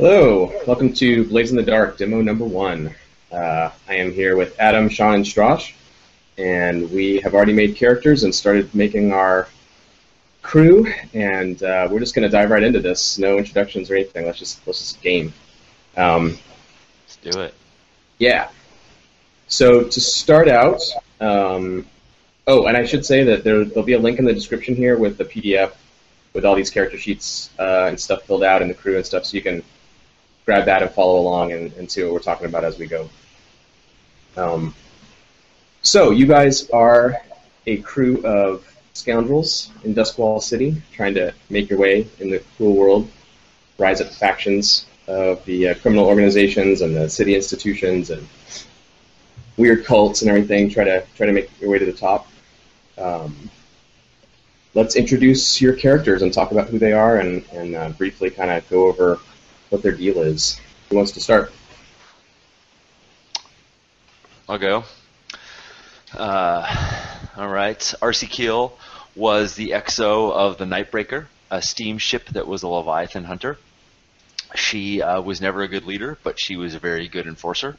Hello, welcome to Blades in the Dark, demo number one. Uh, I am here with Adam, Sean, and Stras, and we have already made characters and started making our crew, and uh, we're just going to dive right into this. No introductions or anything. Let's just let's just game. Um, Let's do it. yeah. So to start out, um, oh, and I should say that there, there'll be a link in the description here with the PDF with all these character sheets uh, and stuff filled out and the crew and stuff, so you can grab that and follow along and, and see what we're talking about as we go. Um, so you guys are a crew of scoundrels in Duskwall City, trying to make your way in the cruel world, rise up factions of the uh, criminal organizations and the city institutions and weird cults and everything. Try to try to make your way to the top. Um, let's introduce your characters and talk about who they are and, and uh, briefly kind of go over what their deal is. Who wants to start? I'll go. Uh, all right. Arcy Keel was the XO of the Nightbreaker, a steamship that was a Leviathan hunter. She uh, was never a good leader, but she was a very good enforcer.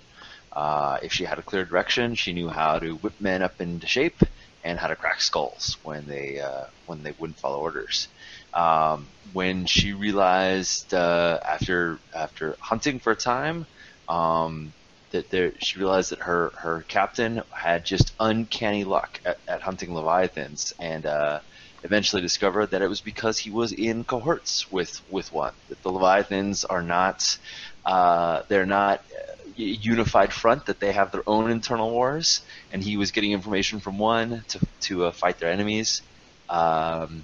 Uh, if she had a clear direction, she knew how to whip men up into shape and how to crack skulls when they uh, when they wouldn't follow orders. Um, when she realized uh, after after hunting for a time um, that there, she realized that her her captain had just uncanny luck at, at hunting leviathans, and uh, eventually discovered that it was because he was in cohorts with with one. That the leviathans are not uh, they're not a unified front. That they have their own internal wars, and he was getting information from one to to uh, fight their enemies. Um,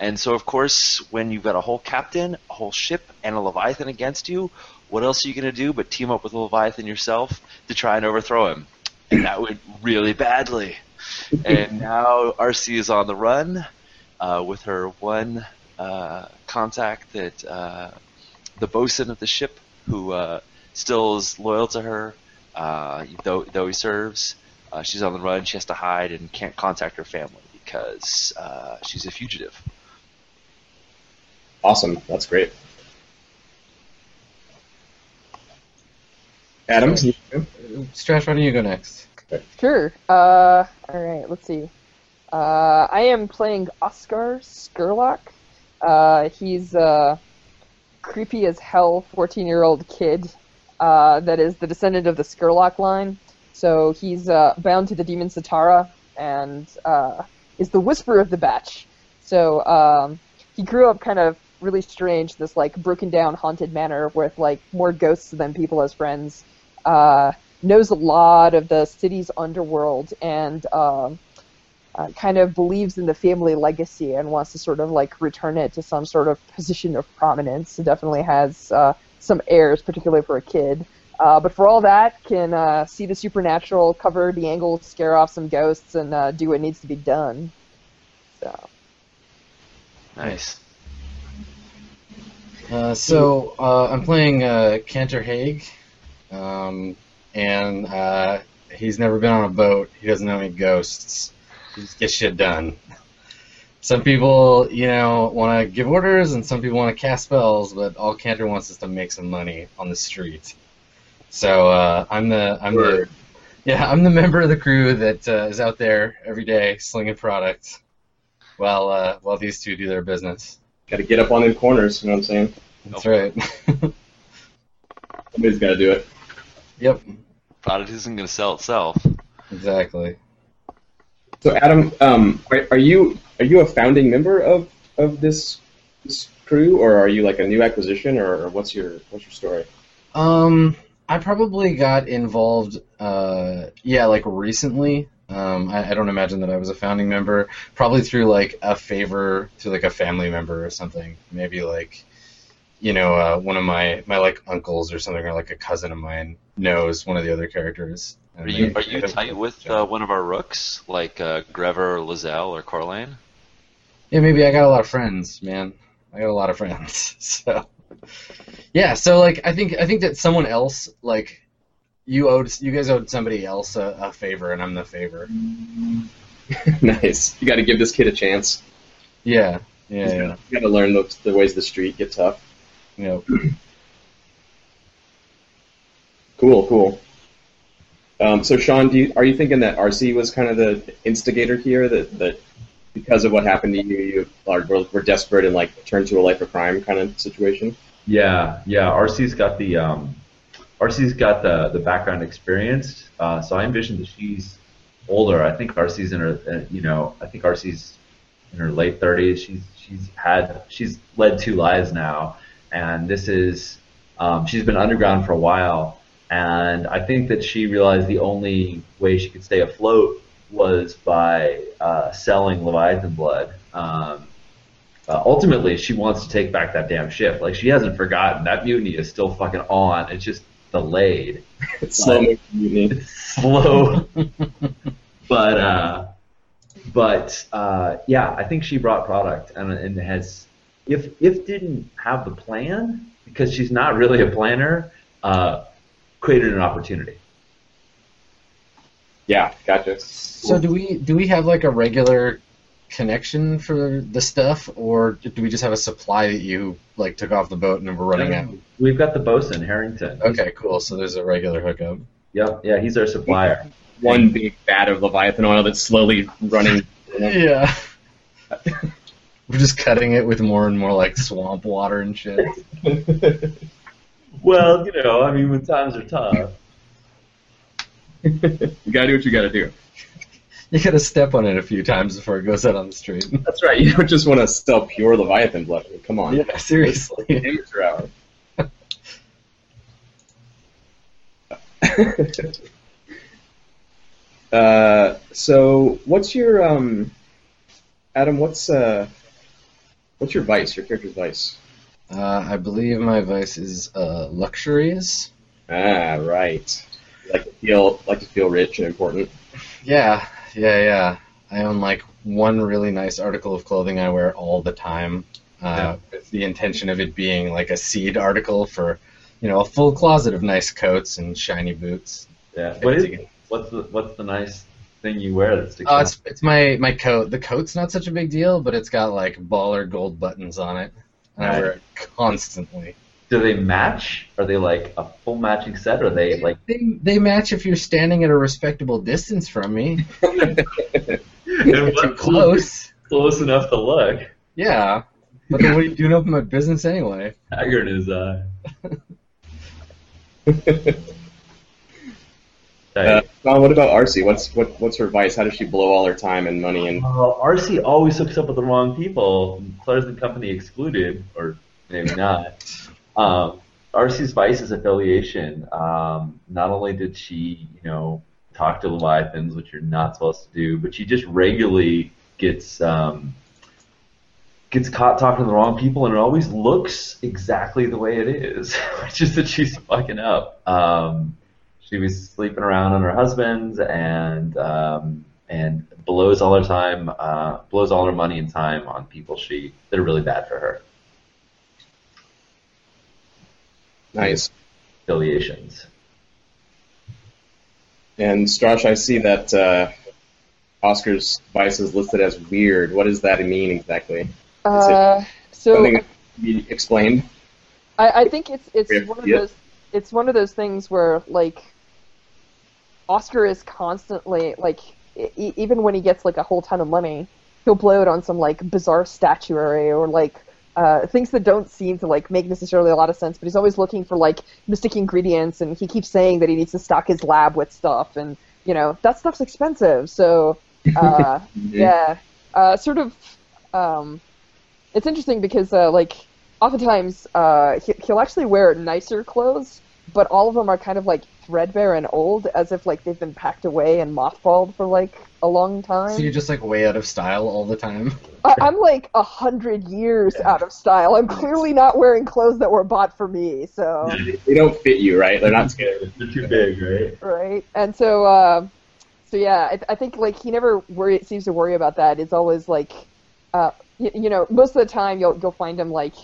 and so, of course, when you've got a whole captain, a whole ship, and a Leviathan against you, what else are you going to do but team up with a Leviathan yourself to try and overthrow him? And that went really badly. and now Arcy is on the run uh, with her one uh, contact that uh, the bosun of the ship, who uh, still is loyal to her, uh, though though he serves. Uh, she's on the run. She has to hide and can't contact her family because she's a fugitive. Awesome, that's great. Adam, you? Stras, why don't you go next? Sure. Uh, all right. Let's see. Uh, I am playing Oskar Scurlock. Uh, he's a creepy as hell 14-year-old kid uh, that is the descendant of the Scurlock line. So he's uh, bound to the demon Setarra and uh, is the whisperer of the batch. So um, he grew up kind of really strange, this like broken down haunted manor with like more ghosts than people as friends. Uh, knows a lot of the city's underworld and um uh, kind of believes in the family legacy and wants to sort of like return it to some sort of position of prominence. It definitely has uh, some airs, particularly for a kid. Uh, but for all that, can uh, see the supernatural, cover the angles, scare off some ghosts, and uh, do what needs to be done. So Nice. Uh, so uh, I'm playing uh, Canter Haig, um, and uh, he's never been on a boat. He doesn't know any ghosts. He just gets shit done. Some people, you know, want to give orders, and some people want to cast spells. But all Canter wants is to make some money on the street. So uh, I'm the I'm the yeah I'm the member of the crew that uh, is out there every day slinging product, while uh, while these two do their business. Got to get up on them corners. You know what I'm saying? That's right. Somebody's got to do it. yep. Product isn't going to sell itself. Exactly. So, Adam, um, are, are you are you a founding member of, of this, this crew, or are you like a new acquisition, or, or what's your what's your story? Um, I probably got involved. Uh, yeah, like recently. Um, I, I don't imagine that I was a founding member. Probably through like a favor to like a family member or something. Maybe like, you know, uh, one of my my like uncles or something, or like a cousin of mine knows one of the other characters. Are you are you tight with uh, one of our rooks, like uh, Grever or Lizelle or Corlane? Yeah, maybe I got a lot of friends, man. I got a lot of friends. So yeah, so like I think I think that someone else like you owed you guys owed somebody else a, a favor, and I'm the favor. nice. You got to give this kid a chance. Yeah, yeah, He's yeah. gotta- You got to learn the, the ways of the street. Get tough. Yep. Cool, cool. Um, so Sean, do you, are you thinking that Arcy was kind of the instigator here? That that because of what happened to you, you are, were, were desperate and like turned to a life of crime kind of situation? Yeah, yeah. Arcy's got the um, Arcy's got the the background experience. Uh, so I envision that she's older. I think Arcy's in her, uh, you know, I think Arcy's in her late 30s. She's she's had she's led two lives now, and this is um, she's been underground for a while. And I think that she realized the only way she could stay afloat was by uh, selling Leviathan blood. Um, uh, ultimately, she wants to take back that damn ship. Like she hasn't forgotten that mutiny is still fucking on. It's just delayed. It's slow moving mutiny. It's slow. but uh, but uh, yeah, I think she brought product and, and has if if didn't have the plan because she's not really a planner, uh, created an opportunity. Yeah, gotcha. So do we do we have like a regular connection for the stuff, or do we just have a supply that you like took off the boat and we're running out? We've got the bosun Harrington. Okay, cool. So there's a regular hookup. Yep. Yeah, he's our supplier. One big vat of Leviathan oil that's slowly running. Yeah. We're just cutting it with more and more like swamp water and shit. Well, you know, I mean, when times are tough. you gotta do what you gotta do. You gotta step on it a few times before it goes out on the street. That's right. You don't just want to sell pure Leviathan blood. Come on. Yeah, seriously. Amateur hour. uh, so, what's your um, Adam? What's uh, what's your vice? Your character's vice? Uh, I believe my vice is uh, luxuries. Ah, right. Like to feel like to feel rich and important. Yeah, yeah, yeah. I own like one really nice article of clothing I wear all the time, uh, with the intention of it being like a seed article for, you know, a full closet of nice coats and shiny boots. Yeah. What is what's the what's the nice thing you wear that sticks Oh, out? it's it's my my coat. The coat's not such a big deal, but it's got like baller gold buttons on it, and I wear it constantly. Do they match? Are they like a full matching set? Or are they like They they match if you're standing at a respectable distance from me. and Too what- close. close enough to look? Yeah. But then what are you doing up in my business anyway? Haggard is uh. Uh, Don, what about Arcy? What's what, what's her vice? How does she blow all her time and money and Well, Arcy always hooks up with the wrong people, Claire's and Company excluded, or maybe not. Um, Arcy's Vice's affiliation. Um, not only did she, you know, talk to Leviathans, which you're not supposed to do, but she just regularly gets um, gets caught talking to the wrong people, and it always looks exactly the way it is, which is that she's fucking up. Um, she was sleeping around on her husband, and um, and blows all her time, uh, blows all her money and time on people she that are really bad for her. Nice? Affiliations. And Stras, I see that uh, Oskar's vice is listed as weird. What does that mean exactly? Uh, so Something that can be explained. I, I think it's it's Yeah, one of those it's one of those things where like Oskar is constantly like e- even when he gets like a whole ton of money, he'll blow it on some like bizarre statuary or like uh, things that don't seem to like make necessarily a lot of sense. But he's always looking for like mystic ingredients, and he keeps saying that he needs to stock his lab with stuff, and you know that stuff's expensive. So uh, yeah, uh, sort of. Um, it's interesting because uh, like oftentimes uh, he, he'll actually wear nicer clothes, but all of them are kind of like threadbare and old, as if like they've been packed away and mothballed for like a long time. So you're just like way out of style all the time. I, I'm like a hundred years out of style. I'm clearly not wearing clothes that were bought for me. So They don't fit you, right? They're not scary. They're too big, right? right, and so uh, so yeah, I, I think like he never worry seems to worry about that. It's always like, uh, you, you know, most of the time you'll you'll find him like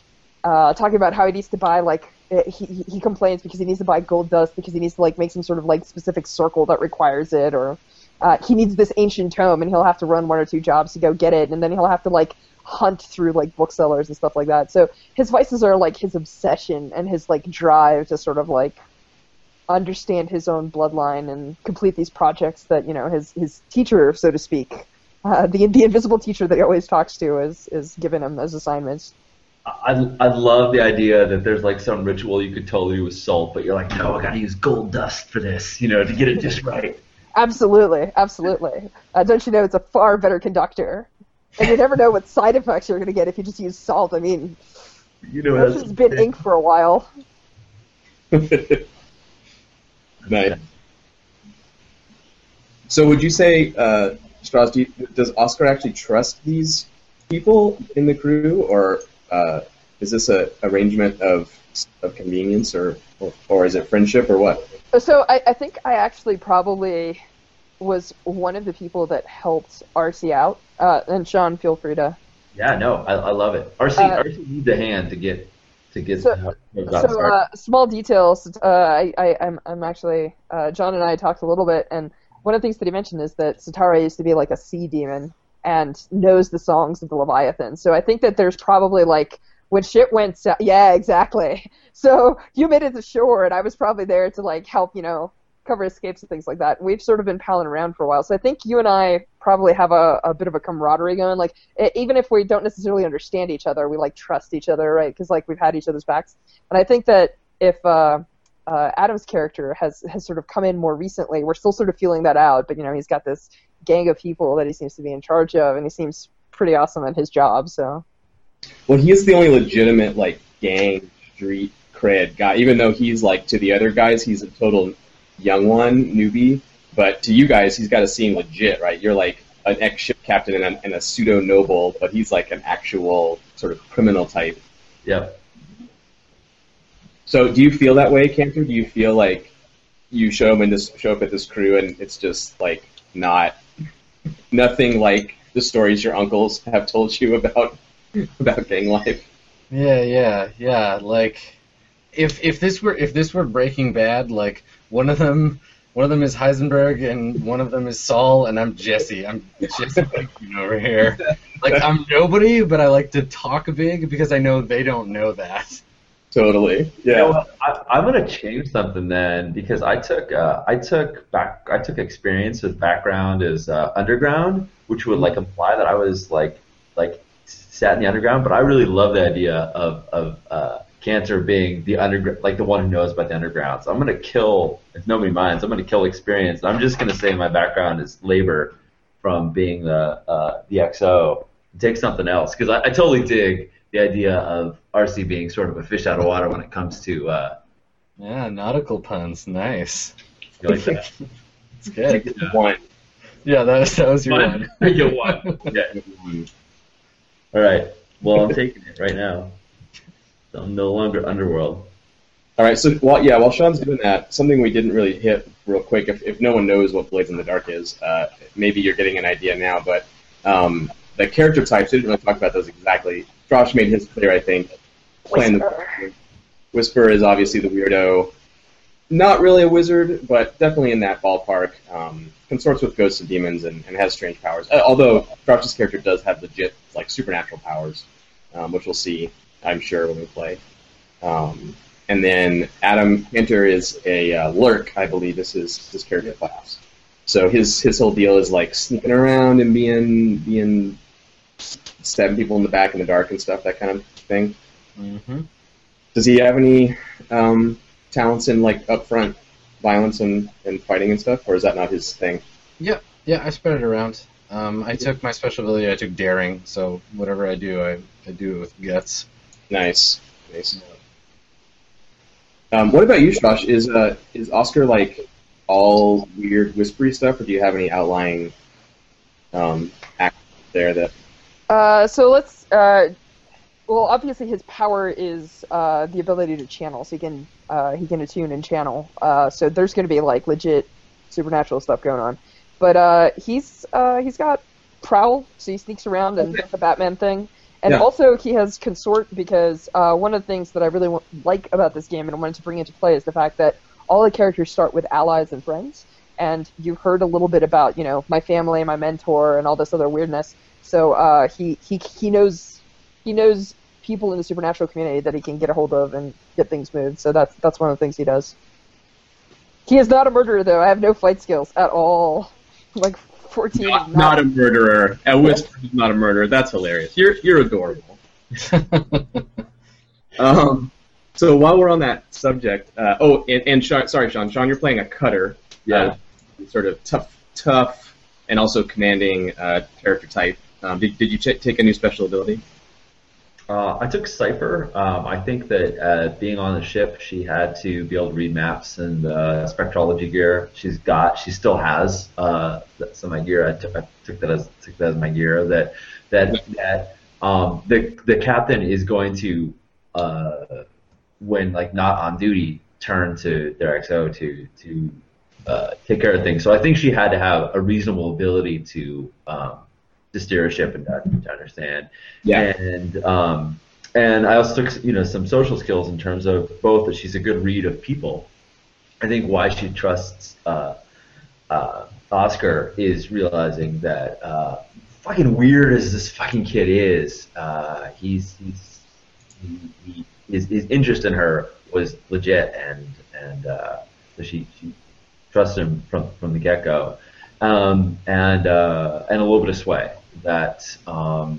uh, talking about how he needs to buy like he he he complains because he needs to buy gold dust because he needs to like make some sort of like specific circle that requires it or. Uh, he needs this ancient tome, and he'll have to run one or two jobs to go get it, and then he'll have to like hunt through like booksellers and stuff like that. So his vices are like his obsession and his like drive to sort of like understand his own bloodline and complete these projects that you know his his teacher, so to speak, uh, the the invisible teacher that he always talks to, is is given him as assignments. I, I love the idea that there's like some ritual you could totally do with salt, but you're like, no, I gotta use gold dust for this, you know, to get it just right. Absolutely, absolutely. Uh, don't you know it's a far better conductor? And you never know what side effects you're going to get if you just use salt. I mean, You know, this has been ink for a while. nice. So would you say, uh, Stras, do you, does Oskar actually trust these people in the crew, or uh, is this a arrangement of of convenience, or, or or is it friendship, or what? So I, I think I actually probably was one of the people that helped Arcy out. Uh, and Sean, feel free to. Yeah, no, I, I love it. Arcy, Uh, Arcy needs a hand to get to get So- to how- how it got So uh, small details. Uh, I, I I'm I'm actually uh, John and I talked a little bit, and one of the things that he mentioned is that Setarra used to be like a sea demon and knows the songs of the Leviathan. So I think that there's probably like when shit went south. Yeah, exactly. So you made it to shore, and I was probably there to like help, you know, cover escapes and things like that. We've sort of been palling around for a while, so I think you and I probably have a, a bit of a camaraderie going. Like e- even if we don't necessarily understand each other, we like trust each other, right? Because like we've had each other's backs. And I think that if uh, uh, Adam's character has has sort of come in more recently, we're still sort of feeling that out. But you know, he's got this gang of people that he seems to be in charge of, and he seems pretty awesome at his job. So Well, he is the only legitimate like gang street cred guy. Even though he's like to the other guys, he's a total young one newbie. But to you guys, he's got to seem legit, right? You're like an ex ship captain and a, and a pseudo noble, but he's like an actual sort of criminal type. Yep. So do you feel that way, Canter? Do you feel like you show him in this show up at this crew and it's just like not nothing like the stories your uncles have told you about about gang life? Yeah, yeah, yeah. Like, if if this were if this were Breaking Bad, like one of them one of them is Heisenberg and one of them is Saul, and I'm Jesse. I'm Jesse over here. Like I'm nobody, but I like to talk big because I know they don't know that. Totally. You Yeah. know? I, I'm gonna change something then because I took uh, I took back I took experience with background as uh, underground, which would like imply that I was like like sat in the underground. But I really love the idea of of uh, Canter being the underground, like the one who knows about the underground. So I'm gonna kill if nobody minds. I'm gonna kill experience. I'm just gonna say my background is labor from being the uh, the XO. Take something else because I, I totally dig the idea of Arcy being sort of a fish out of water when it comes to uh, Yeah, nautical puns, nice. you like that. It's good. One. Yeah, that was, that was your One. one. you won. Yeah. All right. Well, I'm taking it right now. So I'm no longer underworld. All right. So, while, yeah, while Sean's doing that, something we didn't really hit real quick. If, if no one knows what Blades in the Dark is, uh, maybe you're getting an idea now. But um, the character types, we didn't really talk about those exactly. Josh made his clear, I think. Playing Whisper. the Whisper is obviously the weirdo. Not really a wizard, but definitely in that ballpark. Um, consorts with ghosts and demons and, and has strange powers. Uh, although Josh's character does have legit like supernatural powers, um, which we'll see, I'm sure, when we play. Um, and then Adam Hinter is a uh, lurk, I believe This is his his character class. So his his whole deal is like sneaking around and being being stabbing people in the back in the dark and stuff, that kind of thing. hmm Does he have any um, talents in like upfront violence and, and fighting and stuff, or is that not his thing? Yeah, I spread it around. Um, I took my special ability. I took daring, so whatever I do, I, I do it with guts. Nice, nice. Um, what about you, Josh? Is uh, is Oskar like all weird whispery stuff, or do you have any outlying um, act there that? Uh, so let's. Uh, well, obviously his power is uh, the ability to channel. So he can uh, he can attune and channel. Uh, so there's going to be like legit supernatural stuff going on. But uh, he's uh, he's got prowl, so he sneaks around and does the Batman thing. And Yeah. also he has consort because uh, one of the things that I really like about this game and I wanted to bring into play is the fact that all the characters start with allies and friends. And you heard a little bit about you know my family, my mentor, and all this other weirdness. So uh, he he he knows he knows people in the supernatural community that he can get a hold of and get things moved. So that's that's one of the things he does. He is not a murderer, though. I have no flight skills at all. Like 14 Not, not, not a murderer. A whisper is not a murderer. That's hilarious. You're you're adorable. Um, so while we're on that subject, uh, oh, and, and Sean, sorry, Sean. Sean, you're playing a cutter. Yeah. Uh, sort of tough, tough, and also commanding uh, character type. Um, did, did you ch- take a new special ability? Uh, I took Cipher. Um, I think that uh, being on the ship, she had to be able to read maps and uh, spectrology gear. She's got, she still has uh, some of my gear. I took, that as took that as my gear. That that that um, the the captain is going to, uh, when like not on duty, turn to their XO to to uh, take care of things. So I think she had to have a reasonable ability to um, to steer a ship and to, to understand. Yeah. And um, and I also took you know some social skills in terms of both that she's a good read of people. I think why she trusts uh, uh, Oskar is realizing that uh, fucking weird as this fucking kid is, uh, he's he's he, he, his, his interest in her was legit and and uh, so she she trusted him from from the get go, um, and uh, and a little bit of sway that um,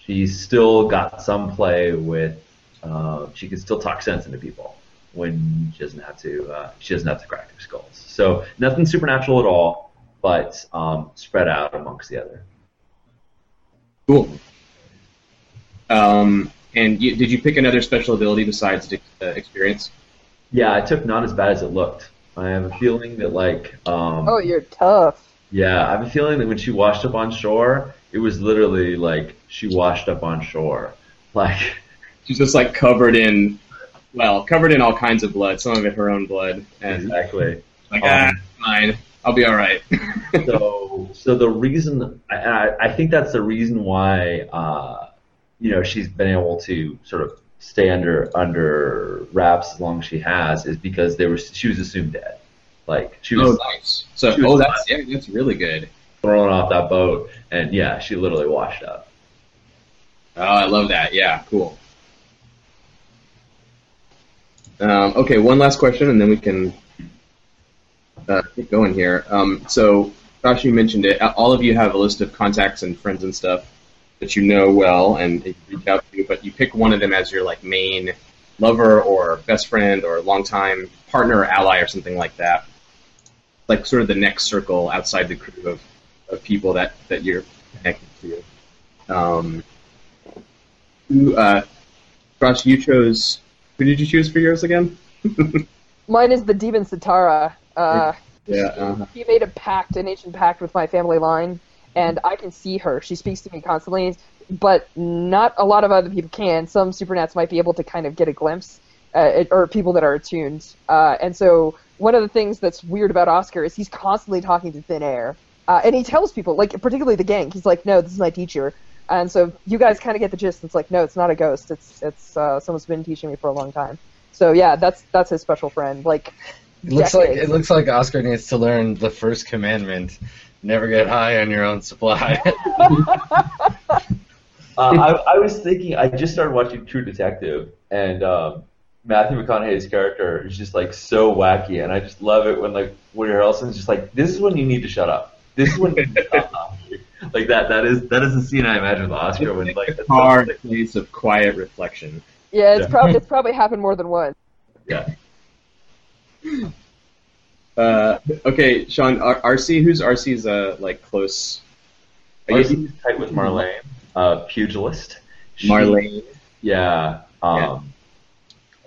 she's still got some play with. Uh, she can still talk sense into people when she doesn't have to. Uh, she doesn't have to crack their skulls. So nothing supernatural at all, but um, spread out amongst the other. Cool. Um, and you, did you pick another special ability besides uh, experience? Yeah, I took not as bad as it looked. I have a feeling that like um, Oh, you're tough. Yeah, I have a feeling that when she washed up on shore, it was literally like she washed up on shore. Like, She's just like covered in, well, covered in all kinds of blood. Some of it her own blood, and exactly. like Um, ah, fine, I'll be all right. So, so the reason I, I, I think that's the reason why uh, you know she's been able to sort of stay under under wraps as long as she has is because they were she was assumed dead. Like she was oh, nice. So, oh, that's yeah, that's really good. thrown off that boat, and yeah, she literally washed up. Oh, I love that. Yeah, cool. Um, okay, one last question, and then we can uh, get going here. Um, so, Josh, you mentioned it. All of you have a list of contacts and friends and stuff that you know well and you reach out to, but you pick one of them as your like main lover or best friend or longtime partner or ally or something like that. Like sort of the next circle outside the crew of, of people that, that you're connected to. Um, who, uh, Josh, you chose. Who did you choose for yours again? Mine is the demon Setarra. Uh, Yeah. Uh, he made a pact, an ancient pact with my family line, and I can see her. She speaks to me constantly, but not a lot of other people can. Some supernats might be able to kind of get a glimpse, uh, or people that are attuned. Uh, and so one of the things that's weird about Oskar is he's constantly talking to thin air, uh, and he tells people, like particularly the gang, he's like, "No, this is my teacher." And so you guys kind of get the gist. It's like, no, it's not a ghost. It's it's uh, someone's been teaching me for a long time. So yeah, that's that's his special friend. Like It looks like it looks like Oskar needs to learn the first commandment: never get high on your own supply. Uh, I, I was thinking, I just started watching True Detective, and um, Matthew McConaughey's character is just like so wacky, and I just love it when like Woody Harrelson's just like, "This is when you need to shut up. This is when you need to shut like that. That is that is the scene I imagine with Oskar when like that's hard like, place of quiet reflection. yeah, it's Yeah. probably it's probably happened more than once. yeah. Uh, okay, Sean, R- Arcy, who's Arcy's uh, like close? Guess tight with Marlene, uh, pugilist. She- Marlene. Yeah. Um,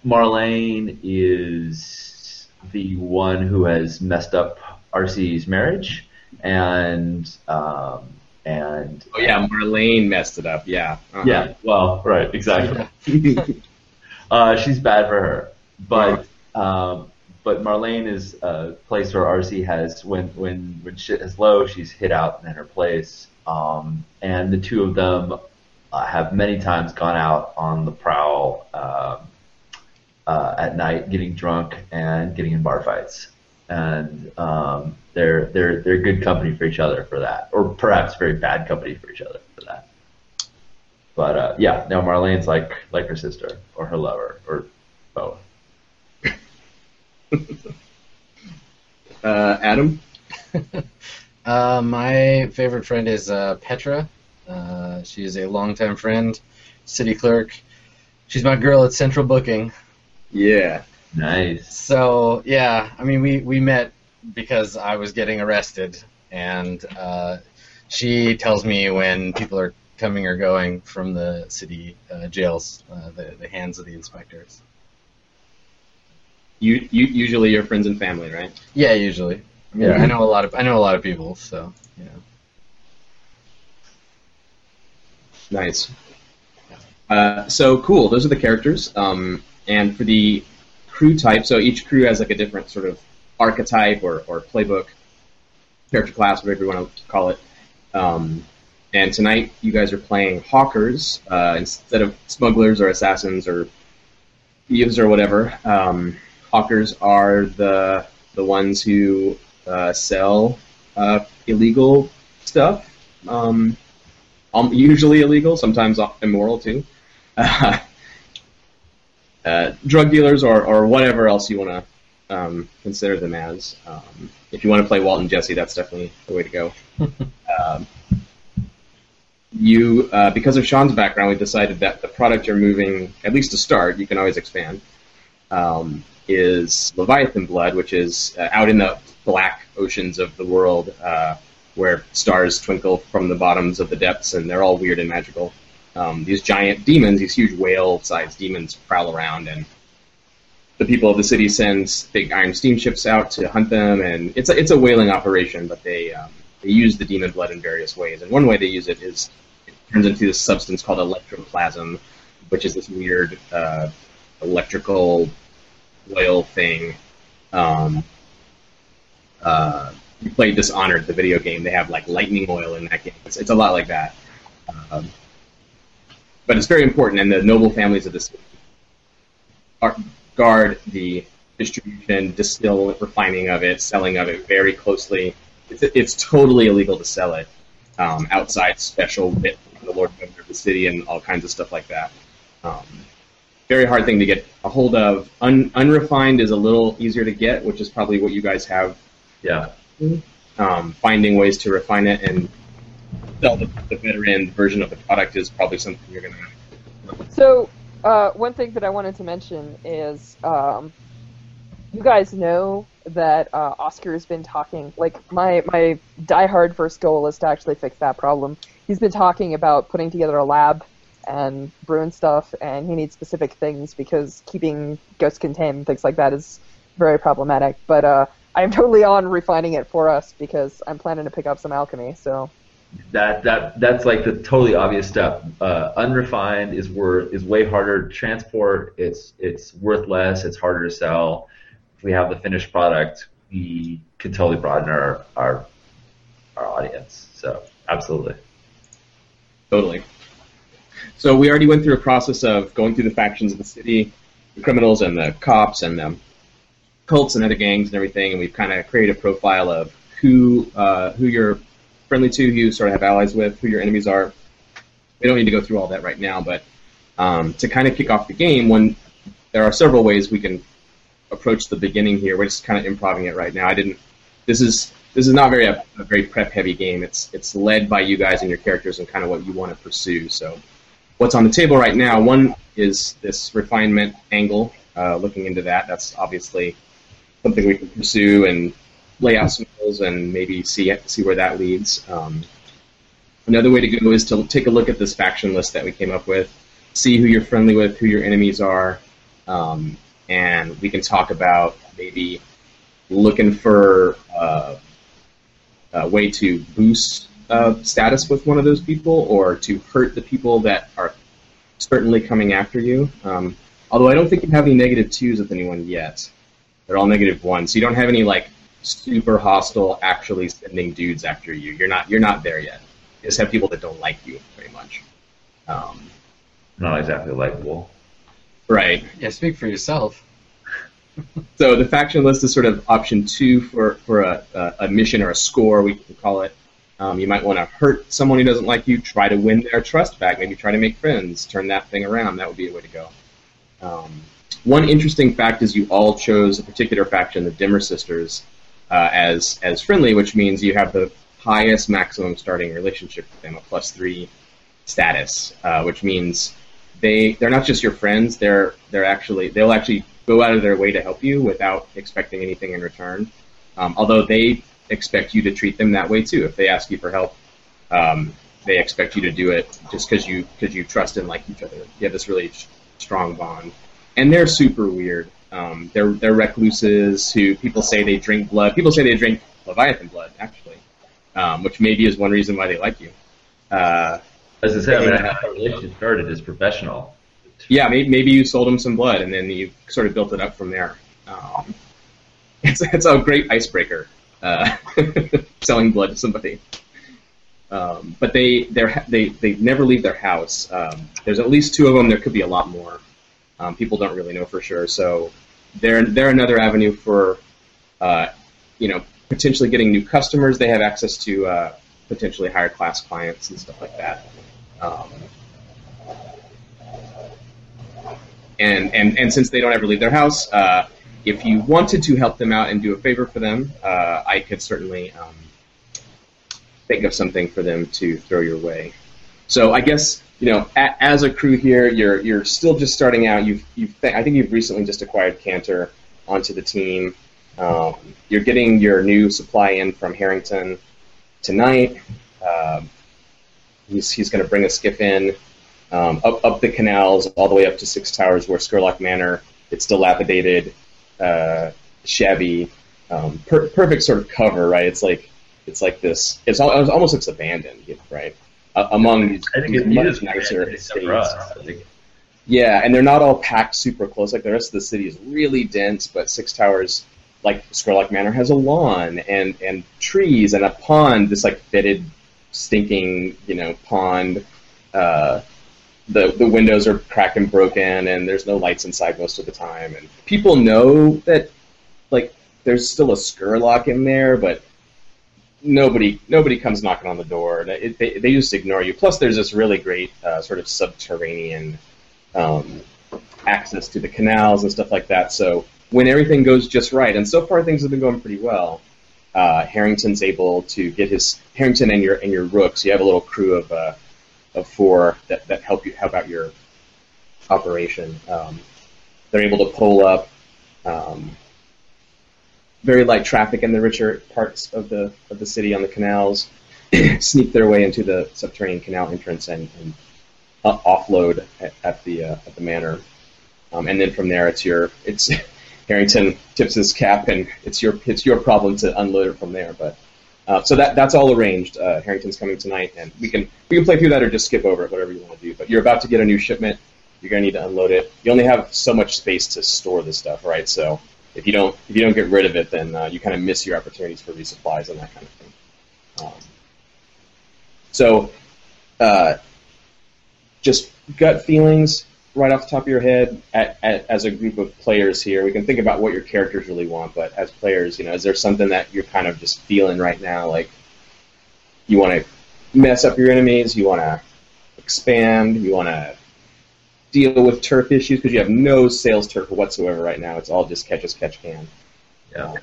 Marlene is the one who has messed up Arcy's marriage, and um, and Oh yeah, Marlene messed it up. Yeah. Uh-huh. yeah. Well, right, exactly. uh, she's bad for her, but um, but Marlene is a place where Arcy has when when when shit is low, she's hit out in her place, um, and the two of them uh, have many times gone out on the prowl um, uh, at night, getting drunk and getting in bar fights, and um, they're they're they're good company for each other for that, or perhaps very bad company for each other for that. But uh, yeah, no, Marlene's like like her sister or her lover or both. Uh, Adam. Uh, my favorite friend is uh, Petra. Uh, she is a longtime friend, city clerk. She's my girl at Central Booking. Yeah. Nice. So yeah, I mean, we we met because I was getting arrested, and uh, she tells me when people are coming or going from the city uh, jails, uh, the the hands of the inspectors. You, you usually your friends and family, right? Yeah, usually. Yeah, I know a lot of I know a lot of people, so know. Nice. Uh, so cool. Those are the characters. Um, and for the crew type, so each crew has like a different sort of archetype or, or playbook, character class, whatever you want to call it. Um, and tonight you guys are playing hawkers uh, instead of smugglers or assassins or thieves or whatever. Um, hawkers are the the ones who uh, sell uh, illegal stuff. Um, um, usually illegal, sometimes immoral too. Uh, uh, drug dealers or, or whatever else you want to um, consider them as. Um, if you want to play Walt and Jesse, that's definitely the way to go. um, you, uh, because of Sean's background, we decided that the product you're moving, at least to start, you can always expand, um, is Leviathan Blood, which is uh, out in the black oceans of the world uh, where stars twinkle from the bottoms of the depths, and they're all weird and magical. Um, these giant demons, these huge whale-sized demons, prowl around, and the people of the city send big iron steamships out to hunt them, and it's a, it's a whaling operation, but they um, they use the demon blood in various ways. And one way they use it is it turns into this substance called electroplasm, which is this weird uh, electrical oil thing. Um, uh, you play Dishonored, the video game. They have like lightning oil in that game. It's, it's a lot like that. Um, but it's very important, and the noble families of the city are, guard the distribution, distill, refining of it, selling of it very closely. It's, it's totally illegal to sell it um, outside special from the Lord Governor of the city and all kinds of stuff like that. Um, very hard thing to get a hold of. Un, unrefined is a little easier to get, which is probably what you guys have. Yeah. Um, finding ways to refine it and sell the, the better end version of the product is probably something you're going to. So, uh, one thing that I wanted to mention is um, you guys know that uh, Oskar has been talking. Like my my diehard first goal is to actually fix that problem. He's been talking about putting together a lab and brewing stuff, and he needs specific things because keeping ghosts contained and things like that is very problematic. But uh, I'm totally on refining it for us because I'm planning to pick up some alchemy. So That that that's like the totally obvious step. Uh, unrefined is worth is way harder to transport. It's it's worth less. It's harder to sell. If we have the finished product, we can totally broaden our our, our audience. So absolutely. Totally. So we already went through a process of going through the factions of the city, the criminals and the cops and the cults and other gangs and everything, and we've kind of created a profile of who uh, who you're friendly to, who you sort of have allies with, who your enemies are. We don't need to go through all that right now, but um, to kind of kick off the game, one there are several ways we can approach the beginning here. We're just kind of improvising it right now. I didn't. This is this is not very a, a very prep heavy game. It's it's led by you guys and your characters and kind of what you want to pursue. So what's on the table right now? One is this refinement angle. Uh, looking into that, that's obviously something we can pursue and lay out some goals and maybe see see where that leads. Um, another way to go is to take a look at this faction list that we came up with, see who you're friendly with, who your enemies are, um, and we can talk about maybe looking for uh, a way to boost uh, status with one of those people or to hurt the people that are certainly coming after you. Um, although I don't think you have any negative twos with anyone yet. They're all negative ones. So you don't have any like super hostile actually sending dudes after you. You're not you're not there yet. You just have people that don't like you very much. Um, Not exactly likable. right. Yeah, speak for yourself. So the faction list is sort of option two for, for a, a, a mission or a score, we can call it. Um, you might want to hurt someone who doesn't like you, try to win their trust back, maybe try to make friends, turn that thing around. That would be a way to go. Um, one interesting fact is you all chose a particular faction, the Dimmer Sisters. uh, as as friendly, which means you have the highest maximum starting relationship with them, a plus three status, uh, which means they they're not just your friends. They're they're actually they'll actually go out of their way to help you without expecting anything in return. Um, although they expect you to treat them that way too. If they ask you for help, um, they expect you to do it just because you because you trust and like each other. You have this really strong bond, and they're super weird. Um, they're they're recluses who people say they drink blood. People say they drink Leviathan blood, actually, um, which maybe is one reason why they like you. Uh, As I said, I mean, how relationship started as professional. yeah, maybe, maybe you sold them some blood and then you sort of built it up from there. Um, it's it's a great icebreaker, uh, selling blood to somebody. Um, but they they they never leave their house. Um, there's at least two of them. There could be a lot more. Um, people don't really know for sure. So they're they're another avenue for uh, you know potentially getting new customers. They have access to uh, potentially higher class clients and stuff like that. Um, and, and and since they don't ever leave their house, uh, if you wanted to help them out and do a favor for them, uh, I could certainly um, think of something for them to throw your way. So I guess you know, a, as a crew here, you're you're still just starting out. You've you've th- I think you've recently just acquired Canter onto the team. Um, you're getting your new supply in from Harrington tonight. Um, he's he's going to bring a skiff in um, up up the canals all the way up to Six Towers, where Scurlock Manor. It's dilapidated, uh, shabby, um, per- perfect sort of cover, right? It's like it's like this. It's, al- it almost looks abandoned, you know, right? Uh, among these, these much nicer estates. Yeah, and they're not all packed super close. Like the rest of the city is really dense, but Six Towers, like Scurlock Manor, has a lawn and and trees and a pond. This like fitted, stinking, you know, pond. Uh, the the windows are cracked and broken, and there's no lights inside most of the time. And people know that, like, there's still a Scurlock in there, but nobody nobody comes knocking on the door. They, they, they just ignore you. Plus, there's this really great uh, sort of subterranean um, access to the canals and stuff like that. So when everything goes just right, and so far things have been going pretty well, uh, Harrington's able to get his Harrington and your and your rooks. You have a little crew of uh, of four that, that help you help out your operation. Um, they're able to pull up. Um, very light traffic in the richer parts of the of the city on the canals, sneak their way into the subterranean canal entrance and, and uh, offload at, at the uh, at the manor, um, and then from there it's your it's Harrington tips his cap and it's your it's your problem to unload it from there. But uh, so that that's all arranged. Uh, Harrington's coming tonight, and we can we can play through that or just skip over it, whatever you want to do. But you're about to get a new shipment. You're gonna need to unload it. You only have so much space to store this stuff, right? So if you don't if you don't get rid of it, then uh, you kind of miss your opportunities for resupplies and that kind of thing. Um, so, uh, just gut feelings right off the top of your head at, at, as a group of players here. We can think about what your characters really want, but as players, you know, is there something that you're kind of just feeling right now, like you want to mess up your enemies, you want to expand, you want to deal with turf issues because you have no sales turf whatsoever right now. It's all just catch as catch can. Yeah. Um,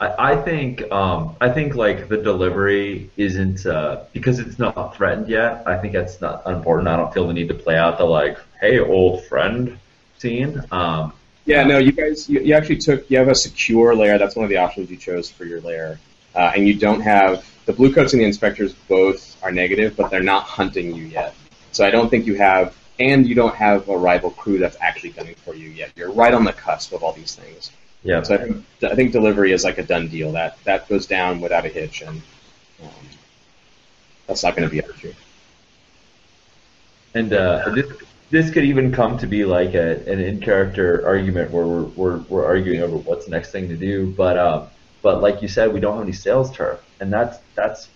I, think um, I think like the delivery isn't uh, because it's not threatened yet. I think that's not important. I don't feel the need to play out the like, hey, old friend scene. Um, Yeah, no, you guys, you, you actually took, you have a secure layer. That's one of the options you chose for your layer. Uh, and you don't have, the blue coats and the inspectors both are negative, but they're not hunting you yet. So I don't think you have, and you don't have a rival crew that's actually gunning for you yet. You're right on the cusp of all these things. Yeah. So I think, I think delivery is like a done deal. That that goes down without a hitch, and um, that's not going to be an issue. And uh, this this could even come to be like a, an in character argument where we're, we're we're arguing over what's the next thing to do. But um, but like you said, we don't have any sales turf, and that's that's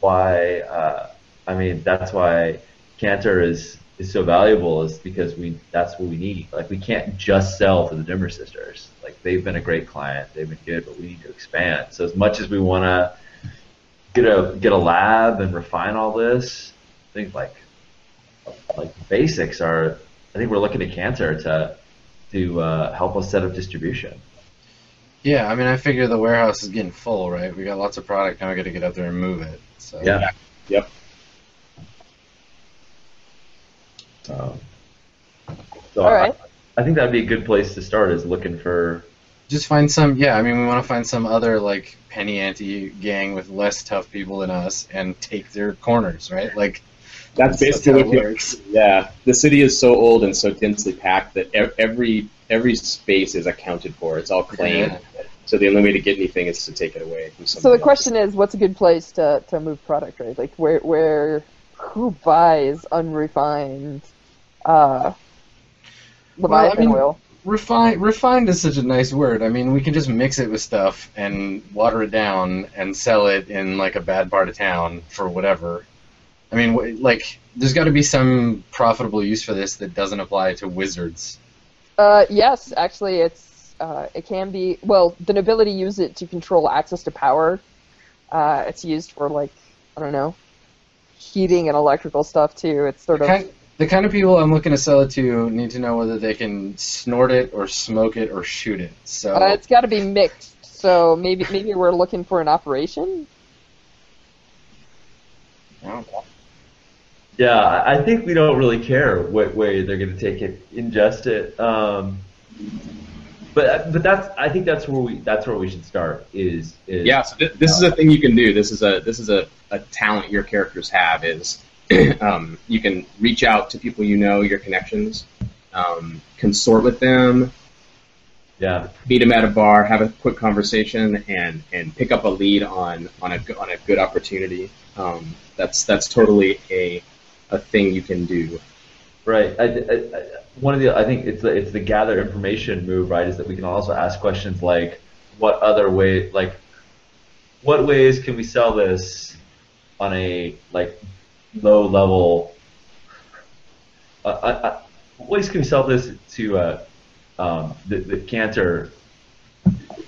why uh, I mean that's why Canter is is so valuable is because we that's what we need. Like we can't just sell to the Dimmer sisters. Like they've been a great client, they've been good, but we need to expand. So as much as we want to get a get a lab and refine all this, I think like like basics are. I think we're looking at Canter to to uh, help us set up distribution. Yeah, I mean, I figure the warehouse is getting full, right? We got lots of product, now we got to get up there and move it. So Yeah. Yep. Um, so All right. I, I think that'd be a good place to start. Is looking for just find some. Yeah, I mean, we want to find some other like penny ante gang with less tough people than us and take their corners, right? Like That's That's basically how what it works. Yeah, the city is so old and so densely packed that every every space is accounted for. It's all claimed. Yeah. So the only way to get anything is to take it away from So somebody the question is, what's a good place to, to move product, right? Like where where who buys unrefined uh, Leviathan mean- oil? Refined, refined is such a nice word. I mean, we can just mix it with stuff and water it down and sell it in like a bad part of town for whatever. I mean, like, there's got to be some profitable use for this that doesn't apply to wizards. Uh, yes, actually, it's uh, it can be. Well, the nobility use it to control access to power. Uh, it's used for like I don't know, heating and electrical stuff too. It's sort of kind, the kind of people I'm looking to sell it to need to know whether they can snort it or smoke it or shoot it. So uh, it's got to be mixed. So maybe maybe we're looking for an operation. Yeah. Yeah, I I think we don't really care what way they're going to take it, ingest it. Um, but but that's I think that's where we that's where we should start. Is is Yeah, so th- this is a thing you can do. This is a this is a, a talent your characters have is um, you can reach out to people you know, your connections, um, consort with them, yeah meet them at a bar, have a quick conversation, and and pick up a lead on on a on a good opportunity. Um, that's that's totally a a thing you can do. right. I, I, I, one of the I think it's the it's the gather information move right is that we can also ask questions like what other way like what ways can we sell this on a like low level uh, uh, uh, what ways can we sell this to uh, um, the, the canter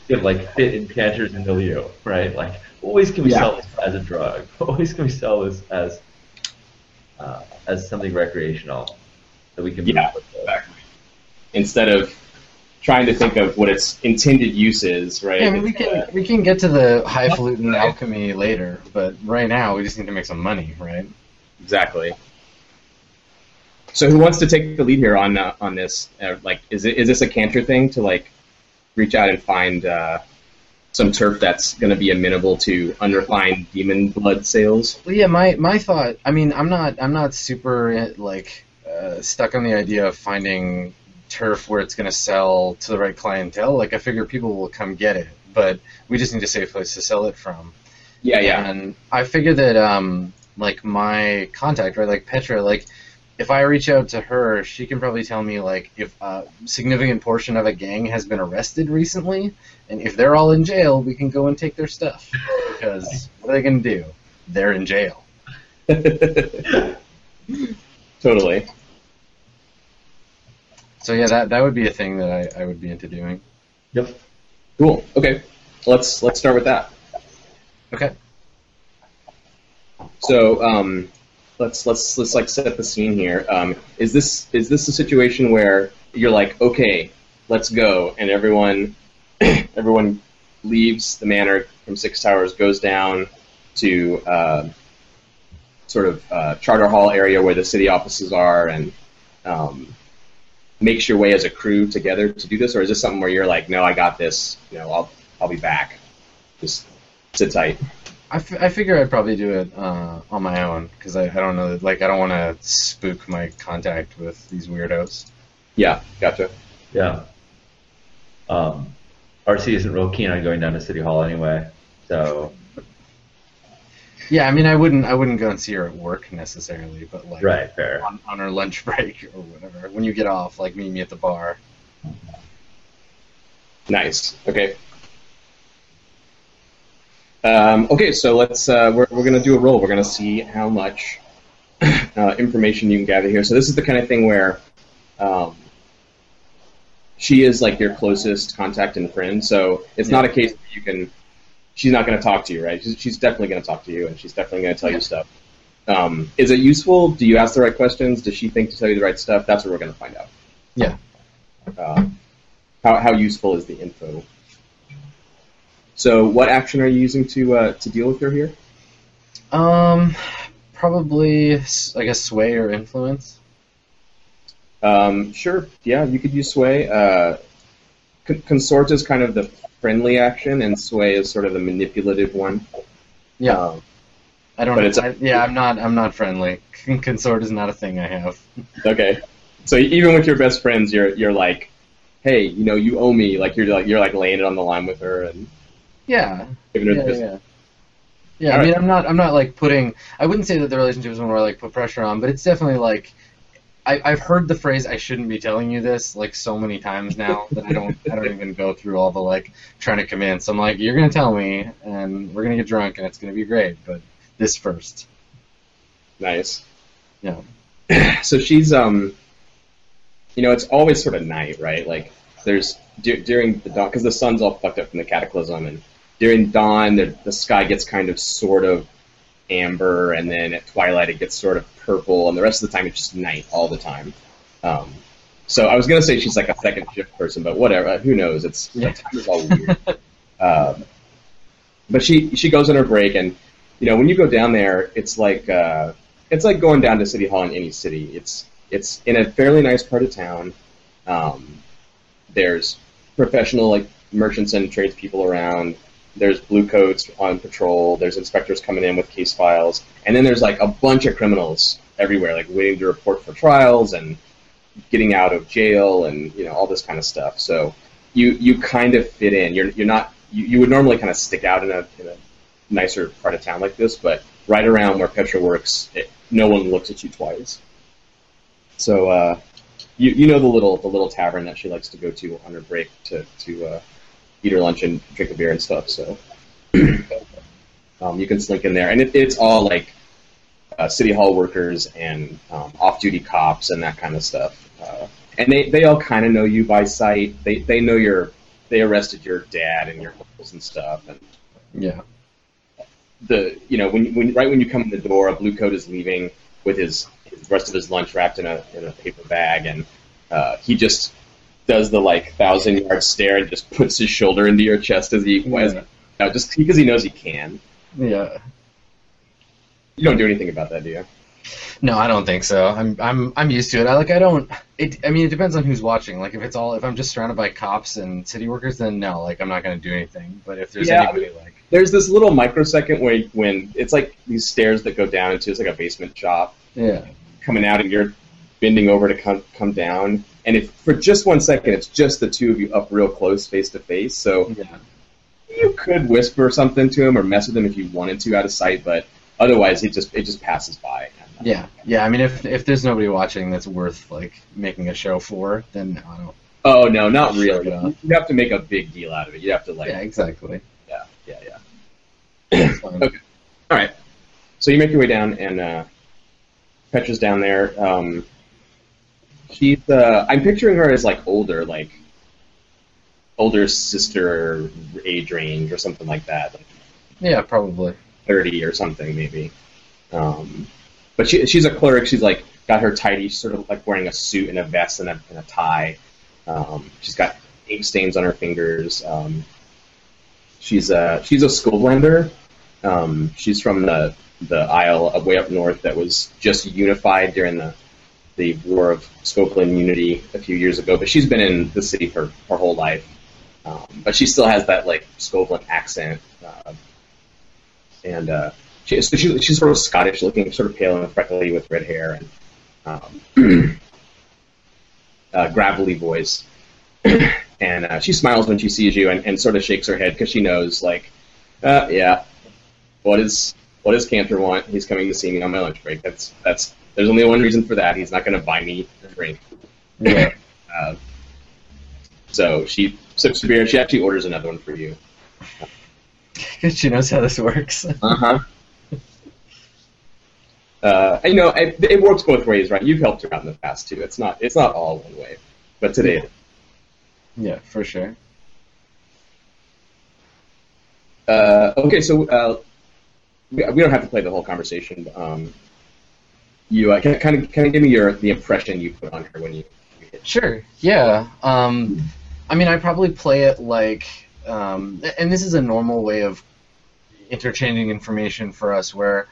you know, like fit in Canter's milieu, right? Like, what ways can we Yeah. sell this as a drug? What ways can we sell this as uh, as something recreational that we can move Yeah, with? exactly. Instead of trying to think of what its intended use is, right? Yeah, I mean, we It's, uh, can we can get to the highfalutin alchemy later, but right now we just need to make some money, right? Exactly. So who wants to take the lead here on uh, on this? Uh, like, is it is this a canter thing to like reach out and find uh, some turf that's going to be amenable to unrefined demon blood sales? Well, yeah, my my thought. I mean, I'm not I'm not super like uh, stuck on the idea of finding turf where it's going to sell to the right clientele. Like, I figure people will come get it, but we just need a safe place to sell it from. Yeah, yeah, And I figure that um like my contact, right, like Petra, like if I reach out to her, she can probably tell me like if a significant portion of a gang has been arrested recently, and if they're all in jail, we can go and take their stuff. Because what are they gonna do? They're in jail. totally. So yeah, that that would be a thing that I, I would be into doing. Yep. Cool. Okay, let's let's start with that. Okay. So um, let's let's let's like set the scene here. Um, is this is this a situation where you're like, okay, let's go, and everyone everyone leaves the manor from Six Towers, goes down to uh, sort of uh, Charterhall area where the city offices are, and um, makes your way as a crew together to do this, or is this something where you're like, no, I got this, you know, I'll I'll be back, just sit tight. I, f- I figure I'd probably do it uh, on my own because I, I don't know like I don't want to spook my contact with these weirdos. Yeah, gotcha. Yeah. Um, Arcy isn't real keen on going down to City Hall anyway, so Yeah, I mean I wouldn't I wouldn't go and see her at work necessarily, but like right, fair. on, on her lunch break or whatever. When you get off, like meet me at the bar. Nice. Okay. Um, okay, so let's uh, we're we're gonna do a roll. We're gonna see how much uh, information you can gather here. So this is the kind of thing where um, she is like your closest contact and friend. So it's not a case where you can. She's not going to talk to you, right? She's, she's definitely going to talk to you, and she's definitely going to tell you stuff. Um, is it useful? Do you ask the right questions? Does she think to tell you the right stuff? That's what we're going to find out. Yeah. Uh, how how useful is the info? So, what action are you using to uh, to deal with her here? Um, probably, I guess, sway or influence. Um, sure. Yeah, you could use sway. Uh, consort is kind of the friendly action, and sway is sort of the manipulative one. Yeah, Um, I don't. but it's- I, yeah, I'm not. I'm not friendly. Consort is not a thing I have. okay. So even with your best friends, you're you're like, hey, you know, you owe me. Like you're like you're like laying it on the line with her and Yeah, giving yeah, yeah. Yeah, All I mean, right. I'm not. I'm not like putting. I wouldn't say that the relationship is one where I like put pressure on, but it's definitely like. I, I've heard the phrase "I shouldn't be telling you this" like so many times now that I don't. I don't even go through all the like trying to convince. I'm like, you're gonna tell me, and we're gonna get drunk, and it's gonna be great. But this first. Nice. Yeah. So she's um, you know, it's always sort of night, right? Like there's du- during the dawn because the sun's all fucked up from the cataclysm, and during dawn the the sky gets kind of sort of amber, and then at twilight it gets sort of purple, and the rest of the time it's just night all the time. Um, so I was gonna say she's like a second shift person, but whatever. Who knows? It's Yeah. time is all weird. um, but she she goes on her break, and you know when you go down there, it's like uh, it's like going down to City Hall in any city. It's it's in a fairly nice part of town. Um, there's professional like merchants and tradespeople around. There's blue coats on patrol. There's inspectors coming in with case files, and then there's like a bunch of criminals everywhere, like waiting to report for trials and getting out of jail, and you know all this kind of stuff. So you you kind of fit in. You're you're not you, you would normally kind of stick out in a in a nicer part of town like this, but right around where Petra works, it, no one looks at you twice. So uh, you you know the little the little tavern that she likes to go to on her break to to uh, eat her lunch and drink a beer and stuff. So um, you can slink in there, and it, it's all like uh, city hall workers and um, off duty cops and that kind of stuff. Uh, and they, they all kind of know you by sight. They they know your they arrested your dad and your uncles and stuff. And Yeah. the you know when when right when you come in the door, a blue coat is leaving with his, his rest of his lunch wrapped in a in a paper bag, and uh, he just does the like thousand yard stare and just puts his shoulder into your chest as he as, Yeah. no, just because he knows he can. Yeah. You don't do anything about that, do you? No, I don't think so. I'm I'm I'm used to it. I like I don't it I mean it depends on who's watching. Like if it's all if I'm just surrounded by cops and city workers then no, like I'm not going to do anything. But if there's Yeah. anybody like There's this little microsecond where when it's like these stairs that go down into it's like a basement shop yeah. coming out and you're bending over to come come down, and if for just one second it's just the two of you up real close face to face, so Yeah. you could whisper something to him or mess with him if you wanted to out of sight, but otherwise it just it just passes by. Yeah. Yeah, I mean if if there's nobody watching that's worth like making a show for, then I don't. Oh no, not really. You have to make a big deal out of it. You have to like Yeah, exactly. yeah yeah yeah. Okay. All right. So you make your way down, and uh, Petra's down there. Um, she's. Uh, I'm picturing her as like older, like older sister age range or something like that, like Yeah, probably. thirty or something maybe. Um, but she, she's a clerk. She's like got her tidy, sort of like wearing a suit and a vest and a, and a tie. Um, she's got ink stains on her fingers. Um, she's a she's a Skovlander. Um, she's from the the Isle of way up north that was just unified during the the War of Skovlan Unity a few years ago. But she's been in the city for her whole life. Um, but she still has that like Skovlan accent. Uh, and uh, she, so she's, she's sort of Scottish looking, sort of pale and freckly with red hair and um, uh, gravelly voice. and uh, she smiles when she sees you and, and sort of shakes her head because she knows, like, uh, yeah, what is what does Canter want? He's coming to see me on my lunch break. That's that's. There's only one reason for that. He's not going to buy me a drink. Yeah. Uh, so she sips beer. She actually orders another one for you. Because she knows how this works. Uh huh. Uh, you know, it, it works both ways, right? You've helped her out in the past too. It's not it's not all one way, but today. yeah, for sure. Uh, okay, so uh, we, we don't have to play the whole conversation. Um, you uh, can kind of kind of give me your the impression you put on her when you. you. Sure. Yeah. Um, I mean, I probably play it like um, and this is a normal way of interchanging information for us, where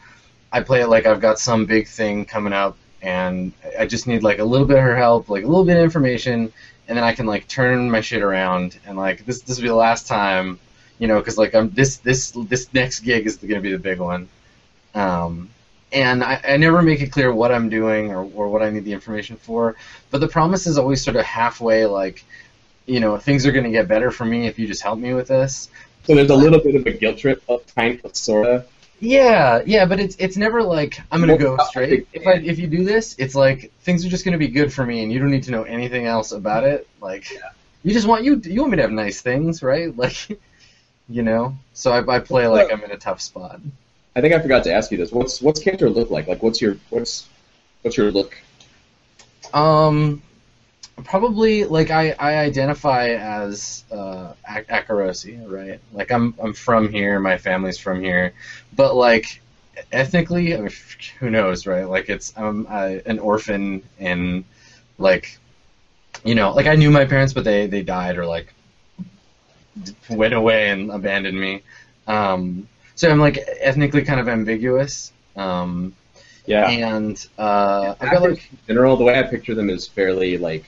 I play it like I've got some big thing coming up, and I just need like a little bit of her help, like a little bit of information, and then I can like turn my shit around, and like this this will be the last time, you know, because like I'm this this this next gig is gonna be the big one. Um, and I, I never make it clear what I'm doing or, or what I need the information for. But the promise is always sort of halfway, like, you know, things are going to get better for me if you just help me with this. So there's a little bit of a guilt trip, of kind of sorta. Yeah, yeah, but it's it's never like I'm gonna go straight. If I if you do this, it's like things are just gonna be good for me, and you don't need to know anything else about it. Like, you just want you you want me to have nice things, right? Like, you know. So I, I play like I'm in a tough spot. I think I forgot to ask you this. What's what's Canter look like? Like, what's your what's what's your look? Um, probably like I, I identify as uh, Ak- Akorosi, right? Like I'm I'm from here, my family's from here, but like ethnically, I mean, who knows, right? Like it's I'm uh, an orphan and like you know, like I knew my parents, but they they died or like went away and abandoned me. Um, so I'm like ethnically kind of ambiguous. Um, Yeah. and uh, I got like in general, the way I picture them is fairly like,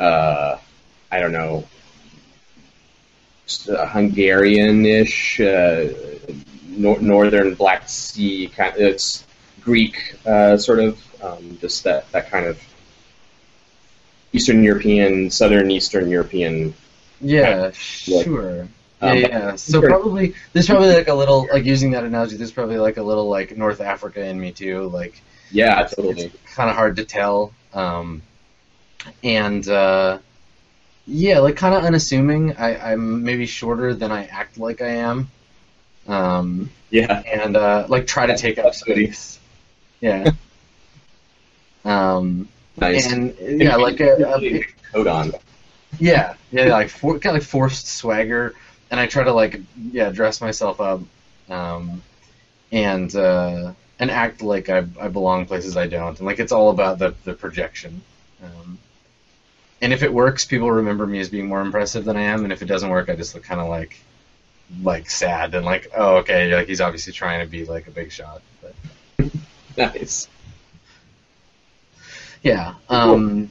uh, I don't know, uh, Hungarian-ish, uh, nor- northern Black Sea kind. it's Greek, uh, sort of, um, just that that kind of Eastern European, Southern Eastern European. Yeah, Look. sure. Yeah, Um, yeah. So sure. probably there's probably like a little like using that analogy. There's probably like a little like North Africa in me too. Like Yeah, it's, totally. it's kind of hard to tell. Um, and uh, yeah, like kind of unassuming. I, I'm maybe shorter than I act like I am. Um, Yeah, and uh, like try to take up space. Yeah. um, nice. and yeah, like a, a, coat on. Yeah, yeah, like for, kind of like forced swagger, and I try to like yeah dress myself up, um, and uh, and act like I, I belong places I don't, and like it's all about the the projection. Um, and if it works, people remember me as being more impressive than I am, and if it doesn't work, I just look kind of like like sad and like oh okay, like he's obviously trying to be like a big shot, but Nice. Yeah. Um,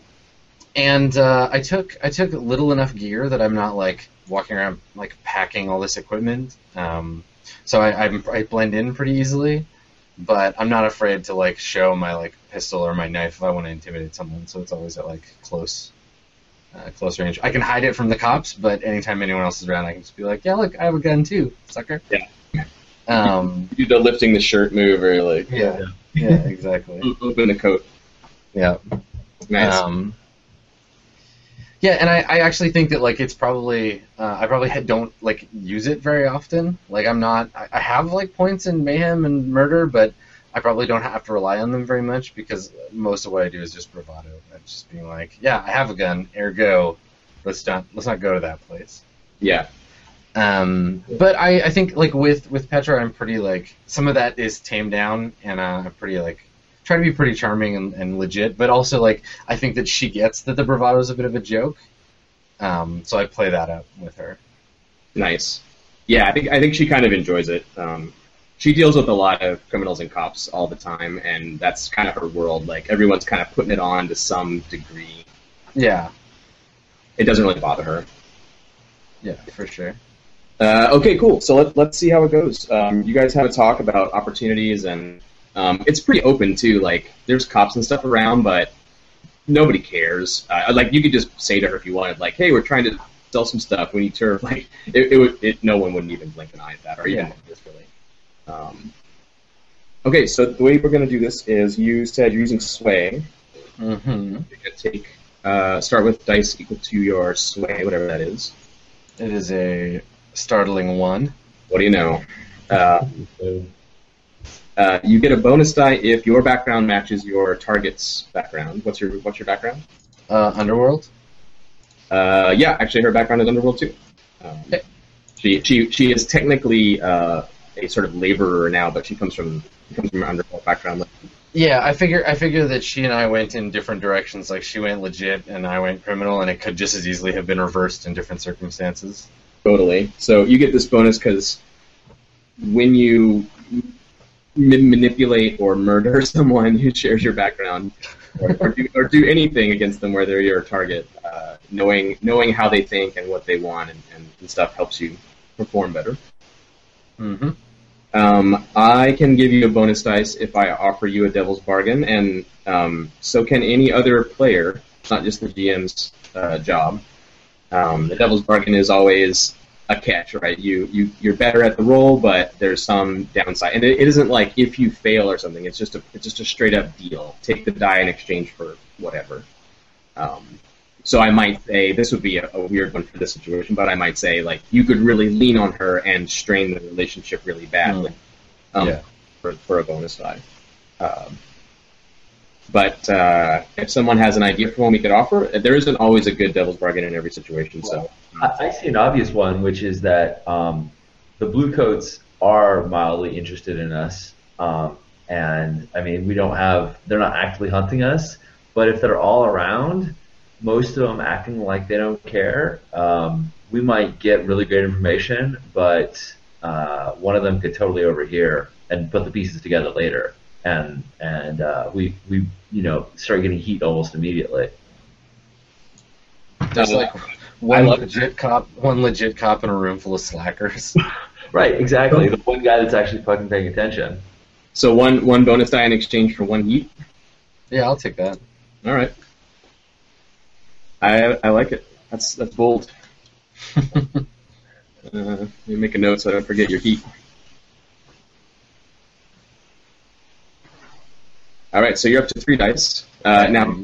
and uh, I took I took little enough gear that I'm not like walking around like packing all this equipment. Um, so I, I'm, I blend in pretty easily, but I'm not afraid to like show my like pistol or my knife if I want to intimidate someone. So it's always at like close. Uh, close range. I can hide it from the cops, but anytime anyone else is around, I can just be like, "Yeah, look, I have a gun too, sucker." Yeah. Um. You do the lifting the shirt move, or like Yeah. Yeah. Exactly. open the coat. Yeah. Nice. Um, yeah, and I, I actually think that like it's probably uh, I probably don't like use it very often. Like I'm not I, I have like points in mayhem and murder, but I probably don't have to rely on them very much because most of what I do is just bravado. It's just being like, yeah, I have a gun, ergo, let's not let's not go to that place. yeah. Um, but I, I think like with with Petra, I'm pretty like some of that is tamed down, and uh, I'm pretty like try to be pretty charming and, and legit. But also like I think that she gets that the bravado is a bit of a joke, um, so I play that up with her. Nice. Yeah, I think I think she kind of enjoys it. Um, she deals with a lot of criminals and cops all the time, and that's kind of her world. Like everyone's kind of putting it on to some degree. Yeah, It doesn't really bother her. yeah, for sure. Uh, okay, cool. So let, let's see how it goes. Um, you guys have a talk about opportunities, and um, it's pretty open too. Like there's cops and stuff around, but nobody cares. Uh, like you could just say to her if you wanted, like, "Hey, we're trying to sell some stuff. We need to." Like it, it would. It, no one wouldn't even blink an eye at that, or even Yeah. just really. Um, okay, so the way we're going to do this is you said you're using sway. Mm-hmm. You're take uh, start with dice equal to your sway, whatever that is. It is a startling one. What do you know? Uh, So, Uh, you get a bonus die if your background matches your target's background. What's your What's your background? Uh, Underworld. Uh, yeah, actually, her background is Underworld too. Um, Okay. she she she is technically uh, a sort of laborer now, but she comes from she comes from an Underworld background. Yeah, I figure I figure that she and I went in different directions. Like she went legit and I went criminal, and it could just as easily have been reversed in different circumstances. Totally. So you get this bonus because when you ma- manipulate or murder someone who shares your background, or, or, do, or do anything against them where they're your target, uh, knowing knowing how they think and what they want and, and, and stuff helps you perform better. Mm-hmm. Um, I can give you a bonus dice if I offer you a devil's bargain, and um, so can any other player. It's not just the GM's uh, job. Um, the devil's bargain is always a catch, right? You you you're better at the role, but there's some downside, and it, it isn't like if you fail or something. It's just a it's just a straight up deal. Take the die in exchange for whatever. Um, so I might say this would be a, a weird one for this situation, but I might say like you could really lean on her and strain the relationship really badly um, Yeah. for, for a bonus die. Um, but uh, if someone has an idea for one we could offer, there isn't always a good devil's bargain in every situation. So I, see an obvious one, which is that um, the bluecoats are mildly interested in us, um, and I mean we don't have they're not actively hunting us, but if they're all around, most of them acting like they don't care, um, we might get really great information, but uh, one of them could totally overhear and put the pieces together later, and and uh, we we you know start getting heat almost immediately. There's like one love- legit cop, one legit cop in a room full of slackers. Right, exactly. The one guy that's actually fucking paying attention. so one one bonus die in exchange for one heat. yeah, I'll take that. All right. I I like it. That's that's bold. Uh, let me make a note so I don't forget your heat. All right, so you're up to three dice. Uh, now,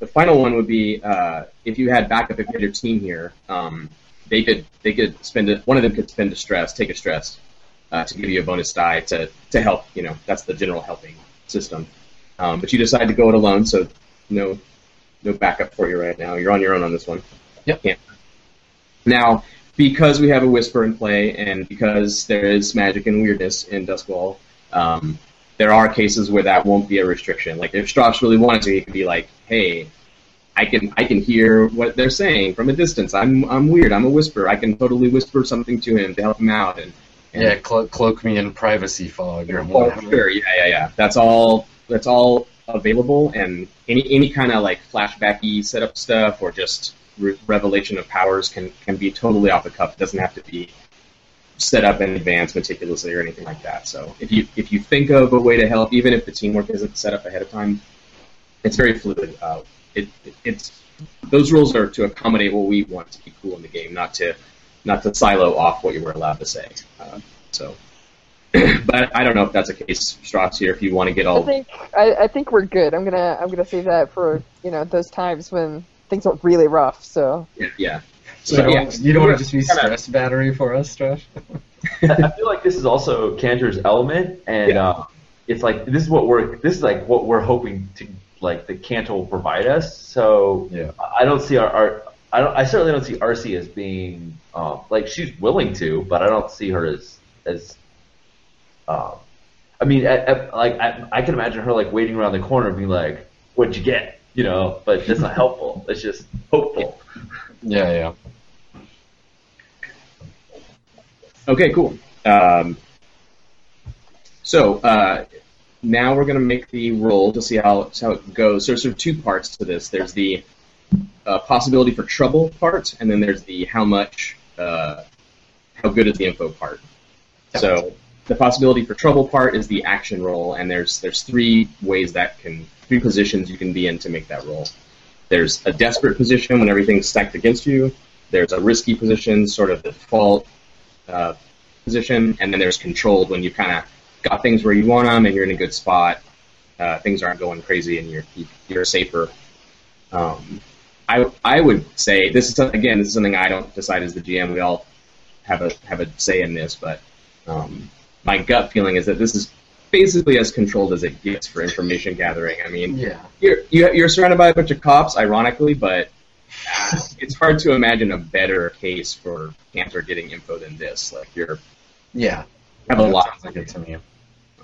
the final one would be uh, if you had backup, if you had your team here, um, they could they could spend it. One of them could spend a stress, take a stress, uh, to give you a bonus die to to help. You know, that's the general helping system. Um, but you decide to go it alone, so no no backup for you right now. You're on your own on this one. Yep. Yeah. Now, because we have a whisper in play, and because there is magic and weirdness in Duskwall, um, there are cases where that won't be a restriction. Like if Stras really wanted to, he could be like, "Hey, I can I can hear what they're saying from a distance. I'm I'm weird. I'm a whisper. I can totally whisper something to him to help him out." And, and Yeah, clo- cloak me in privacy fog or Oh, whatever. sure, yeah, yeah, yeah. That's all. That's all available, and any any kind of like flashbacky setup stuff or just re- revelation of powers can can be totally off the cuff. It doesn't have to be set up in advance meticulously or anything like that. So if you if you think of a way to help, even if the teamwork isn't set up ahead of time, it's very fluid. Uh, it, it it's those rules are to accommodate what we want to be cool in the game, not to not to silo off what you were allowed to say. Uh, so. but I don't know if that's a case, Stras here. If you want to get all, I think I, I think we're good. I'm gonna I'm gonna save that for you know those times when things are really rough. So yeah, yeah. So So, you yeah, don't- you don't want to just be kinda- stress battery for us, Josh? I feel like this is also Canter's element, and Yeah. uh, it's like this is what we're this is like what we're hoping to like the Cantor will provide us. So Yeah. I don't see our, our I don't I certainly don't see Arcy as being um, like she's willing to, but I don't see her as as um, I mean, at, at, like I, I can imagine her like waiting around the corner and being like, "What'd you get?" You know, but that's not helpful. It's just hopeful. Yeah, yeah. Okay, cool. Um, so uh, now we're going to make the roll to see how how it goes. There's sort of two parts to this. There's the uh, possibility for trouble part, and then there's the how much, uh, how good is the info part. So the possibility for trouble part is the action roll, and there's there's three ways that can three positions you can be in to make that roll. There's a desperate position when everything's stacked against you. There's a risky position, sort of the default uh, position, and then there's controlled when you kind of got things where you want them and you're in a good spot. Uh, things aren't going crazy and you're you're safer. Um, I I would say this is again this is something I don't decide as the GM. We all have a have a say in this, but um, my gut feeling is that this is basically as controlled as it gets for information gathering. I mean, Yeah. you're you- you're surrounded by a bunch of cops, ironically, but it's hard to imagine a better case for Canter getting info than this. Like you're Yeah. have a lot. sounds like it to me.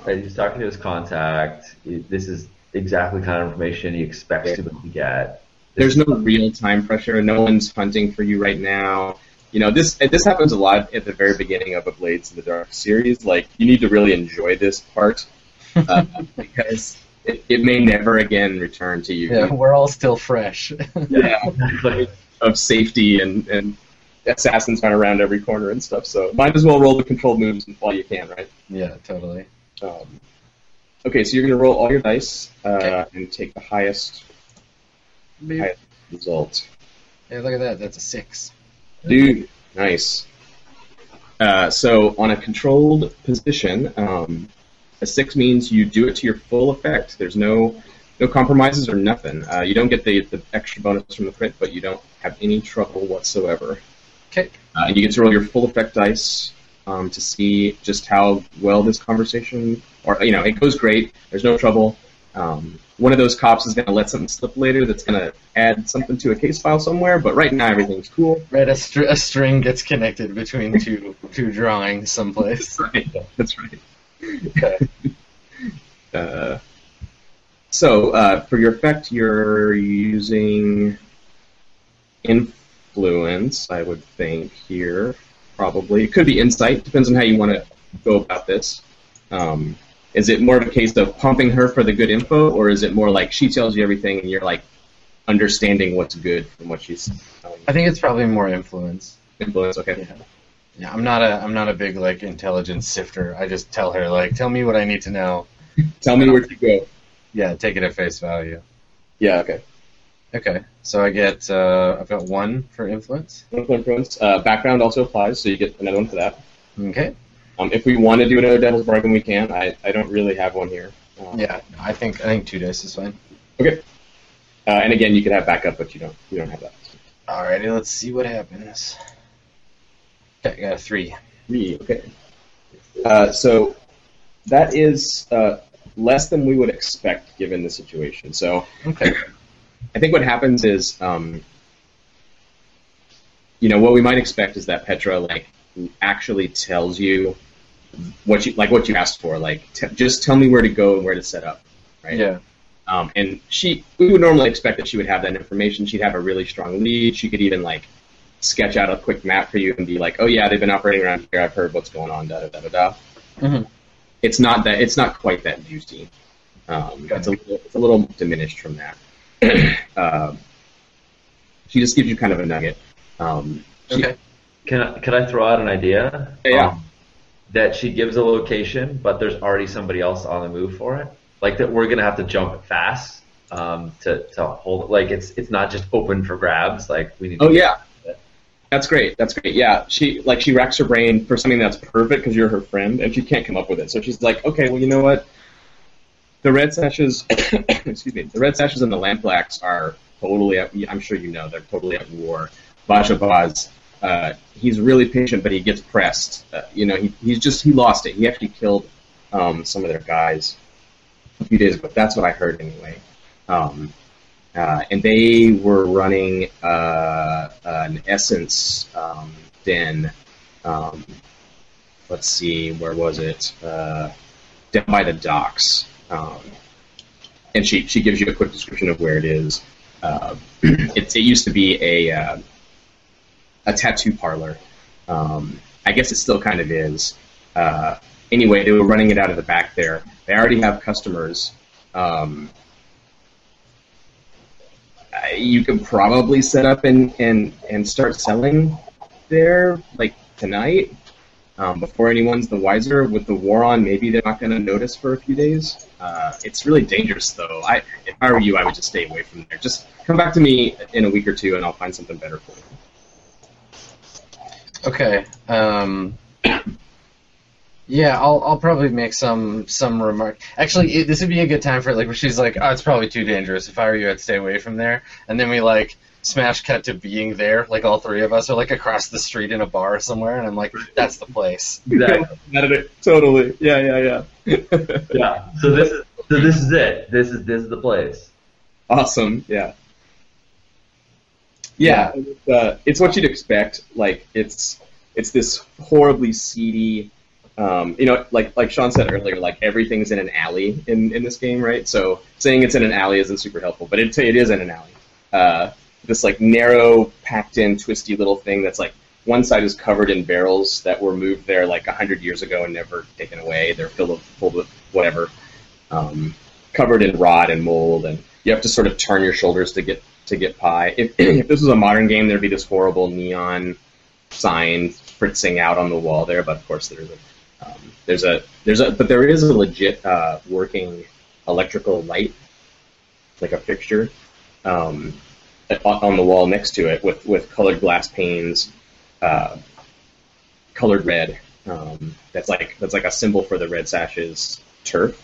Right, he's talking to his contact. This is exactly the kind of information he expects to be able to get. There's no real time pressure. No one's hunting for you right now. You know, this this happens a lot at the very beginning of a Blades in the Dark series. Like, you need to really enjoy this part uh, because it, it may never again return to you. Yeah, we're all still fresh. Yeah, of safety and and assassins kind of around every corner and stuff. So might as well roll the controlled moves while you can, right? yeah, totally. Um, okay, so you're gonna roll all your dice uh, Okay. and take the highest highest result. Hey, look at that. That's a six. Dude, nice. Uh, so on a controlled position, um, a six means you do it to your full effect. There's no no compromises or nothing. Uh, you don't get the, the extra bonus from the crit, but you don't have any trouble whatsoever. Okay. Uh, and you get to roll your full effect dice um, to see just how well this conversation, or you know, it goes great. There's no trouble. Um, one of those cops is going to let something slip later that's going to add something to a case file somewhere, but right now everything's cool. Right, a, str- a string gets connected between two two drawings someplace. That's Right. That's right. Okay. Uh, so uh, for your effect, you're using influence, I would think here. Probably it could be insight. Depends on how you want to go about this. Um, is it more of a case of pumping her for the good info, or is it more like she tells you everything and you're like understanding what's good from what she's telling you? I think it's probably more influence. influence? Okay. Yeah. Yeah, I'm not a I'm not a big like intelligence sifter. I just tell her like, tell me what I need to know. Tell me where to go. Yeah, take it at face value. Yeah. Okay. Okay, so I get uh, I've got one for influence. One for influence. Uh, background also applies, so you get another one for that. Okay. Um, if we want to do another devil's bargain, we can. I, I don't really have one here. Um, Yeah, I think I think two dice is fine. Okay. Uh, and again, you could have backup, but you don't. You don't have that. Alrighty, let's see what happens. Okay, I three. Three. Okay. Uh, so that is uh, less than we would expect given the situation. So Okay. I think what happens is, um, you know, what we might expect is that Petra like actually tells you what you like what you asked for. Like, t- just tell me where to go and where to set up. Right. Yeah. Um, and she, we would normally expect that she would have that information. She'd have a really strong lead. She could even like sketch out a quick map for you and be like, "Oh yeah, they've been operating around here. I've heard what's going on." Da da da da da. Mhm. It's not that. It's not quite that juicy. Um, it's, a little, it's a little diminished from that. um, she just gives you kind of a nugget. Um, she- Okay. Can I, can I throw out an idea? Yeah. Um, that she gives a location, but there's already somebody else on the move for it. Like that, we're gonna have to jump fast um, to to hold it. Like it's it's not just open for grabs. Like we need. To Oh yeah, that's great. That's great. Yeah, she like she racks her brain for something that's perfect because you're her friend, and she can't come up with it. So she's like, okay, well, you know what? The red sashes, excuse me, the red sashes and the lampblacks are totally. At, I'm sure you know they're totally at war. Bazso Baz, uh, he's really patient, but he gets pressed. Uh, you know, he he's just he lost it. He actually killed um, some of their guys a few days ago. That's what I heard anyway. Um, uh, and they were running uh, an Essence um, den. Um, let's see, where was it? Uh, down by the docks. Um, and she she gives you a quick description of where it is. Uh, it, it used to be a uh, a tattoo parlor. Um, I guess it still kind of is. Uh, anyway, they were running it out of the back there. They already have customers. Um, you could probably set up and, and, and start selling there like tonight um, before anyone's the wiser. With the war on, maybe they're not going to notice for a few days. Uh, it's really dangerous, though. I, if I were you, I would just stay away from there. Just come back to me in a week or two, and I'll find something better for you. Okay. Um, yeah, I'll I'll probably make some some remark. Actually, it, this would be a good time for it, like where she's like, "Oh, it's probably too dangerous. If I were you, I'd stay away from there." And then we like smash cut to being there, like all three of us are like across the street in a bar somewhere, and I'm like, "That's the place." Exactly. totally. Yeah, yeah, yeah. yeah. So this is so this is it. This is this is the place. Awesome. Yeah. Yeah, it's, uh, it's what you'd expect. Like it's it's this horribly seedy. Um, you know, like like Sean said earlier, like everything's in an alley in, in this game, right? So saying it's in an alley isn't super helpful, but it it is in an alley. Uh, this like narrow, packed in, twisty little thing that's like one side is covered in barrels that were moved there like hundred years ago and never taken away. They're filled with, filled with whatever, um, covered in rot and mold, and you have to sort of turn your shoulders to get to get pie. If, if this was a modern game, there'd be this horrible neon sign fritzing out on the wall there, but of course there's a um, there's a there's a but there is a legit uh, working electrical light, like a fixture, um, on the wall next to it with with colored glass panes, uh, colored red. Um, that's like that's like a symbol for the Red Sashes turf.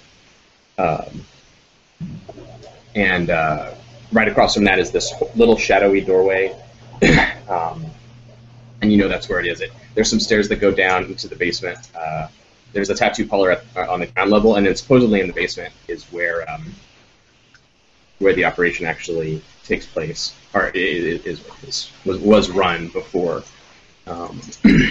Um, and uh, right across from that is this little shadowy doorway. and you know that's where it is. It there's some stairs that go down into the basement. Uh, there's a tattoo parlor at, uh, on the ground level, and then supposedly in the basement is where um, where the operation actually takes place, or is, is, was was run before. Um,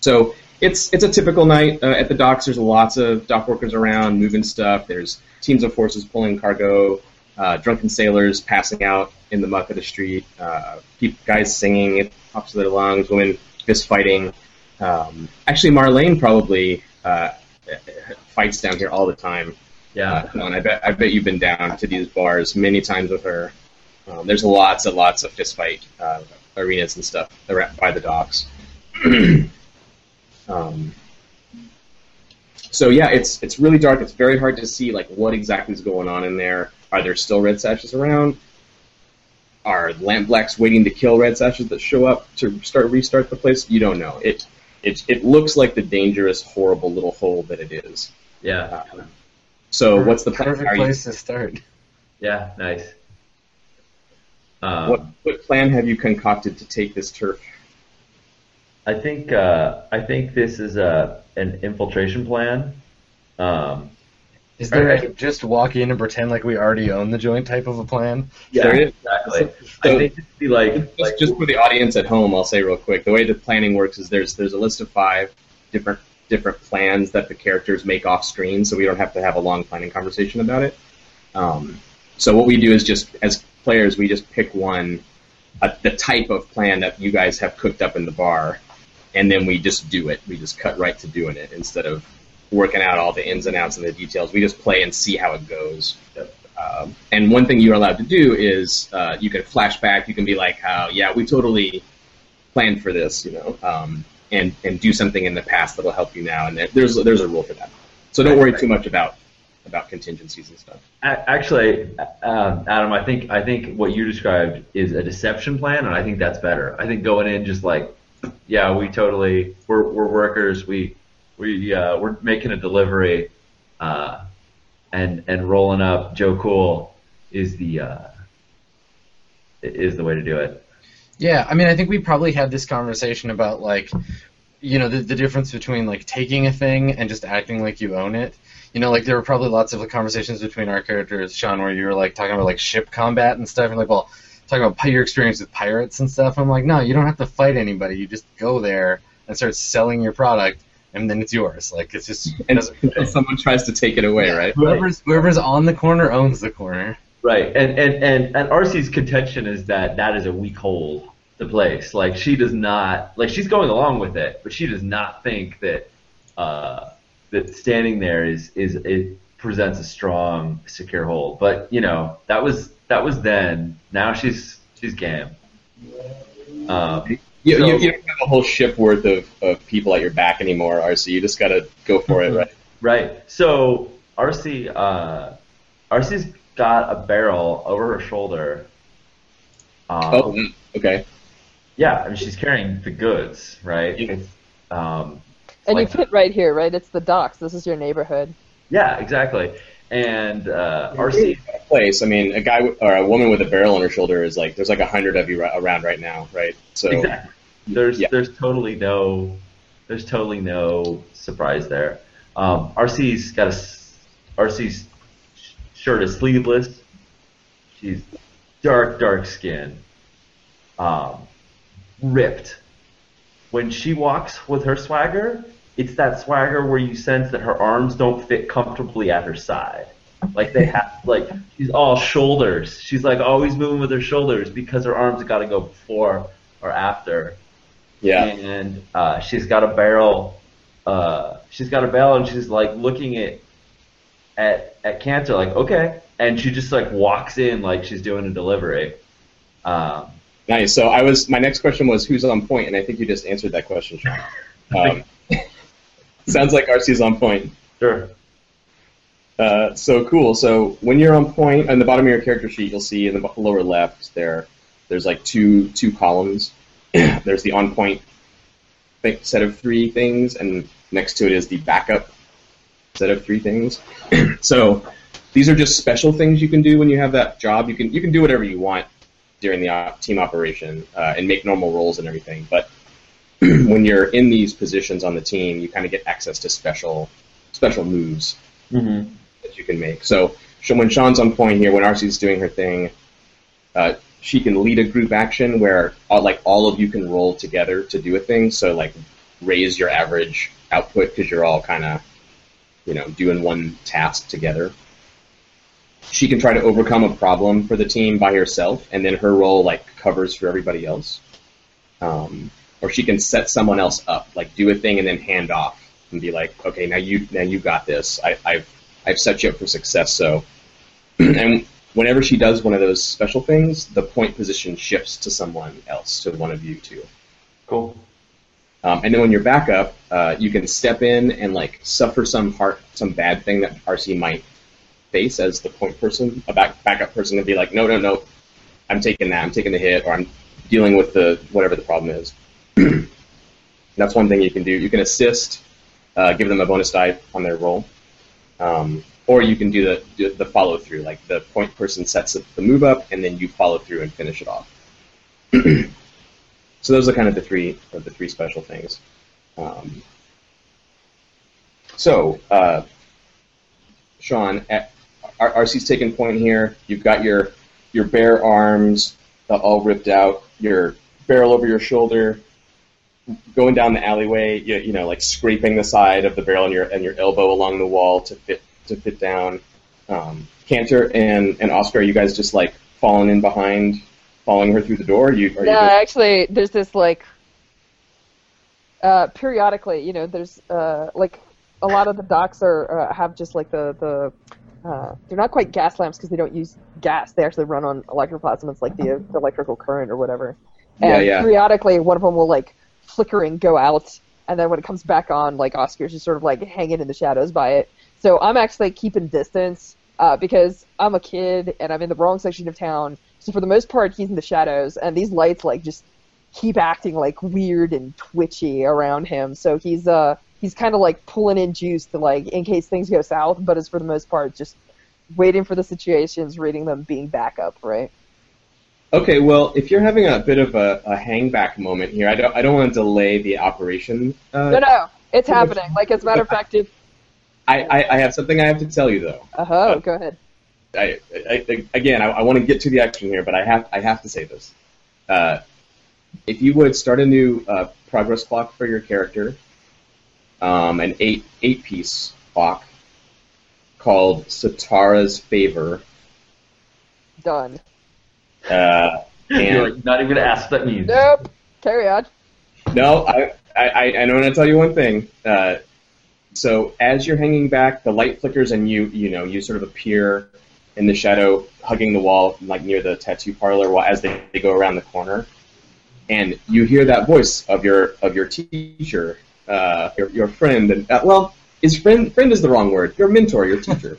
so it's it's a typical night uh, at the docks. There's lots of dock workers around moving stuff. There's teams of horses pulling cargo, uh, drunken sailors passing out in the muck of the street, uh, guys singing at tops of their lungs, women fist fighting. Um, actually, Marlene probably uh, fights down here all the time. Yeah. Uh, and I bet I bet you've been down to these bars many times with her. Um, there's lots and lots of fist fight uh, arenas and stuff by the docks. um, so yeah, it's it's really dark. It's very hard to see like what exactly is going on in there. Are there still red sashes around? Are lampblacks waiting to kill red sashes that show up to start restart the place? You don't know. It it it looks like the dangerous, horrible little hole that it is. Yeah. Uh, so what's the plan? Perfect Are you- place to start. Yeah. Nice. Um, what what plan have you concocted to take this turf? I think uh, I think this is a an infiltration plan. Um, Is there Alright. a just walk in and pretend like we already own the joint type of a plan? yeah, There is. exactly. So- I think be like, Just, like just for the audience at home, I'll say real quick. The way the planning works is there's there's a list of five different different plans that the characters make off screen, so we don't have to have a long planning conversation about it. Um, so what we do is just as players, we just pick one, uh, the type of plan that you guys have cooked up in the bar, and then we just do it. We just cut right to doing it instead of working out all the ins and outs and the details. We just play and see how it goes. Um, and one thing you're allowed to do is uh, you can flash back. You can be like, "Oh, yeah, we totally planned for this," you know, um, and and do something in the past that'll help you now. And there's there's a rule for that. So don't worry too much about about contingencies and stuff. Actually, um, Adam, I think I think what you described is a deception plan, and I think that's better. I think going in just like, yeah, we totally we're we're workers. We we uh, we're making a delivery, uh, and and rolling up Joe Cool is the uh, is the way to do it. Yeah, I mean, I think we probably had this conversation about like, you know, the, the difference between like taking a thing and just acting like you own it. You know, like there were probably lots of conversations between our characters, Sean, where you were like talking about like ship combat and stuff, and like, well, talking about your experience with pirates and stuff. I'm like, no, you don't have to fight anybody. You just go there and start selling your product, and then it's yours. Like it's just And doesn't- until someone tries to take it away, right? whoever's whoever's on the corner owns the corner. Right, and and and and Arcy's contention is that that is a weak hold the place. Like she does not like she's going along with it, but she does not think that uh, that standing there is is it presents a strong secure hold. But you know that was that was then. Now she's she's game. Um, You, So- you, you don't have a whole ship worth of, of people at your back anymore, Arcy. You just got to go for it, right? right. So Arcy uh, Arcy's got a barrel over her shoulder. Um, Oh, okay. Yeah, I mean she's carrying the goods, right? Yeah. It's, um, And like- you fit right here, right? It's the docks. This is your neighborhood. yeah, exactly. And uh, Arcy, Place. I mean, a guy w- or a woman with a barrel on her shoulder is like there's like a hundred of you ra- around right now, right? So exactly. There's Yeah. there's totally no there's totally no surprise there. Um, Arcy's got a Arcy's shirt is sleeveless. She's dark dark skin, um, ripped. When she walks with her swagger, it's that swagger where you sense that her arms don't fit comfortably at her side. Like they have, like she's all shoulders. She's like always moving with her shoulders because her arms got to go before or after. Yeah. and uh, she's got a barrel. Uh, she's got a barrel, and she's like looking at at at Canter, like okay, and she just like walks in like she's doing a delivery. Um, Nice. So I was my next question was who's on point, and I think you just answered that question, Sean. Um, sounds like Arcy's on point. sure. Uh, so cool. So when you're on point, on the bottom of your character sheet, you'll see in the lower left there, there's like two two columns. there's the on point set of three things, and next to it is the backup set of three things. so these are just special things you can do when you have that job. You can you can do whatever you want during the op- team operation uh, and make normal rolls and everything, but when you're in these positions on the team, you kind of get access to special special moves Mm-hmm. that you can make. So when Sean's on point here, when Arcy's doing her thing, uh, she can lead a group action where all, like all of you can roll together to do a thing. So like raise your average output because you're all kind of you know doing one task together. She can try to overcome a problem for the team by herself, and then her role like covers for everybody else. Um, or she can set someone else up, like do a thing and then hand off and be like, okay, now you now you got this. I, I've I've set you up for success. So, and whenever she does one of those special things, the point position shifts to someone else, to one of you two. Cool. Um, and then when you're back up, uh, you can step in and like suffer some heart, some bad thing that Arcy might face as the point person, a back backup person, and be like, no, no, no, I'm taking that, I'm taking the hit, or I'm dealing with the whatever the problem is. That's one thing you can do. You can assist, uh, give them a bonus die on their roll, um, or you can do the do the follow through. Like the point person sets up the move up, and then you follow through and finish it off. so those are kind of the three of the three special things. Um, so, uh, Sean, at, Arcy's taking point here. You've got your your bare arms uh, all ripped out, your barrel over your shoulder, going down the alleyway. You, you know, like scraping the side of the barrel and your and your elbow along the wall to fit to fit down. Um, Canter and and Oskar, are you guys just like falling in behind, following her through the door? You are you actually, there's this like uh, periodically, you know, there's uh, like a lot of the docks are uh, have just like the the uh, they're not quite gas lamps because they don't use gas. They actually run on electroplasm. It's like the, the electrical current or whatever. And Yeah, yeah. periodically, one of them will like flicker and go out, and then when it comes back on, like Oskar's just sort of like hanging in the shadows by it. So I'm actually keeping distance uh, because I'm a kid and I'm in the wrong section of town. So for the most part, he's in the shadows, and these lights like just keep acting like weird and twitchy around him. So he's uh he's kind of like pulling in juice to like in case things go south, but is for the most part just waiting for the situations, reading them, being backup, right? Okay, well, if you're having a bit of a, a hang back moment here, I don't, I don't want to delay the operation. Uh, No, no, it's happening. Like as a matter of fact, if I, I, I have something I have to tell you though. uh huh, go ahead. I, I, I again, I, I want to get to the action here, but I have I have to say this. Uh, if you would start a new uh, progress clock for your character, um, an eight eight piece clock called Setarra's Favor, Done. uh, You're like, not even gonna ask what that means. Nope. Carry on. No, I, I, I, I want to tell you one thing. Uh, so as you're hanging back, the light flickers and you, you know, you sort of appear in the shadow, hugging the wall, like near the tattoo parlor, while as they, they go around the corner, and you hear that voice of your of your teacher, uh, your your friend, and uh, well, is friend friend is the wrong word. Your mentor, your teacher.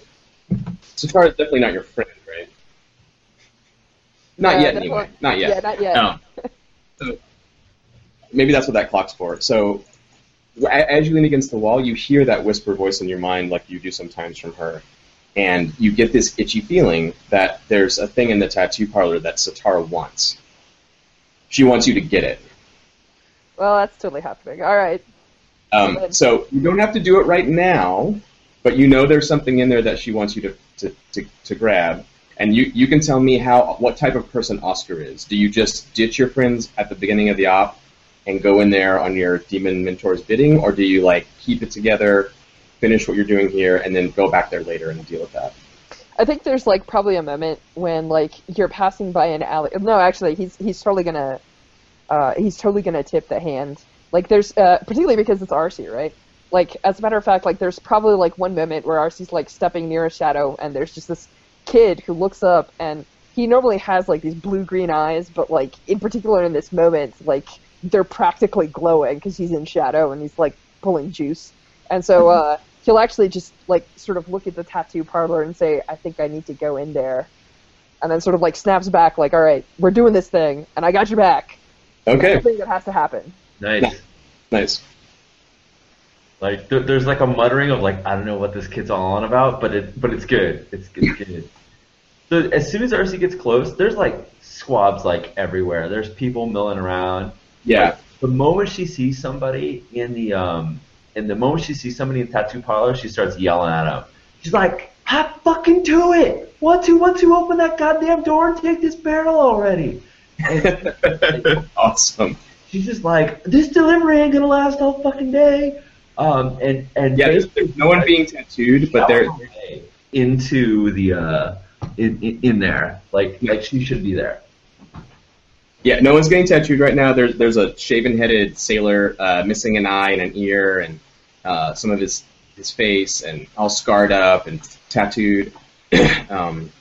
Setarra is definitely not your friend, right? Not Yeah, yet, anyway. Not yet. Yeah, not yet. Um, so maybe that's what that clock's for. So as you lean against the wall, you hear that whisper voice in your mind, like you do sometimes from her, and you get this itchy feeling that there's a thing in the tattoo parlor that Setarra wants. She wants you to get it. Well, that's totally happening. All right. Um, so you don't have to do it right now, but you know there's something in there that she wants you to, to, to, to grab. And you, you can tell me how what type of person Oskar is. Do you just ditch your friends at the beginning of the op and go in there on your demon mentor's bidding, or do you like keep it together, finish what you're doing here, and then go back there later and deal with that? I think there's like probably a moment when like you're passing by an alley. No, actually, he's he's totally gonna uh, he's totally gonna tip the hand. Like there's uh, particularly because it's Arcy, right? Like as a matter of fact, like there's probably like one moment where Arcy's like stepping near a shadow, and there's just this kid who looks up, and he normally has like these blue green eyes, but like in particular in this moment, like they're practically glowing because he's in shadow and he's like pulling juice, and so uh, he'll actually just like sort of look at the tattoo parlor and say, "I think I need to go in there," and then sort of like snaps back, like, "All right, we're doing this thing, and I got your back." Okay, That's the thing that has to happen. Nice. nice. Like there, there's like a muttering of like I don't know what this kid's all on about, but it but it's good. It's, it's good. So as soon as Arcy gets close, there's like squabs like everywhere. There's people milling around. Yeah, The moment she sees somebody in the um, and the moment she sees somebody in the tattoo parlor, she starts yelling at him. She's like, "Hop fucking do it. Want to it! One two one two, open that goddamn door and take this barrel already!" And awesome. she's just like, "This delivery ain't gonna last all fucking day." Um, and and Yeah, there's, there's no one being tattooed, but they're into the uh, in, in in there, like like she should be there. Yeah, no one's getting tattooed right now. There's there's a shaven-headed sailor uh, missing an eye and an ear, and uh, some of his his face, and all scarred up and tattooed, um,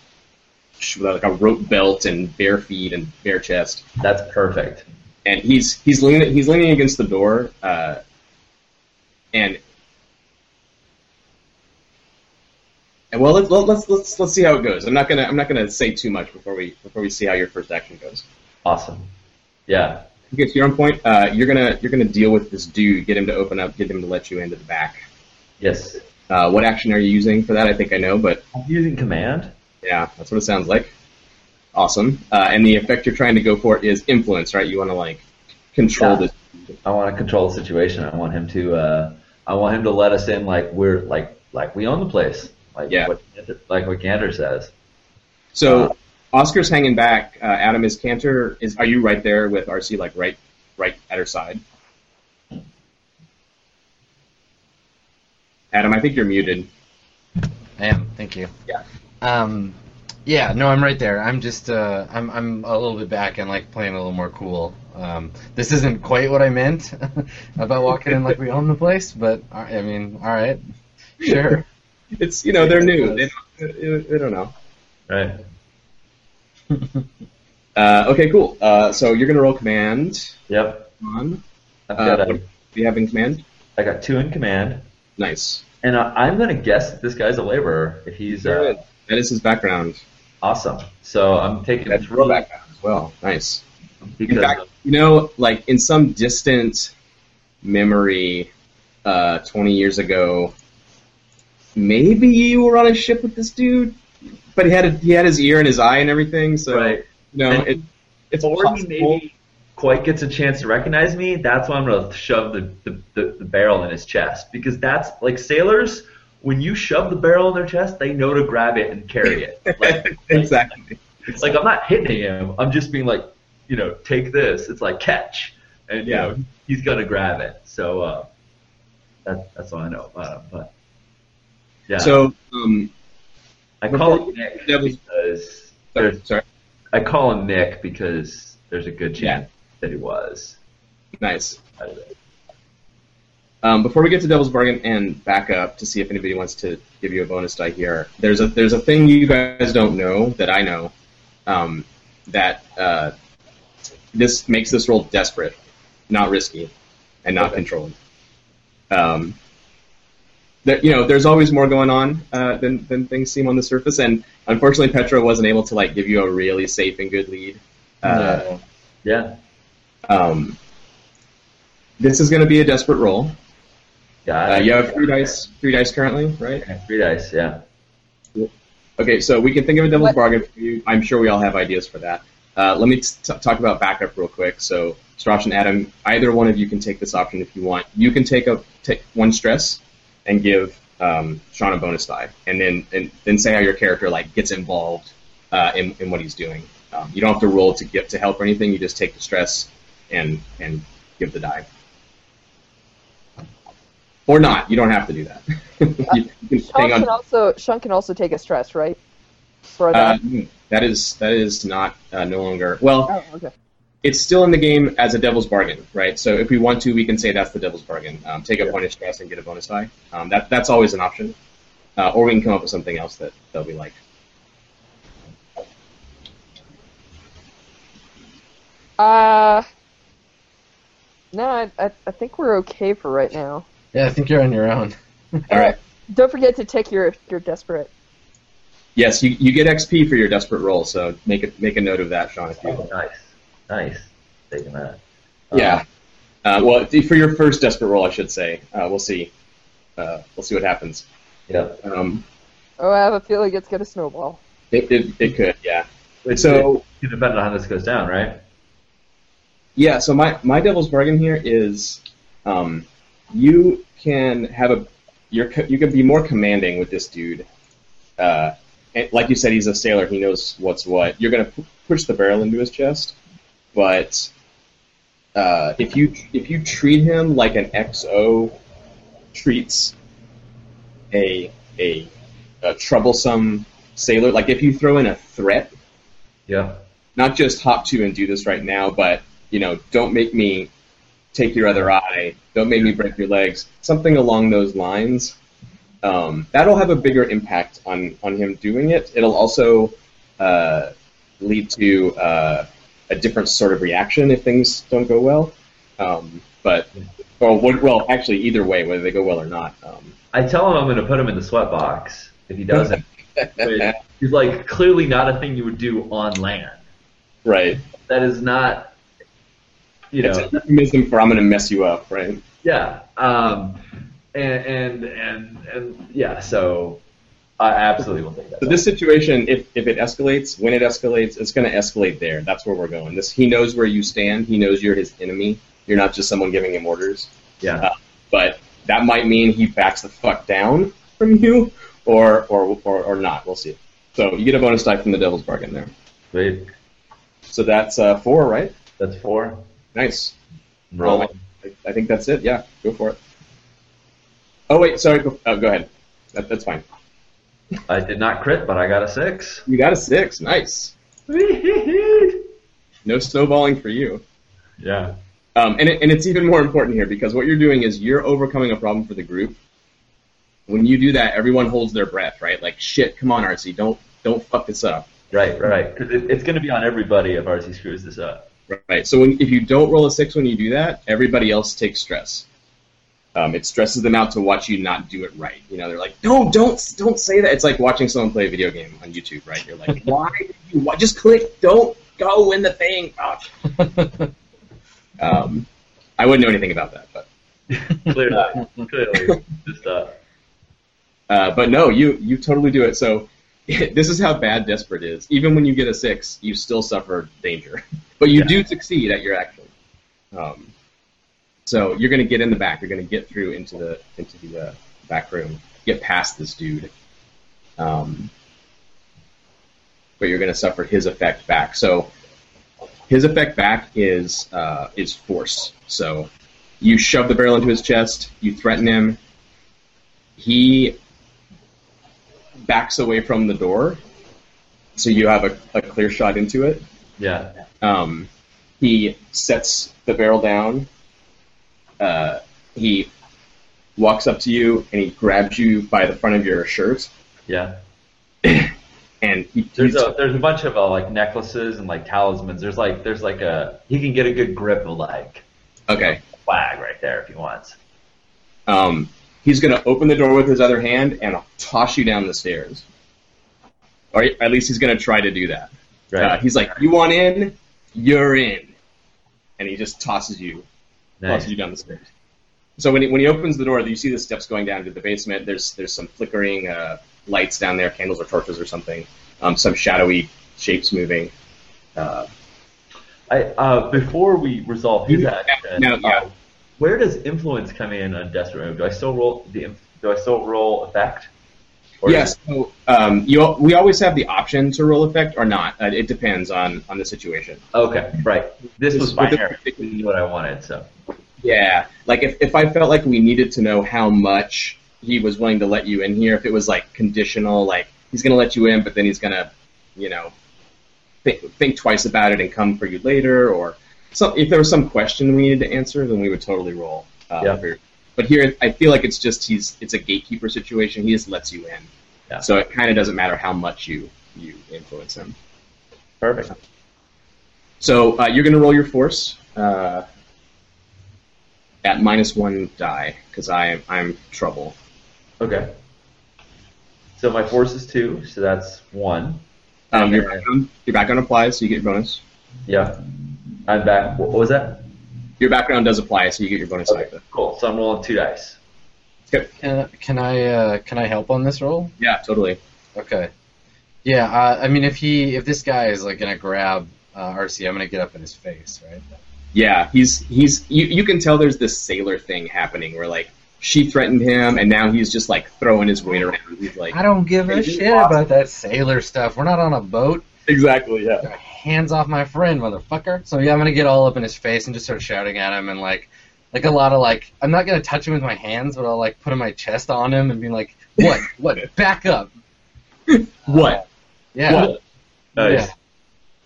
with like a rope belt and bare feet and bare chest. That's perfect. and he's he's leaning he's leaning against the door, uh, and and well let's let's let's let's see how it goes. I'm not gonna I'm not gonna say too much before we before we see how your first action goes. Awesome. Yeah. Okay, so you're on point. Uh, you're gonna you're gonna deal with this dude, get him to open up, get him to let you into the back. Yes. Uh, what action are you using for that? I think I know, but I'm using command. yeah, that's what it sounds like. Awesome. Uh, and the effect you're trying to go for is influence, right? You want to like control Yeah. this. I want to control the situation. I want him to. Uh, I want him to let us in like we're like like we own the place. Like Yeah. what like what Canter says. So Oskar's hanging back. Uh, Adam is Canter. Is are you right there with Arcy like right right at her side? Adam, I think you're muted. I am. Thank you. Yeah. Um, yeah. No, I'm right there. I'm just. Uh, I'm. I'm a little bit back and like playing a little more cool. Um, this isn't quite what I meant about walking in like we own the place, but uh, I mean, all right, sure. It's you know they're new. They don't, they don't know. Right. Uh, okay, cool. Uh, so you're gonna roll command Yep. on. I've Uh, got what a, do you have in command? I got two in command, Nice. and I, I'm gonna guess that this guy's a laborer. If he's uh. That is his background. awesome, so I'm taking That's real background as well. Nice. because In fact, you know, like in some distant memory, uh, 20 years ago, maybe you were on a ship with this dude, but he had a, he had his ear and his eye and everything. So right. you know, And it, it's before he maybe quite gets a chance to recognize me, that's when I'm gonna shove the, the, the, the barrel in his chest because that's like sailors. When you shove the barrel in their chest, they know to grab it and carry it. Like, exactly. like I'm not hitting him. I'm just being like, you know, take this. It's like catch, and you Yeah. know he's gonna grab it. So uh, that, that's all I know about him. But yeah, So, um, I call him Nick because sorry, there's sorry. I call him Nick because there's a good Yeah. chance that he was. Nice. Um, before we get to Devil's Bargain and back up to see if anybody wants to give you a bonus die here, there's a there's a thing you guys don't know that I know um, that uh, this makes this roll desperate, not risky, and not Okay. controlled. Um, there, you know, there's always more going on uh, than than things seem on the surface, and unfortunately, Petra wasn't able to like give you a really safe and good lead. Uh, No. Yeah, um, this is going to be a desperate roll. got Uh, you have three dice, three dice currently, right? Okay, Three dice, yeah. Okay, so we can think of a devil's What- bargain for you. I'm sure we all have ideas for that. Uh, let me t- talk about backup real quick. So, Stras and Adam, either one of you can take this option if you want. You can take a take one stress and give um, Sean a bonus die, and then and then say how your character like gets involved uh, in, in what he's doing. Um, you don't have to roll to get to help or anything. You just take the stress and and give the die. Or not. You don't have to do that. you, you can Sean hang can also Sean can also take a stress, right? For Uh, that. mm, that is that is not uh, no longer well. oh, okay. It's still in the game as a devil's bargain, right? So if we want to, we can say that's the devil's bargain. Um, take a Yeah. point of stress and get a bonus die. Um, that that's always an option. Uh, or we can come up with something else that that we like. Uh, no, I, I, I think we're okay for right now. Yeah, I think you're on your own. All right. Don't forget to take your your desperate. Yes, you, you get XP for your desperate roll, so make a make a note of that, Sean. If you Oh, nice, nice. Taking that. Yeah. Uh, well, for your first desperate roll, I should say. Uh, we'll see. Uh, we'll see what happens. Yeah. Um, Oh, I have a feeling it's gonna snowball. it, it, it could, yeah. It's So it, depends on how this goes down, right? yeah, so my, my devil's bargain here is, um, you can have a you're you can be more commanding with this dude. Uh, and like you said, he's a sailor. He knows what's what. You're gonna pu- push the barrel into his chest, but uh, if you if you treat him like an XO treats a a, a troublesome sailor, like if you throw in a threat, Yeah. not just hop to and do this right now, but you know, don't make me take your other eye, don't make me break your legs, something along those lines. Um, that'll have a bigger impact on on him doing it. It'll also uh, lead to uh, a different sort of reaction if things don't go well. Um, but well, well, actually, either way, whether they go well or not. Um, I tell him I'm going to put him in the sweat box if he doesn't. he's like clearly not a thing you would do on land. right. That is not, you It's know, a euphemism for I'm going to mess you up, right? yeah. Um, and and and and yeah. So I absolutely will take that. So this situation, if, if it escalates, when it escalates, it's going to escalate there. That's where we're going. This he knows where you stand. He knows you're his enemy. You're not just someone giving him orders. yeah. Uh, but that might mean he backs the fuck down from you, or or or, or not. We'll see. So you get a bonus die from the Devil's Bargain there. Wait, So that's uh, four, right? that's four. Nice. Roll. I, I think that's it. Yeah, go for it. Oh wait, sorry. Go, oh, go ahead. That, that's fine. I did not crit, but I got a six. You got a six. Nice. No snowballing for you. yeah. Um, and, it, and it's even more important here because what you're doing is you're overcoming a problem for the group. When you do that, everyone holds their breath, right? Like, shit, come on, Arcy, don't don't fuck this up, Right, right. Because it, it's going to be on everybody if Arcy screws this up. right? So when, if you don't roll a six when you do that, everybody else takes stress. Um, it stresses them out to watch you not do it right. You know, they're like, no, don't don't say that. It's like watching someone play a video game on YouTube, right? You're like, why? you, why just click, don't go in the thing. Oh. Um, I wouldn't know anything about that, but. clearly, clearly, just uh, Uh, but no, you you totally do it. So this is how bad desperate is. Even when you get a six, you still suffer danger, but you Yeah. do succeed at your action. Um, so you're going to get in the back. You're going to get through into the into the uh, back room, get past this dude. Um, but you're going to suffer his effect back. So his effect back is uh, is force. So you shove the barrel into his chest. You threaten him. He backs away from the door, so you have a, a clear shot into it. yeah, Um, he sets the barrel down. Uh, he walks up to you and he grabs you by the front of your shirt, yeah. and he, There's a there's a bunch of uh, like necklaces and like talismans. There's like there's like a he can get a good grip of like okay. flag right there if he wants. Um, he's going to open the door with his other hand and toss you down the stairs, or at least he's going to try to do that. Uh, Right. he's like, "You want in? You're in," and he just tosses you nice. you down the stairs. So when he, when he opens the door, you see the steps going down to the basement. There's there's some flickering uh, lights down there, candles or torches or something. Um, some shadowy shapes moving. Uh, I uh, before we resolve his action, no, yeah. uh, where does influence come in on desperate Room? Do I still roll the do I still roll effect? Or yes, so um, you we always have the option to roll effect or not. Uh, it depends on on the situation. Okay, right. This was With the- binary. What I wanted. So Yeah, like if, if I felt like we needed to know how much he was willing to let you in here, if it was like conditional, like he's going to let you in, but then he's going to, you know, think, think twice about it and come for you later, or so if there was some question we needed to answer, then we would totally roll. Uh, Yeah. But here, I feel like it's just he's it's a gatekeeper situation. He just lets you in. Yeah. So it kind of doesn't matter how much you you influence him. Perfect. So uh, you're going to roll your force uh, at minus one die because I am I'm trouble. Okay. So my force is two, so that's one. Um, your background your background applies, so you get your bonus. Yeah. I'm back. What what was that? Your background does apply, so you get your bonus Okay, factor. cool. So I'm rolling two dice. Can, can I uh, can I help on this roll? Yeah, totally. Okay. Yeah, uh, I mean, if he if this guy is like gonna grab uh, Arcy, I'm gonna get up in his face, right? Yeah, he's he's you, you can tell there's this sailor thing happening where like she threatened him and now he's just like throwing his weight around. He's like I don't give a shit awesome. about that sailor stuff. We're not on a boat. exactly yeah. Hands off my friend, motherfucker. So yeah, I'm gonna get all up in his face and just start shouting at him and like, like a lot of like, I'm not gonna touch him with my hands, but I'll like put my chest on him and be like, what, what, back up. What? Yeah. What? Nice.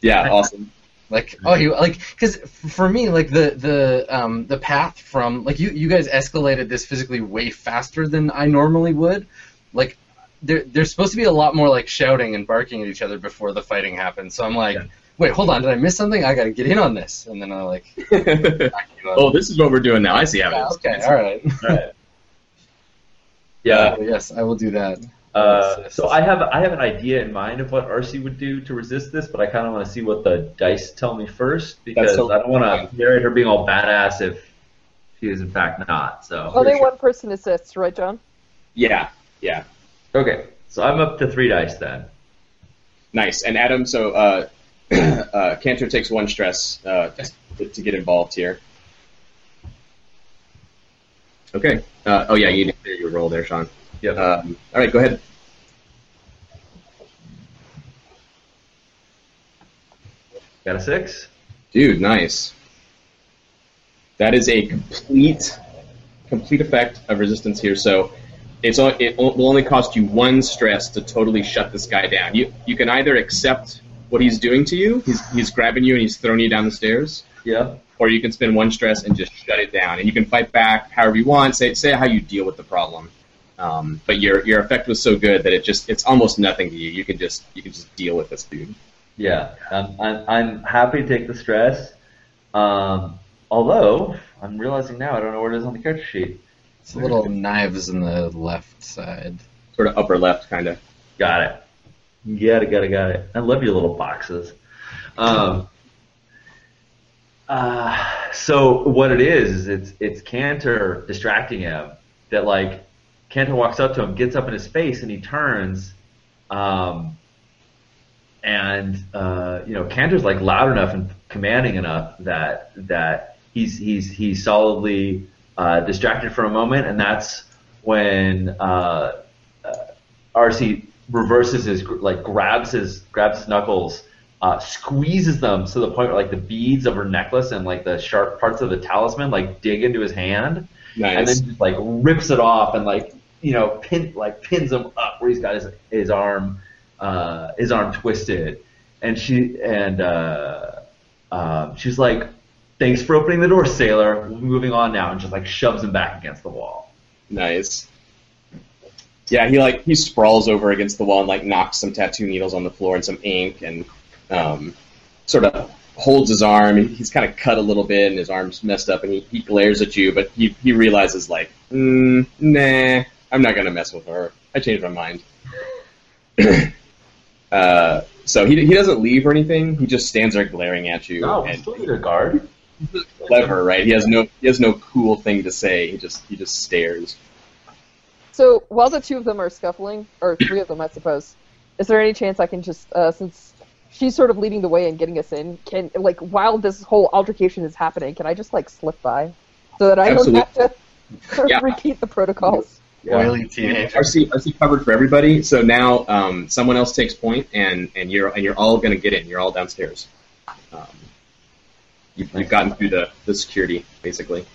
Yeah. Yeah, awesome. Like oh you like because for me like the the um the path from like you you guys escalated this physically way faster than I normally would like there there's supposed to be a lot more like shouting and barking at each other before the fighting happens so I'm like Yeah. Wait hold on did I miss something I gotta get in on this and then I like back you up. oh, this is what we're doing now. I see how it yeah, is. okay all right Alright. Yeah. Uh, yes I will do that Uh, so I have I have an idea in mind of what Arcy would do to resist this, but I kind of want to see what the dice tell me first because so- I don't want to narrate her being all badass if she is in fact not. So Only one person assists, right, John? Yeah, yeah. okay, so I'm up to three dice then. Nice. And Adam, so uh, uh, Canter takes one stress uh, to, to get involved here. Okay. Uh, oh yeah, you need to your roll there, Sean. Yep. Um, all right, go ahead. Got a six. Dude, nice. That is a complete, complete effect of resistance here. So it's it will only cost you one stress to totally shut this guy down. You you can either accept what he's doing to you. He's he's grabbing you and he's throwing you down the stairs. Yeah. or you can spend one stress and just shut it down. And you can fight back however you want. Say say how you deal with the problem. Um, but your your effect was so good that it just it's almost nothing to you. You can just you can just deal with this dude. Yeah, I'm, I'm, I'm happy to take the stress. Um, although, I'm realizing now I don't know where it is on the character sheet. it's a little knives in the left side Sort of upper left kind of. Got it. Got it, got it, got it. I love your little boxes. Um, uh, so what it is, is it's, it's Canter distracting him. That, like, Canter walks up to him, gets up in his face, and he turns. Um, and uh, you know, Canter's like loud enough and commanding enough that that he's he's he's solidly uh, distracted for a moment, and that's when uh, uh, Arcy reverses his like grabs his grabs his knuckles, uh, squeezes them to the point where like the beads of her necklace and like the sharp parts of the talisman like dig into his hand, and then just like rips it off and like you know pin like pins him up where he's got his his arm uh, his arm twisted, and she and uh, um, she's like, "Thanks for opening the door, sailor. We're moving on now," and just like shoves him back against the wall. Nice. Yeah, he like he sprawls over against the wall and like knocks some tattoo needles on the floor and some ink and um, sort of holds his arm. He- He's kind of cut a little bit and his arm's messed up and he, he glares at you, but he, he realizes like, mm, nah, I'm not gonna mess with her. I changed my mind. uh, so he, he doesn't leave or anything. He just stands there glaring at you No, we and still need a guard. clever, right? He has no he has no cool thing to say. He just he just stares. So while the two of them are scuffling, or three of them, I suppose, is there any chance I can just, uh, since she's sort of leading the way and getting us in, can like while this whole altercation is happening, can I just like slip by so that I Absolutely. don't have to Yeah. repeat the protocols? oily teenager Arcy Arcy covered for everybody. So now um, someone else takes point, and and you're and you're all going to get in. You're all downstairs. Um, you've, you've gotten through the, the security basically.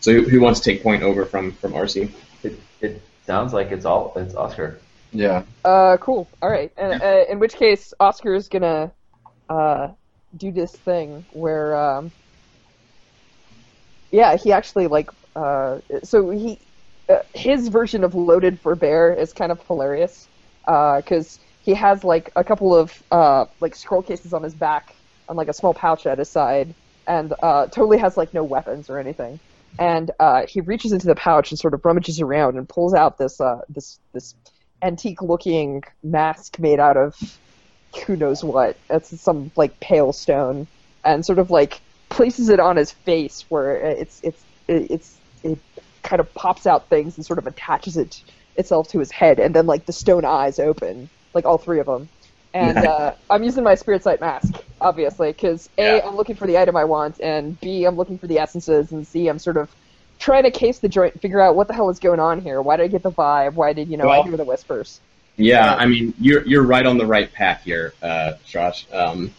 So who, who wants to take point over from from Arcy? It, it sounds like it's all it's Oskar. yeah Uh, cool. All right. And, uh, in which case, Oskar is gonna uh, do this thing where, um, yeah, he actually like, uh, so he, uh, his version of loaded for bear is kind of hilarious because he has like a couple of uh, like scroll cases on his back and like a small pouch at his side, and uh, totally has like no weapons or anything. And uh, he reaches into the pouch and sort of rummages around and pulls out this uh, this this antique-looking mask made out of who knows what. It's some like pale stone, and sort of like places it on his face where it's it's it's it kind of pops out things and sort of attaches it itself to his head, and then like the stone eyes open, like all three of them. And uh, I'm using my spirit sight mask, obviously, because a Yeah. I'm looking for the item I want, and b I'm looking for the essences, and c I'm sort of trying to case the joint, and figure out what the hell is going on here. Why did I get the vibe? Why did you know I hear the whispers? Yeah, I mean, you're you're right on the right path here, uh, Josh. Um,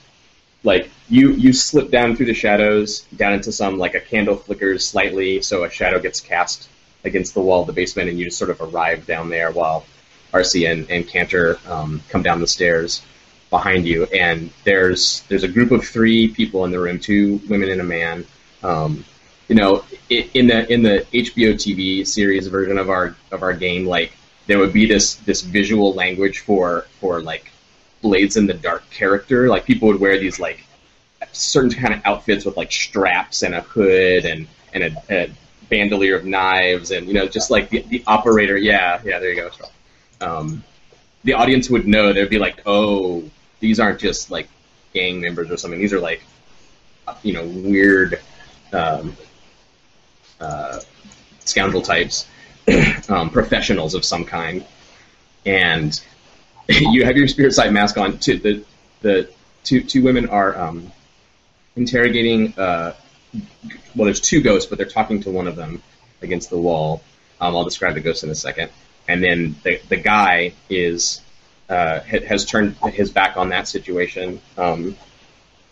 like you you slip down through the shadows down into some like a candle flickers slightly, so a shadow gets cast against the wall of the basement, and you just sort of arrive down there while Arcy and, and Canter um, come down the stairs behind you, and there's there's a group of three people in the room, two women and a man. Um, you know, in the in the HBO TV series version of our of our game, like there would be this this visual language for for like blades in the dark character. Like people would wear these like certain kind of outfits with like straps and a hood and and a, a bandolier of knives and you know just like the, the operator. Yeah, yeah, there you go. Um, the audience would know. They'd be like, oh, these aren't just like gang members or something. These are like you know weird um, uh, scoundrel types, um, professionals of some kind, and you have your spirit sight mask on. The the two two women are um, interrogating. Uh, well, there's two ghosts, but they're talking to one of them against the wall. Um, I'll describe the ghost in a second. And then the the guy is uh, has turned his back on that situation. Um,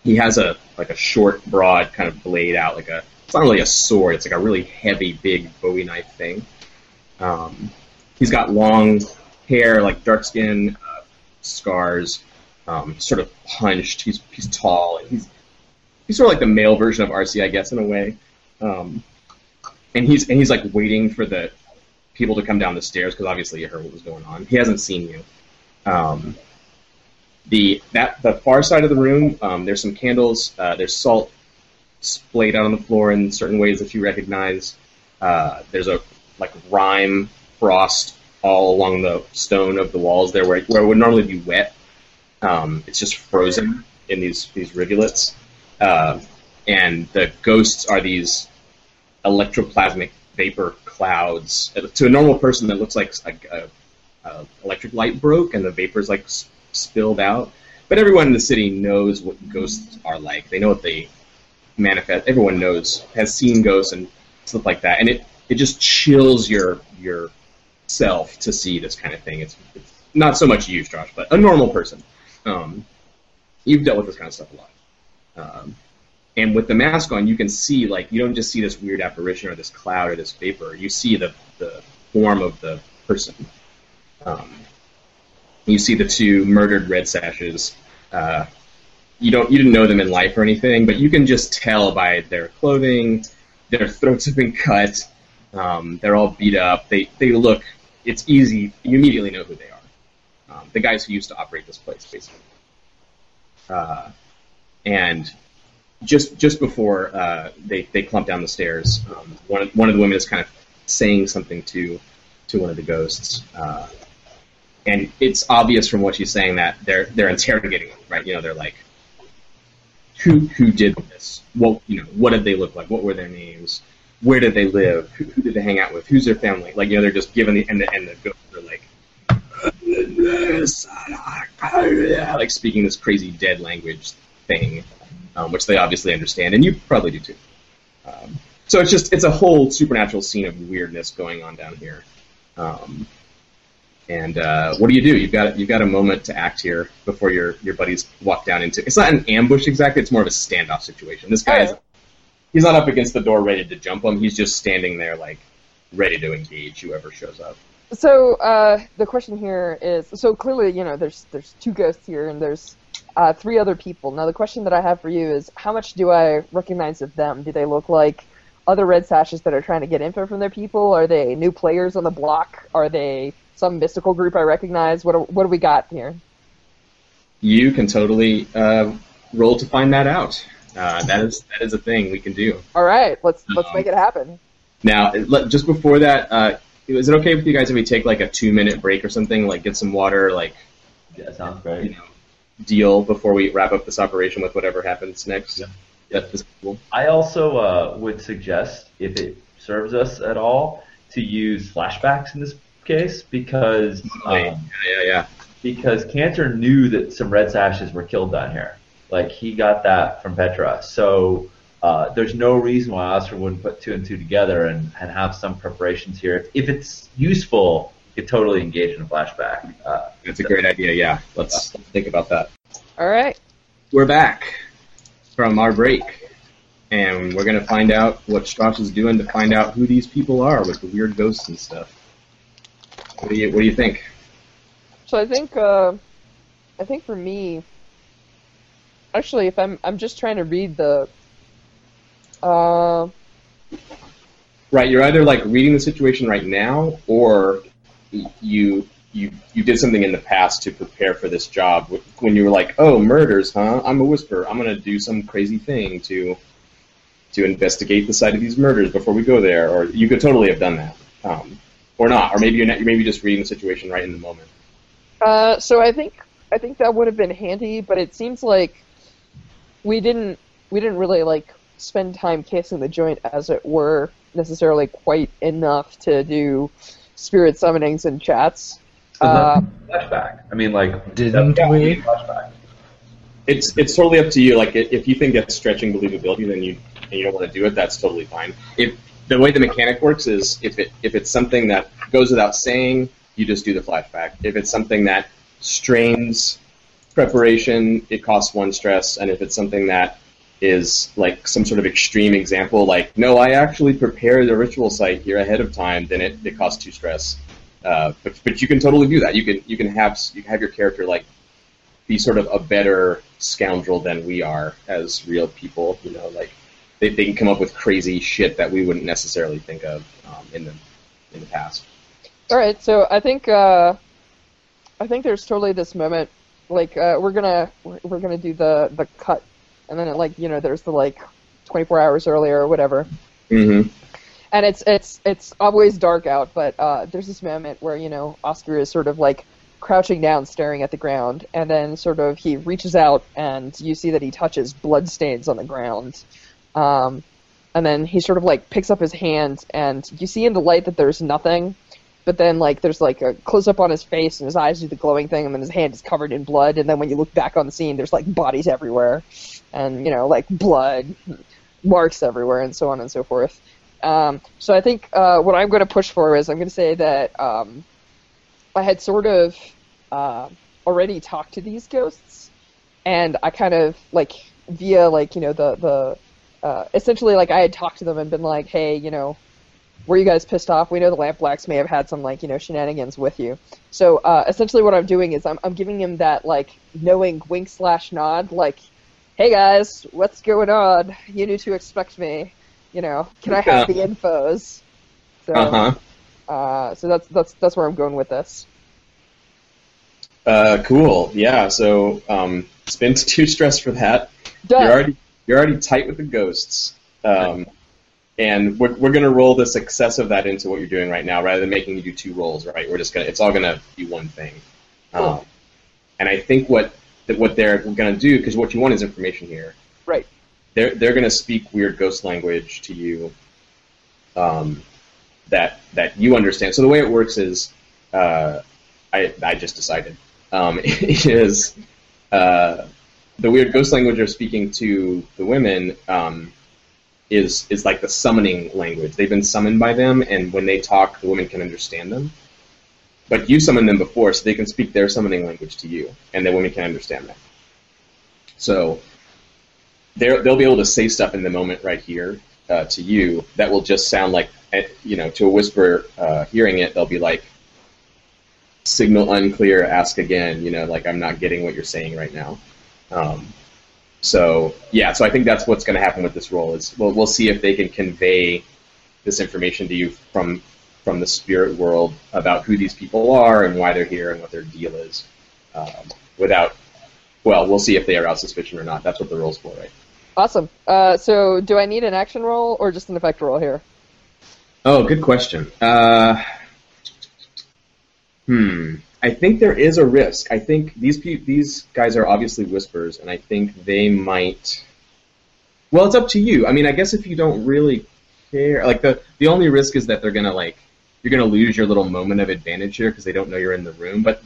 he has a like a short, broad kind of blade out, like a it's not really a sword. It's like a really heavy, big Bowie knife thing. Um, he's got long hair, like dark skin, uh, scars, um, sort of punched. He's he's tall. He's he's sort of like the male version of Arcy, I guess, in a way. Um, and he's and he's like waiting for the people to come down the stairs because obviously you heard what was going on. He hasn't seen you. Um, the that the far side of the room, um, there's some candles. Uh, there's salt splayed out on the floor in certain ways that you recognize. Uh, there's a like rime frost all along the stone of the walls there, where where it would normally be wet. Um, it's just frozen in these these rivulets, uh, and the ghosts are these electroplasmic vapor clouds. Uh, To a normal person, that looks like a, a, a electric light broke and the vapors like s- spilled out. But everyone in the city knows what ghosts are like. They know what they manifest. Everyone knows has seen ghosts and stuff like that, and it it just chills your your self to see this kind of thing. It's, it's not so much you, Josh, but a normal person. Um, you've dealt with this kind of stuff a lot. Um, and with the mask on, you can see like you don't just see this weird apparition or this cloud or this vapor. You see the the form of the person. Um, you see the two murdered red sashes. Uh, you don't you didn't know them in life or anything, but you can just tell by their clothing, their throats have been cut, um, they're all beat up. They they look. It's easy. You immediately know who they are. Um, the guys who used to operate this place, basically. Uh, and just just before uh, they they clump down the stairs, um, one of, one of the women is kind of saying something to to one of the ghosts, uh, and it's obvious from what she's saying that they're they're interrogating them, right? You know, they're like, who who did this? What you know? What did they look like? What were their names? Where did they live? Who, who did they hang out with? Who's their family? Like you know, they're just giving the and the and the ghosts are like. Like speaking this crazy dead language thing, um, which they obviously understand, and you probably do too. Um, so it's just it's a whole supernatural scene of weirdness going on down here. Um, and uh, what do you do? You've got you've got a moment to act here before your your buddies walk down into. It's not an ambush exactly. It's more of a standoff situation. This guy is he's not up against the door ready to jump him. He's just standing there like ready to engage whoever shows up. So uh, the question here is: so clearly, you know, there's there's two ghosts here, and there's uh, three other people. Now, the question that I have for you is, how much do I recognize of them? Do they look like other red sashes that are trying to get info from their people? Are they new players on the block? Are they some mystical group I recognize? What do, what do we got here? You can totally uh, roll to find that out. Uh, that is that is a thing we can do. All right, let's let's Um, make it happen. Now, just before that, uh, is it okay with you guys if we take like a two minute break or something, like get some water, like Yeah, sounds you great. know, deal before we wrap up this operation with whatever happens next? Yeah. Cool. I also uh, would suggest, if it serves us at all, to use flashbacks in this case because yeah, um, yeah, yeah. because Canter knew that some red sashes were killed down here. Like he got that from Petra. So uh, there's no reason why Oskar wouldn't put two and two together and, and have some preparations here. If it's useful, could totally engage in a flashback. Uh, That's a great idea. Yeah, let's let's think about that. All right. We're back from our break, and we're gonna find out what Stras is doing to find out who these people are with the weird ghosts and stuff. What do you What do you think? So I think uh, I think for me, actually, if I'm I'm just trying to read the. Uh, Right, you're either like reading the situation right now, or y- you you you did something in the past to prepare for this job. When you were like, "Oh, murders, huh? I'm a whisperer. I'm gonna do some crazy thing to to investigate the site of these murders before we go there." Or you could totally have done that, um, or not, or maybe you're not. Maybe just reading the situation right in the moment. uh, so I think I think that would have been handy, but it seems like we didn't we didn't really like spend time casing the joint, as it were, necessarily quite enough to do spirit summonings and chats. Uh, flashback. I mean, like Didn't that- we? Flashback. It's it's totally up to you. Like if you think that's stretching believability, then you and you don't want to do it. That's totally fine. If the way the mechanic works is if it if it's something that goes without saying, you just do the flashback. If it's something that strains preparation, it costs one stress. And if it's something that is like some sort of extreme example, like no, I actually prepared the ritual site here ahead of time, then it, it costs two stress. Uh, but, but you can totally do that. You can you can have you can have your character like be sort of a better scoundrel than we are as real people. You know, like they, they can come up with crazy shit that we wouldn't necessarily think of um, in the in the past. All right, so I think uh, I think there's totally this moment, like uh, we're gonna we're, we're gonna do the the cut, and then it, like you know there's the like 24 hours earlier or whatever, Mm-hmm. and it's it's it's always dark out, but uh, there's this moment where you know Oskar is sort of like crouching down, staring at the ground, and then sort of he reaches out and you see that he touches blood stains on the ground, um, and then he sort of like picks up his hand, and you see in the light that there's nothing, but then like there's like a close up on his face and his eyes do the glowing thing, and then his hand is covered in blood, and then when you look back on the scene, there's like bodies everywhere, and you know like blood, marks everywhere, and so on and so forth. Um, so I think uh, what I'm going to push for is I'm going to say that um, I had sort of uh, already talked to these ghosts, and I kind of like via like you know the the uh, essentially like I had talked to them and been like, hey, you know, were you guys pissed off? We know the Lampblacks may have had some like you know shenanigans with you. So uh, essentially, what I'm doing is I'm I'm giving him that like knowing wink slash nod, like, hey guys, what's going on? You knew to expect me. You know, can I have the infos? So, Uh huh. uh, so that's that's that's where I'm going with this. Uh, cool. Yeah. So um, spend two stress for that. Done. You're already you're already tight with the ghosts. Um, and we're, we're gonna roll the success of that into what you're doing right now, rather than making you do two rolls. Right? We're just gonna it's all gonna be one thing. Cool. Um, and I think what that what they're gonna do because what you want is information here. Right. They're they're gonna speak weird ghost language to you. Um, that that you understand. So the way it works is, uh, I I just decided um, is uh, the weird ghost language they're speaking to the women um, is is like the summoning language. They've been summoned by them, and when they talk, the women can understand them. But you summoned them before, so they can speak their summoning language to you, and the women can understand that. So they'll be able to say stuff in the moment right here uh, to you that will just sound like, eh, you know, to a whisper uh, hearing it, they'll be like, signal unclear, ask again, you know, like I'm not getting what you're saying right now. Um, so yeah, so I think that's what's going to happen with this role is we'll we'll see if they can convey this information to you from from the spirit world about who these people are and why they're here and what their deal is, um, without. Well, we'll see if they are out suspicion or not. That's what the role's for, right? Awesome. Uh, so, do I need an action roll or just an effect roll here? Oh, good question. Uh, hmm. I think there is a risk. I think these pe- these guys are obviously whispers, and I think they might. Well, it's up to you. I mean, I guess if you don't really care, like the the only risk is that they're gonna like you're gonna lose your little moment of advantage here because they don't know you're in the room. But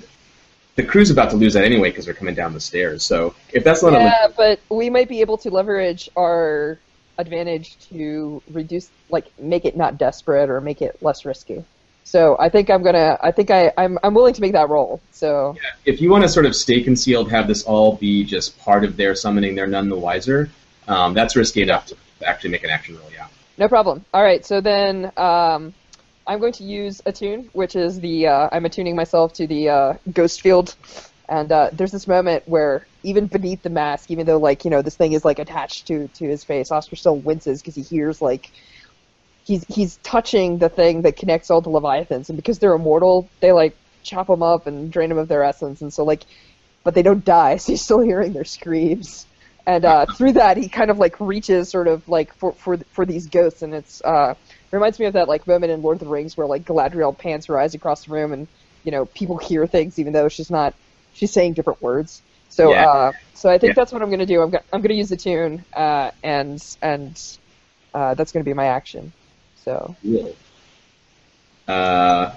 the crew's about to lose that anyway because they're coming down the stairs. So if that's not a Yeah, but we might be able to leverage our advantage to reduce, like, make it not desperate or make it less risky. So I think I'm gonna. I think I, I'm. I'm willing to make that roll. So if you want to sort of stay concealed, have this all be just part of their summoning, they're none the wiser. Um, that's risky enough to actually make an action roll. Yeah. no problem. All right. So then um, I'm going to use attune, which is the. Uh, I'm attuning myself to the uh, ghost field, and uh, there's this moment where even beneath the mask, even though like you know this thing is like attached to to his face, Oskar still winces because he hears like he's he's touching the thing that connects all the leviathans, and because they're immortal, they like chop them up and drain them of their essence, and so like, but they don't die, so he's still hearing their screams, and uh, through that he kind of like reaches sort of like for for for these ghosts, and it's uh reminds me of that like moment in Lord of the Rings where like Galadriel pans her eyes across the room, and you know people hear things even though she's not she's saying different words. So Yeah. uh, so I think Yeah. that's what I'm gonna do. I'm gonna I'm gonna use the tune, uh, and and uh, that's gonna be my action. So Really? Uh,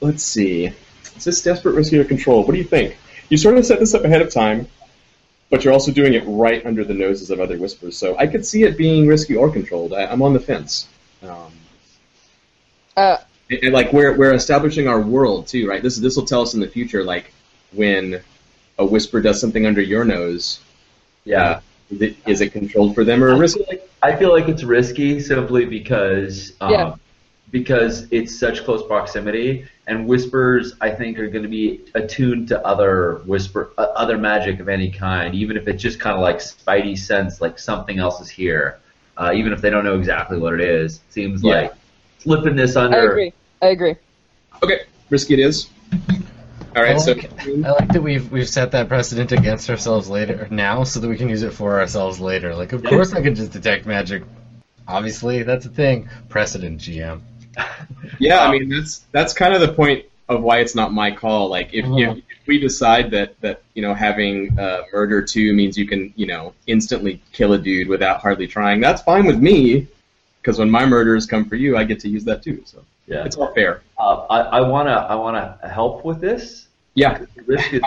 let's see. Is this desperate, risky, or control? What do you think? You sort of set this up ahead of time, but you're also doing it right under the noses of other whispers. So I could see it being risky or controlled. I, I'm on the fence. Um, uh, and, and, like we're we're establishing our world too, right? This this will tell us in the future, like when a whisper does something under your nose. Yeah. Is it, is it controlled for them or risky? like, I feel like it's risky simply because um, Yeah. because it's such close proximity, and whispers I think are going to be attuned to other whisper uh, other magic of any kind, even if it's just kind of like spidey sense, like something else is here, uh, even if they don't know exactly what it is. Seems Yeah. like slipping this under. I agree. I agree. Okay, risky it is. All right, I so like, I like that we've we've set that precedent against ourselves later now, so that we can use it for ourselves later. Like, of Yeah. course, I can just detect magic. Obviously, that's a thing. Precedent, GM. yeah, I mean that's that's kind of the point of why it's not my call. Like if you Mhm. if we decide that that you know having uh, murder two means you can you know instantly kill a dude without hardly trying, that's fine with me. Because when my murders come for you, I get to use that too. So Yeah. it's all fair. Uh, I, I wanna I wanna help with this. Yeah. The risk is,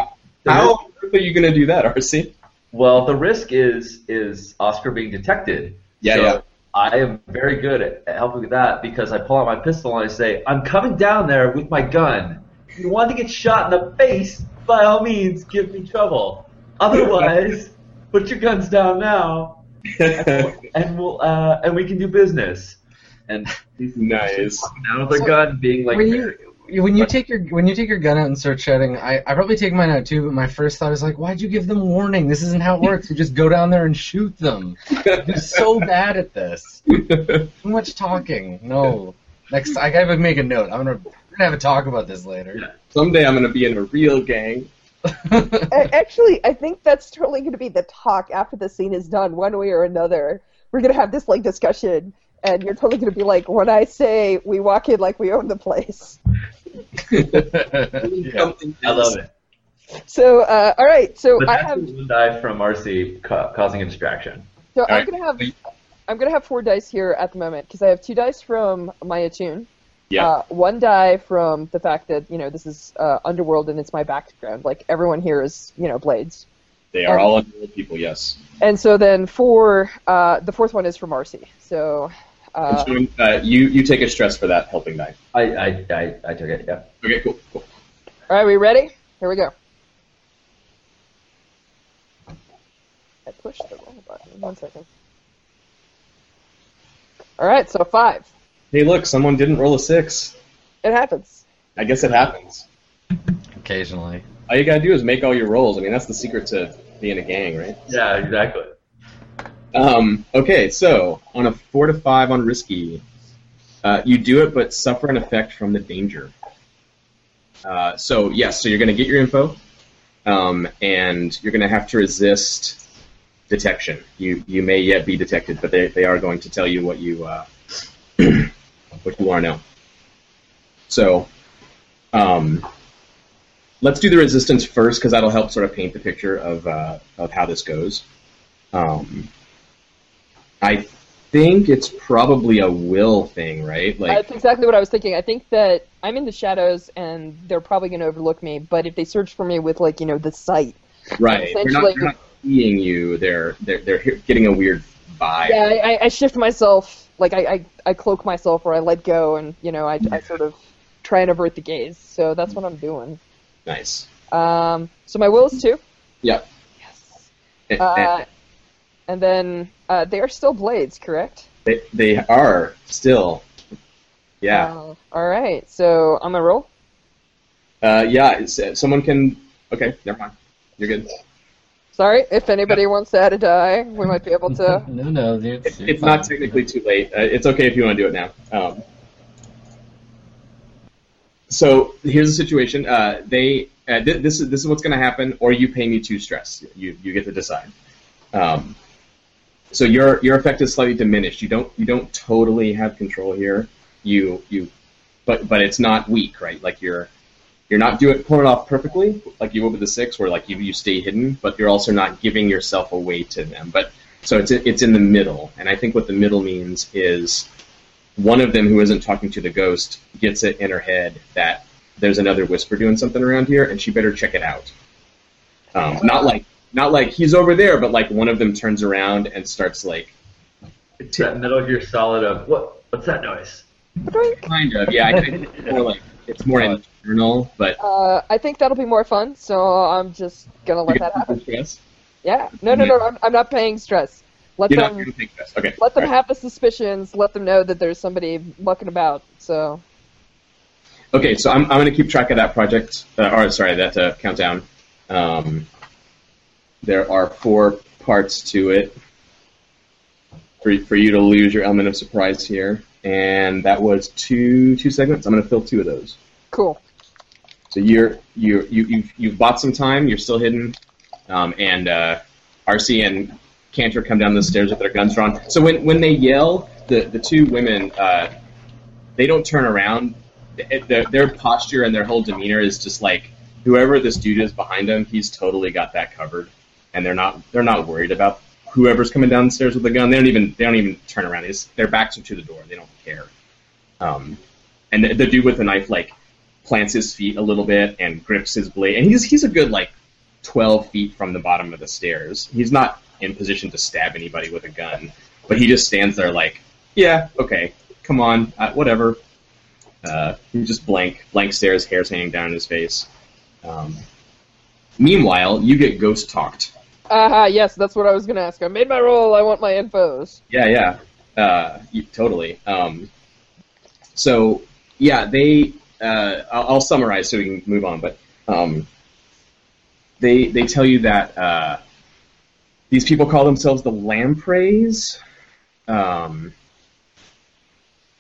the How earth are you going to do that, Arcy? Well, the risk is is Oskar being detected. Yeah, so yeah. I am very good at, at helping with that because I pull out my pistol and I say, "I'm coming down there with my gun. If you want to get shot in the face, by all means, give me trouble. Otherwise, put your guns down now, and we'll uh, and we can do business." And nice. down with a gun, being like, when you when you take your when you take your gun out and start shouting, I I probably take mine out too. But my first thought is like, why'd you give them warning? This isn't how it works. You just go down there and shoot them. You're so bad at this. Too much talking. No. Next, I gotta make a note. I'm gonna we're gonna have a talk about this later. Someday I'm going to be in a real gang. Actually, I think that's totally going to be the talk after the scene is done, one way or another. We're going to have this like discussion, and you're totally going to be like, when I say we walk in like we own the place. yeah. I love it. So, uh, all right. So But I have. one die from Arcy ca- causing a distraction. So I'm right. gonna have. I'm gonna have four dice here at the moment because I have two dice from my attune. Yeah. Uh, one die from the fact that you know this is uh, underworld and it's my background. Like everyone here is you know blades. They are all underworld people, yes. And so then four. Uh, the fourth one is from Arcy. So. And Uh, Sean, uh, you, you take a stress for that helping knife. I, I, I, I took it, yeah. Okay, cool. cool. all right, we ready? Here we go. I pushed the wrong button. One second. All right, so five. Hey, look, someone didn't roll a six. It happens. I guess it happens. Occasionally. All you gotta do is make all your rolls. I mean, that's the secret to being a gang, right? Yeah, exactly. Um, okay, so on a four to five on risky, uh, you do it, but suffer an effect from the danger. Uh, so yes, so you're gonna get your info, um, and you're gonna have to resist detection. You you may yet be detected, but they, they are going to tell you what you uh, what you to know. So, um, let's do the resistance first because that'll help sort of paint the picture of uh, of how this goes. Um, I think it's probably a will thing, right? Like, That's exactly what I was thinking. I think that I'm in the shadows and they're probably going to overlook me. But if they search for me with like you know the sight, right? They're not, essentially- they're not seeing you. They're they're they're getting a weird vibe. yeah, I, I- shift myself, like I, I, I cloak myself or I let go, and you know I, I sort of try and avert the gaze. So that's what I'm doing. Nice. Um, so my will is two. Yep. Yes. And- Uh, and then uh, they are still blades, correct? They, they are still. Yeah. Uh, all right. So I'm gonna roll. Uh, yeah. It's, uh, someone can. Okay. Never mind. You're good. Sorry, if anybody wants to add a die, we might be able to. no, no, dude. It's, it's not technically too late. Uh, it's okay if you want to do it now. Um, so here's the situation. Uh, they uh, th- this is this is what's going to happen, or you pay me two stress. You you get to decide. Um, so your your effect is slightly diminished. You don't you don't totally have control here. You you, but but it's not weak, right? Like you're you're not doing pulling it off perfectly, like you would with the six, where like you you stay hidden, but you're also not giving yourself away to them. But so it's it's in the middle, and I think what the middle means is one of them who isn't talking to the ghost gets it in her head that there's another whisper doing something around here, and she better check it out. Um, not like not like he's over there, but like one of them turns around and starts like It's that Metal Gear Solid of what? What's that noise? kind of yeah. I think it's more like it's more internal, but Uh, I think that'll be more fun, so I'm just gonna let that happen. Yes. Yeah. No, no, no. I'm, I'm not paying stress. Let You're them going to take. Okay. let them All right. have the suspicions. Let them know that there's somebody mucking about. So Okay, so I'm, I'm going to keep track of that project, uh, or sorry, that uh, countdown. Um, there are four parts to it for, for you to lose your element of surprise here, and that was two two segments. I'm going to fill two of those. cool. So you're you you you've, you've bought some time. You're still hidden, um, and uh, Arcy and Canter come down the stairs with their guns drawn. So when when they yell, the the two women uh, they don't turn around. Their, their posture and their whole demeanor is just like whoever this dude is behind them. He's totally got that covered, and they're not they're not worried about whoever's coming down the stairs with a gun. They don't even they don't even turn around. They just, their backs are to the door. They don't care. Um, and the, the dude with the knife like plants his feet a little bit and grips his blade. And he's he's a good like twelve feet from the bottom of the stairs. He's not in position to stab anybody with a gun, but he just stands there like, yeah, okay, come on, uh, whatever. Uh, he just blank blank stares, hair's hanging down in his face. Um, meanwhile, you get ghost talked. Aha, yes, that's what I was gonna ask. I made my roll. I want my infos. Yeah, yeah, uh, totally. Um, so yeah, they. Uh, I'll, I'll summarize so we can move on, but um, they they tell you that uh, these people call themselves the Lampreys. Um,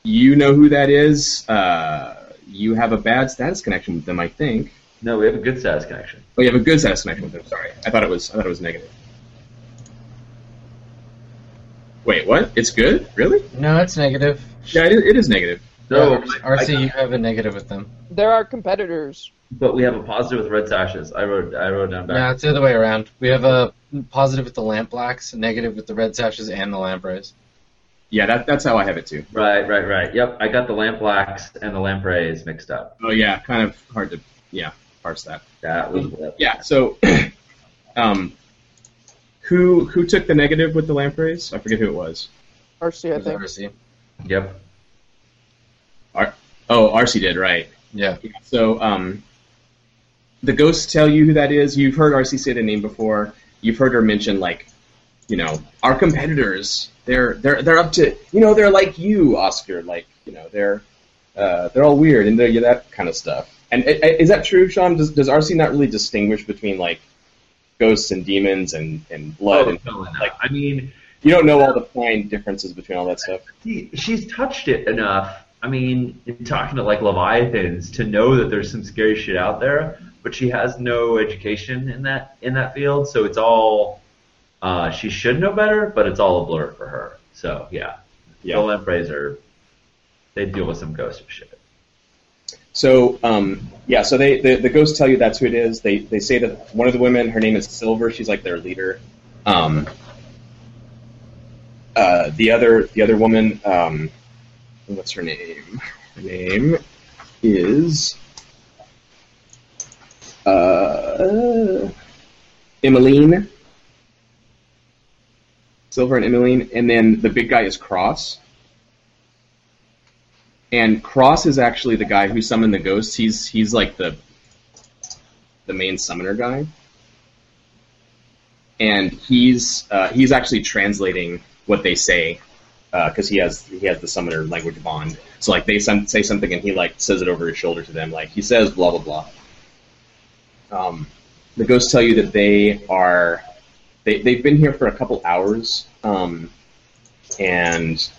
you know who that is. Uh, you have a bad status connection with them, I think. No, we have a good status connection. Oh, you have a good status connection with them. Sorry, I thought it was. I thought it was negative. Wait, what? It's good? Really? No, it's negative. Yeah, it is, it is negative. No, Arcy, you have a negative with them. There are competitors. but we have a positive with red sashes. I wrote I wrote down back. No, it's the other way around. We have a positive with the Lampblacks, a negative with the red sashes and the lampreys. Yeah, that, that's how I have it too. Right, right, right. Yep, I got the Lampblacks and the lampreys mixed up. Oh yeah, kind of hard to yeah parse that. That was Yeah, so um, who who took the negative with the lampreys? I forget who it was. Arcy, I was think. Arcy. Yep. Oh, Arcy did right. Yeah. Yeah, so um, the ghosts tell you who that is. You've heard Arcy say the name before. You've heard her mention like, you know, our competitors. They're they're they're up to you know they're like you, Oskar. Like you know they're uh, they're all weird and they're yeah, that kind of stuff. And is that true, Sean? Does does Arcy not really distinguish between like ghosts and demons and, and blood? Oh, and not. like I mean, you don't know all the fine differences between all that stuff. She's touched it enough. I mean, in talking to like Leviathans to know that there's some scary shit out there, but she has no education in that in that field, so it's all uh, she should know better, but it's all a blur for her. So yeah, Yeah. the lampreys are they deal with some ghost shit. So um, yeah, so they the, the ghosts tell you that's who it is. They they say that one of the women, her name is Silver. She's like their leader. Um, uh, the other the other woman, um, what's her name? Her name is uh, Emmeline. Silver and Emmeline, and then the big guy is Cross. And Cross is actually the guy who summoned the ghosts. He's he's like the the main summoner guy, and he's uh, he's actually translating what they say because he has he has the summoner language bond. So like they some, say something and he like says it over his shoulder to them. Like he says blah blah blah. Um, the ghosts tell you that they are they they've been here for a couple hours um, and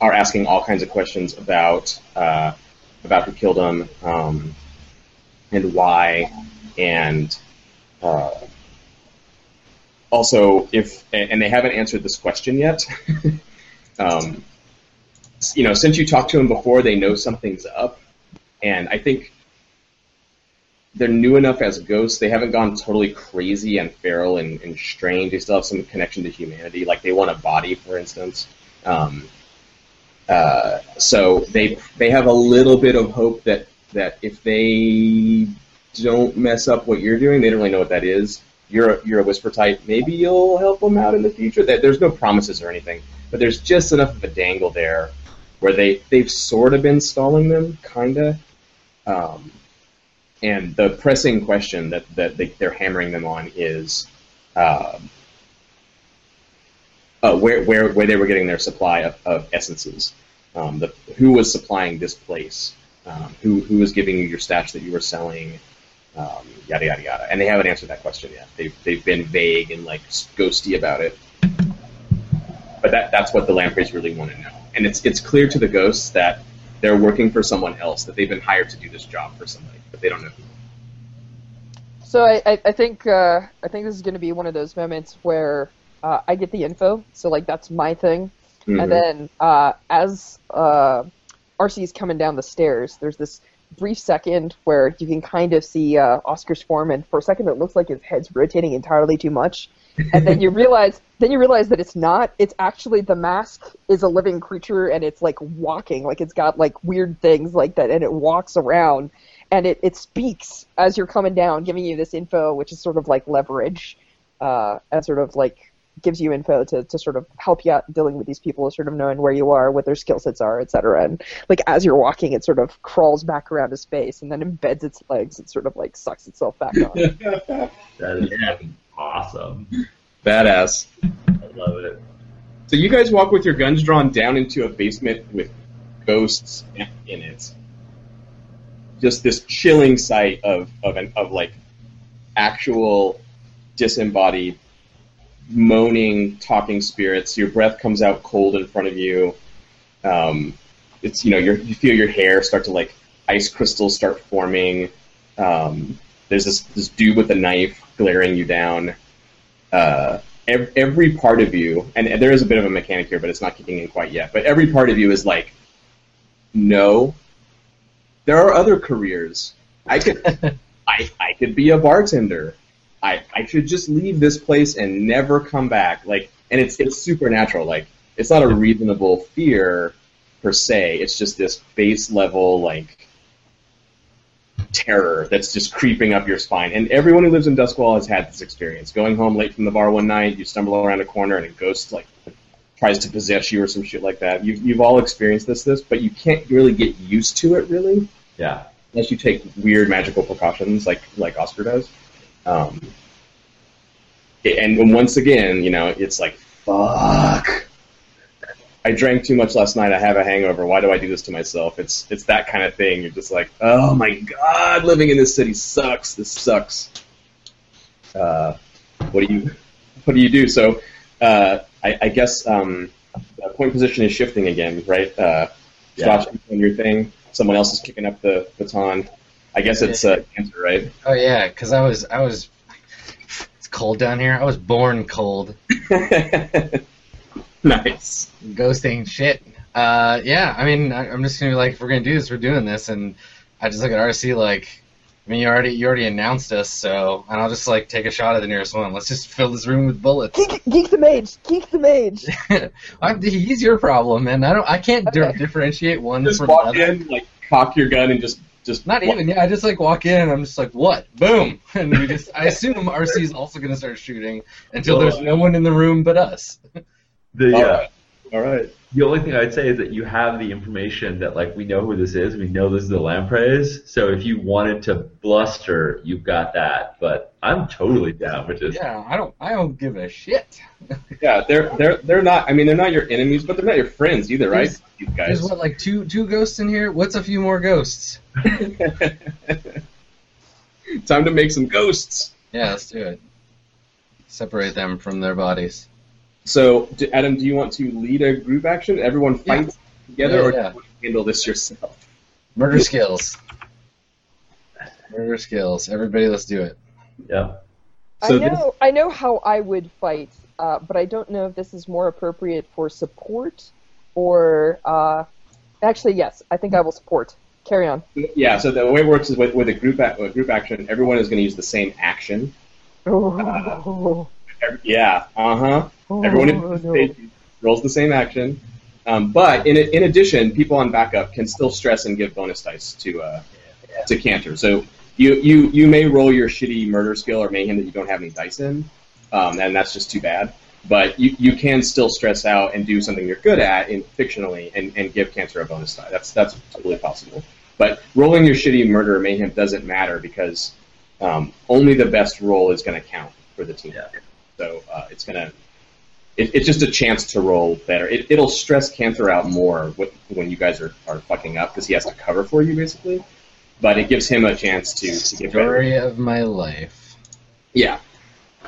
are asking all kinds of questions about uh, about who killed him um, and why, and uh, also if and they haven't answered this question yet. um, you know, since you talked to them before, they know something's up, and I think they're new enough as ghosts. They haven't gone totally crazy and feral and, and strange. They still have some connection to humanity. Like they want a body, for instance. Um, uh, so they they have a little bit of hope that that if they don't mess up what you're doing, they don't really know what that is. You're a, you're a whisper type. Maybe you'll help them out in the future. That there's no promises or anything, but there's just enough of a dangle there where they they've sort of been stalling them, kinda. Um, and the pressing question that that they, they're hammering them on is. Um, uh, where, where, where they were getting their supply of, of essences. Um, the, who was supplying this place? Um, who, who was giving you your stash that you were selling? Um, yada yada yada. And they haven't answered that question yet. They've, they've been vague and like ghosty about it. But that, that's what the lampreys really want to know. And it's it's clear to the ghosts that they're working for someone else. That they've been hired to do this job for somebody, but they don't know who. So I, I, think uh, I think this is going to be one of those moments where uh, I get the info. So like that's my thing, Mhm. and then uh, as uh, Arcy is coming down the stairs, there's this brief second where you can kind of see uh, Oskar's form, and for a second it looks like his head's rotating entirely too much, and then you realize then you realize that it's not. It's actually the mask is a living creature, and it's like walking, like it's got like weird things like that, and it walks around, and it, it speaks as you're coming down, giving you this info, which is sort of like leverage, uh, and sort of like gives you info to, to sort of help you out dealing with these people, sort of knowing where you are, what their skill sets are, etc. And like as you're walking, it sort of crawls back around to space and then embeds its legs. It sort of like sucks itself back on. That is fucking awesome. Badass. I love it. So you guys walk with your guns drawn down into a basement with ghosts in it. Just this chilling sight of of an, of like actual disembodied moaning talking spirits. Your breath comes out cold in front of you. Um, it's you know you you feel your hair start to like ice crystals start forming. Um, there's this this dude with a knife glaring you down. Uh, ev- every part of you, and, and there is a bit of a mechanic here, but it's not kicking in quite yet. But every part of you is like, no, there are other careers. I could, I, I could be a bartender. I, I should just leave this place and never come back. Like, and it's it's supernatural. Like, it's not a reasonable fear per se. It's just this base level like terror that's just creeping up your spine. And everyone who lives in Duskwall has had this experience. Going home late from the bar one night, you stumble around a corner and a ghost like tries to possess you or some shit like that. You've you've all experienced this this, but you can't really get used to it really Yeah. unless you take weird magical precautions like like Oskar does. Um, and once again, you know, it's like fuck. I, drank too much last night. I have a hangover. Why do I do this to myself? It's it's that kind of thing. You're just like, oh my god, living in this city sucks. This sucks. Uh, what do you what do you do? So uh, I, I guess um, point position is shifting again, right? Uh, Yeah. Josh, doing your thing. Someone else is kicking up the baton. I guess it's uh, Canter, right? Oh yeah, because I was I was. It's cold down here. I was born cold. nice. Ghosting shit. Uh, yeah, I mean, I, I'm just gonna be like, if we're gonna do this, we're doing this, and I just look at Arcy like, I mean, you already you already announced us, so and I'll just like take a shot at the nearest one. Let's just fill this room with bullets. Geek, geek the mage. Geek the mage. I'm, he's your problem, man. I don't. I can't di- Okay. differentiate one Just from walk another. in, like cock your gun, and just just Not even. Yeah, I just like walk in. and I'm just like, what? Boom, and we just. I assume Arcy is also gonna start shooting until there's no one in the room but us. The, All uh, right. All right. The only thing I'd say is that you have the information that like we know who this is. We know this is the lampreys. So if you wanted to bluster, you've got that. But I'm totally down with just Yeah, I don't. I don't give a shit. Yeah, they're they're they're not. I mean, they're not your enemies, but they're not your friends either, right? There's- These There's what like two two ghosts in here. What's a few more ghosts? Time to make some ghosts. Yeah, let's do it. Separate them from their bodies. So, do, Adam, do you want to lead a group action? Everyone Yeah. together, Yeah, or yeah. do you want to handle this yourself? Murder skills. Murder skills. Everybody, let's do it. yeah. So I this- know. I know how I would fight, uh, but I don't know if this is more appropriate for support or. Uh, actually, yes. I think I will support. Carry on. Yeah. So the way it works is with, with a group a, with group action, everyone is going to use the same action. Oh, Every, yeah. Uh huh. Everyone in no. stage rolls the same action. Um, but in, in addition, people on backup can still stress and give bonus dice to uh, to Canter. So you, you you may roll your shitty murder skill or mayhem that you don't have any dice in, um, and that's just too bad. But you, you can still stress out and do something you're good at in fictionally and, and give Canter a bonus die. That's that's totally possible. But rolling your shitty murder or mayhem doesn't matter because um, only the best roll is going to count for the team. Yeah. So uh, it's gonna. It, it's just a chance to roll better. It, it'll stress Canter out more wh- when you guys are, are fucking up because he has to cover for you basically. But it gives him a chance to, to get better. Story of my life. Yeah.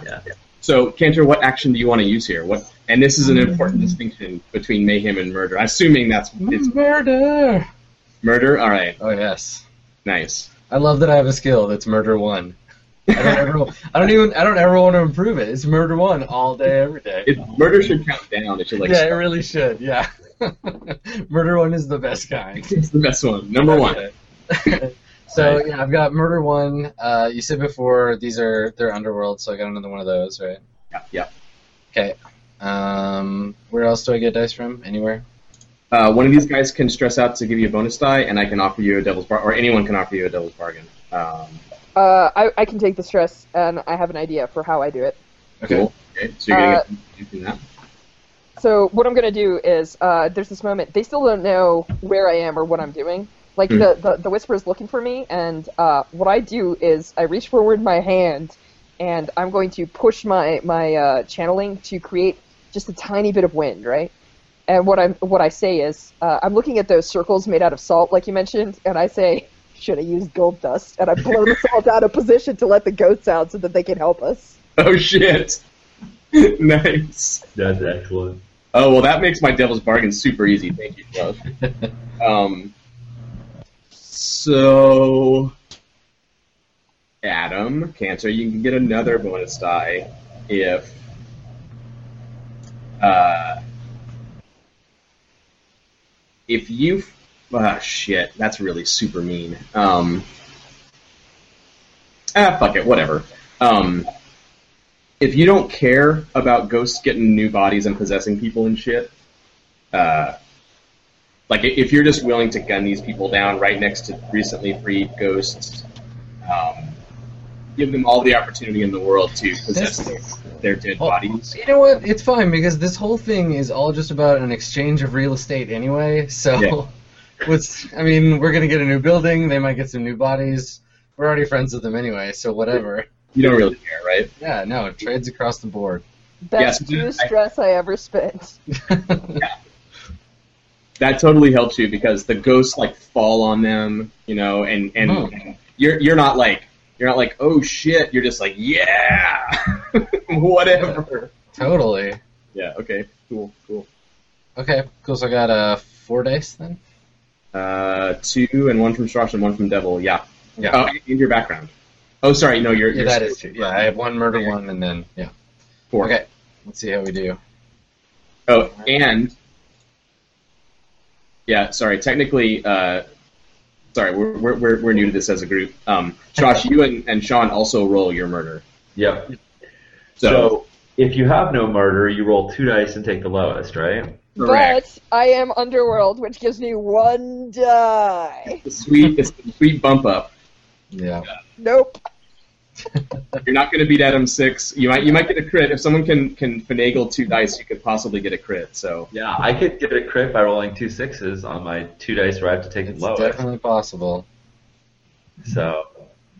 Yeah. So Canter, what action do you want to use here? What? And this is an important distinction between mayhem and murder. Assuming that's it's Murder. murder. All right. Oh yes. Nice. I love that I have a skill that's murder one. I don't ever. I don't even. I don't ever want to improve it. It's murder one all day, every day. It, murder should count down. It should like. yeah, it really should. Yeah. murder one is the best kind. It's the best one. Number one. So yeah, I've got murder one. Uh, you said before these are they're underworld, so I got another one of those, right? Yeah. yeah. Okay. Um, where else do I get dice from? Anywhere? Uh, one of these guys can stress out to give you a bonus die, and I can offer you a devil's bar, or anyone can offer you a devil's bargain. Um, Uh, I, I can take the stress, and I have an idea for how I do it. Cool. Okay. So you're getting Uh, a using that. So what I'm gonna do is, uh, there's this moment. They still don't know where I am or what I'm doing. Like Hmm. the, the the whisper is looking for me, and uh, what I do is I reach forward my hand, and I'm going to push my my uh, channeling to create just a tiny bit of wind, right? And what I'm what I say is, uh, I'm looking at those circles made out of salt, like you mentioned, and I say, should have used gold dust, and I blow the salt out of position to let the goats out so that they can help us. Oh shit! nice. That's excellent. Oh well, that makes my devil's bargain super easy. Thank you, Josh. um, so Adam Canter, you can get another bonus die if uh, if you ah shit, that's really super mean. Um, ah fuck it, whatever. Um, if you don't care about ghosts getting new bodies and possessing people and shit, uh, like if you're just willing to gun these people down right next to recently freed ghosts, um, give them all the opportunity in the world to possess their, their dead Well, bodies. You know what? It's fine because this whole thing is all just about an exchange of real estate anyway. So, Yeah. what's? I mean, we're gonna get a new building. They might get some new bodies. We're already friends with them anyway, so whatever. You don't really care, right? Yeah, no trades across the board. Best Yes, two stress I ever spent. yeah. that totally helps you because the ghosts like fall on them, you know, and and, and you're you're not like you're not like oh shit, you're just like yeah, whatever. Totally. Yeah. Okay. Cool. Cool. Okay, cool. So I got uh, four dice then. Uh, two and one from Stras and one from Devil. Yeah. Yeah. Oh, and your background. Oh, sorry. No, you're. Yeah, that is true. Yeah, I have one murder one, and then yeah. four. Okay, let's see how we do. Oh, and yeah, sorry. Technically, uh, sorry, we're, we're, we're, we're new to this as a group. Um, Josh, you and, and Sean also roll your murder. Yep. So, So if you have no murder, you roll two dice and take the lowest, right? Correct. But I am Underworld, which gives me one die. The sweet, it's the sweet bump up. Yeah. Nope. You're not going to beat Adam six. You might you might get a crit if someone can can finagle two dice. You could possibly get a crit. So Yeah, I could get a crit by rolling two sixes on my two dice where I have to take It's the lowest. definitely possible. So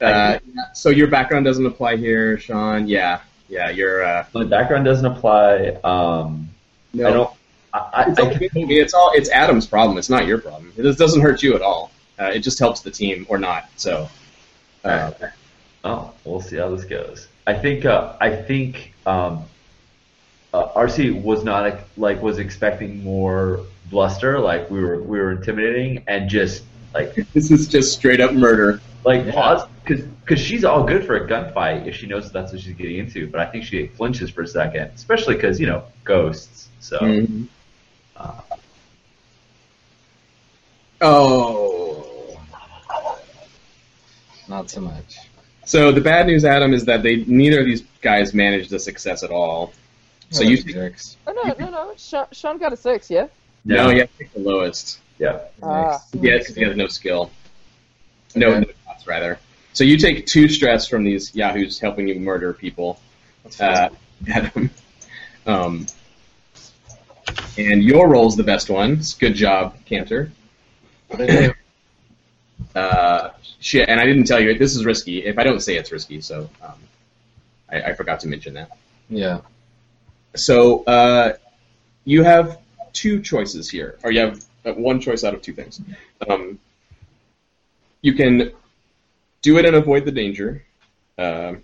uh, so your background doesn't apply here, Sean. Yeah, yeah. You're uh, my background doesn't apply. Um, no. I don't. I, I, It's, I okay. it's all it's Adam's problem. It's not your problem. This doesn't hurt you at all. Uh, it just helps the team or not. So, uh, Oh, we'll see how this goes. I think uh, I think um, uh, Arcy was not like was expecting more bluster, like we were we were intimidating, and just like this is just straight up murder. like Yeah. pause because because she's all good for a gunfight if she knows that's what she's getting into. But I think she flinches for a second, especially because you know ghosts. So Mhm. Uh, Oh. Not so much. So the bad news, Adam, is that they neither of these guys managed the success at all. So Oh, you those take, jerks. Oh no, no, no. Sean, Sean got a six, yeah. no, yeah, have to the lowest. yeah. Ah. Yeah, because he has no skill. No, Okay. no shots, rather. So you take two stress from these yahoos helping you murder people. That's uh, Adam. Um, and your roll's the best one. Good job, Canter. What did I do? Uh, shit, and I didn't tell you this is risky. If I don't say it's risky, so um, I, I forgot to mention that. Yeah. So uh, you have two choices here, or you have uh, one choice out of two things. Um, you can do it and avoid the danger. Um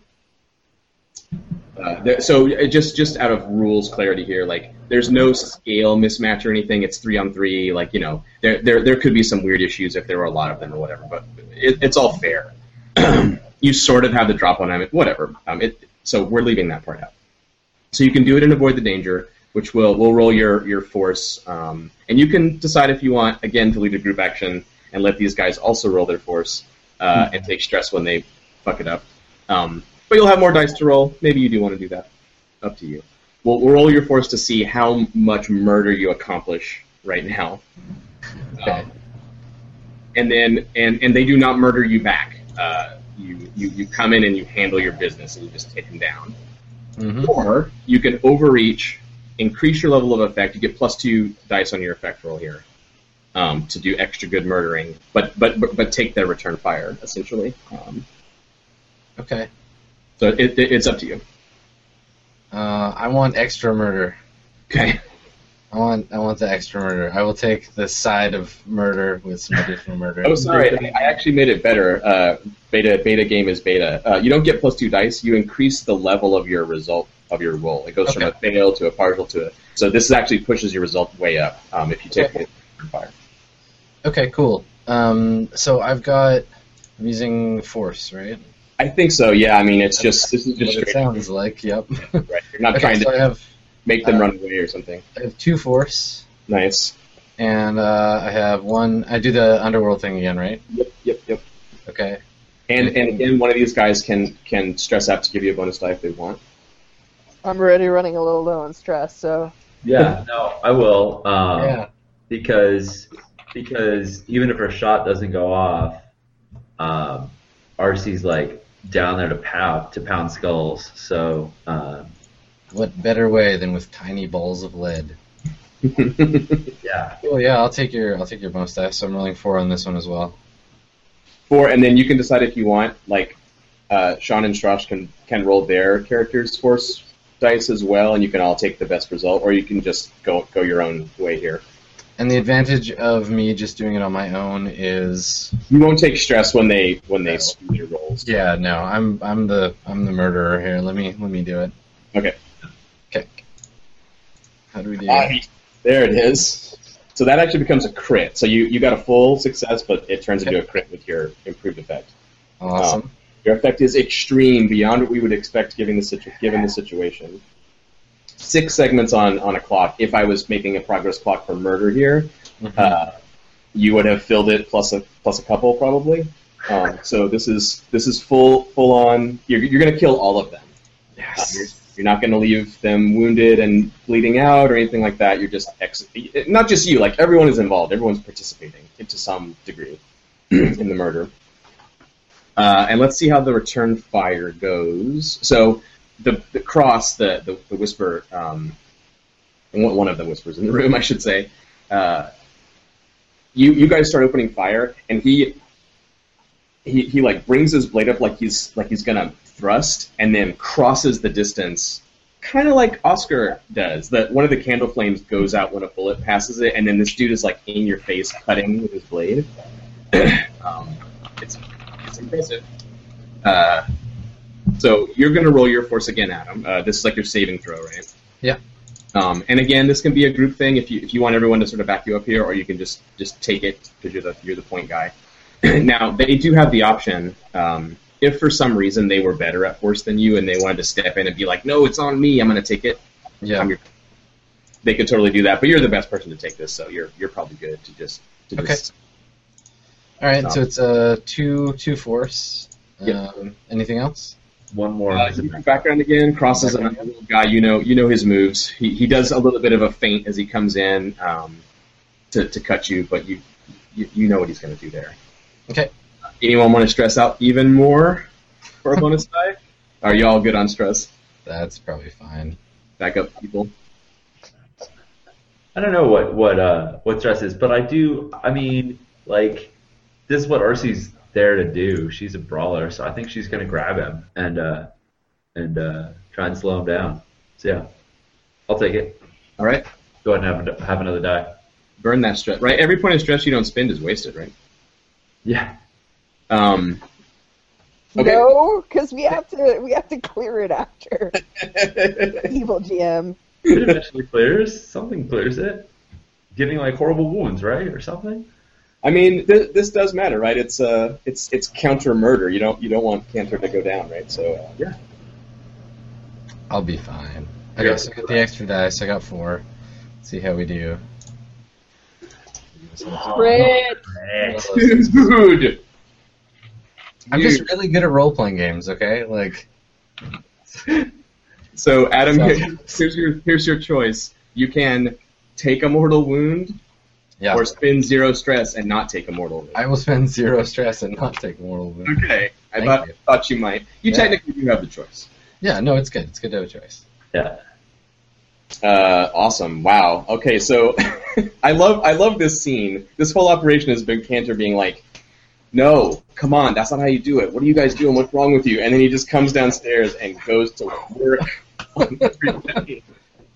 uh, there, so uh, just just out of rules clarity here, like there's no scale mismatch or anything. It's three on three. Like you know, there there there could be some weird issues if there were a lot of them or whatever, but it, it's all fair. you sort of have the drop on them, whatever. Um, it, so we're leaving that part out. So you can do it and avoid the danger, which will will roll your your force, um, and you can decide if you want again to lead a group action and let these guys also roll their force uh, and take stress when they fuck it up. Um, but you'll have more dice to roll. Maybe you do want to do that. Up to you. We'll, roll your force to see how much murder you accomplish right now. Okay. Um, and then and and they do not murder you back. Uh, you, you you come in and you handle your business and you just take them down. hmm Or you can overreach, increase your level of effect. You get plus two dice on your effect roll here um, to do extra good murdering, but but but, but take their return fire essentially. Um, Okay. so it, it, it's up to you. Uh, I want extra murder. Okay. I want I want the extra murder. I will take the side of murder with some additional murder. Oh, sorry. I I actually made it better. Uh, beta beta game is beta. Uh, you don't get plus two dice. You increase the level of your result of your roll. It goes from a fail to a partial to a. So this actually pushes your result way up um, if you take Okay. the fire. Okay, cool. Um, so I've got I'm using force, right? I think so. Yeah. I mean, it's just this is just what it straight. sounds like. Yep. Right. You're not okay, trying so to have make them uh, run away or something. I have two force, Nice. and uh, I have one. I do the underworld thing again, right? Yep. Yep. Yep. Okay. And and again, one of these guys can can stress out to give you a bonus die if they want. I'm already running a little low on stress, so Yeah, no, I will. Um, yeah. because because even if her shot doesn't go off, um, Arcy's like down there to pound to pound skulls. So um, What better way than with tiny balls of lead? yeah, Well, yeah, I'll take your I'll take your bonus dice. So I'm rolling four on this one as well. Four, and then you can decide if you want like uh, Sean and Stras can can roll their characters' force dice as well, and you can all take the best result, or you can just go go your own way here. And the advantage of me just doing it on my own is You won't take stress when they when they screw your rolls. yeah, no, I'm I'm the I'm the murderer here. Let me let me do it. Okay. Okay. How do we do? Ah, there it is. So that actually becomes a crit. So you, you got a full success, but it turns into a crit with your improved effect. Awesome. Your effect is extreme, beyond what we would expect given the situ- given the situation. Six segments on, on a clock. If I was making a progress clock for murder here, Mhm. uh, you would have filled it plus a plus a couple probably. Um, so this is this is full full on. You're, you're going to kill all of them. Uh, you're, yes. you're not going to leave them wounded and bleeding out or anything like that. You're just ex- not just you. Like everyone is involved. Everyone's participating to some degree in the murder. Uh, and let's see how the return fire goes. So the, the cross, the the, the whisper, um, one of the whispers in the room, I should say. Uh, you you guys start opening fire, and he he he like brings his blade up like he's like he's gonna thrust, and then crosses the distance, kind of like Oskar does. That one of the candle flames goes out when a bullet passes it, and then this dude is like in your face, cutting with his blade. um, it's it's impressive. Uh, so you're gonna roll your force again, Adam. Uh, this is like your saving throw, right? Yeah. Um, and again, this can be a group thing if you if you want everyone to sort of back you up here, or you can just just take it because you're the you're the point guy. now they do have the option. Um, if for some reason they were better at force than you and they wanted to step in and be like, "No, it's on me. I'm going to take it," Yeah. I'm your- they could totally do that. But you're the best person to take this, so you're you're probably good to just to Okay. just All right. So it's a uh, two two force. Yep. Um, anything else? One more. Uh, is background again crosses Background another little guy. You know, you know his moves. He, he does a little bit of a feint as he comes in um, to, to cut you, but you you, you know what he's going to do there. Okay. Anyone want to stress out even more for a bonus die? Are you all good on stress? That's probably fine. Back up, people. I don't know what what uh what stress is, but I do. I mean, like this is what Arcy's there to do. She's a brawler, so I think she's gonna grab him and uh and uh try and slow him down. So yeah, I'll take it. All right. Go ahead and have have another die. Burn that stress. Right. Every point of stress you don't spend is wasted. Right. Yeah. Um, Okay. No, because we have to we have to clear it after. Evil GM. It eventually clears. Something clears it. Getting like horrible wounds, right, or something. I mean, th- this does matter, right? It's uh, it's it's counter murder. You don't you don't want Canter to go down, right? So uh, yeah. I'll be fine. Yeah. Okay, so I got the extra dice. I got four. Let's see how we do. Crit. Dude. I'm just really good at role playing games. Okay, like So Adam, So- here- here's your here's your choice. You can take a mortal wound, yeah, or spend zero stress and not take a mortal wound. I will spend zero stress and not take mortal wound. okay, I thought you. thought you might. You Yeah. technically do have the choice. Yeah, no, it's good. It's good to have a choice. Yeah. Uh, awesome! Wow. Okay, so I love I love this scene. This whole operation has been Canter being like, "No, come on, that's not how you do it. What are you guys doing? What's wrong with you?" And then he just comes downstairs and goes to work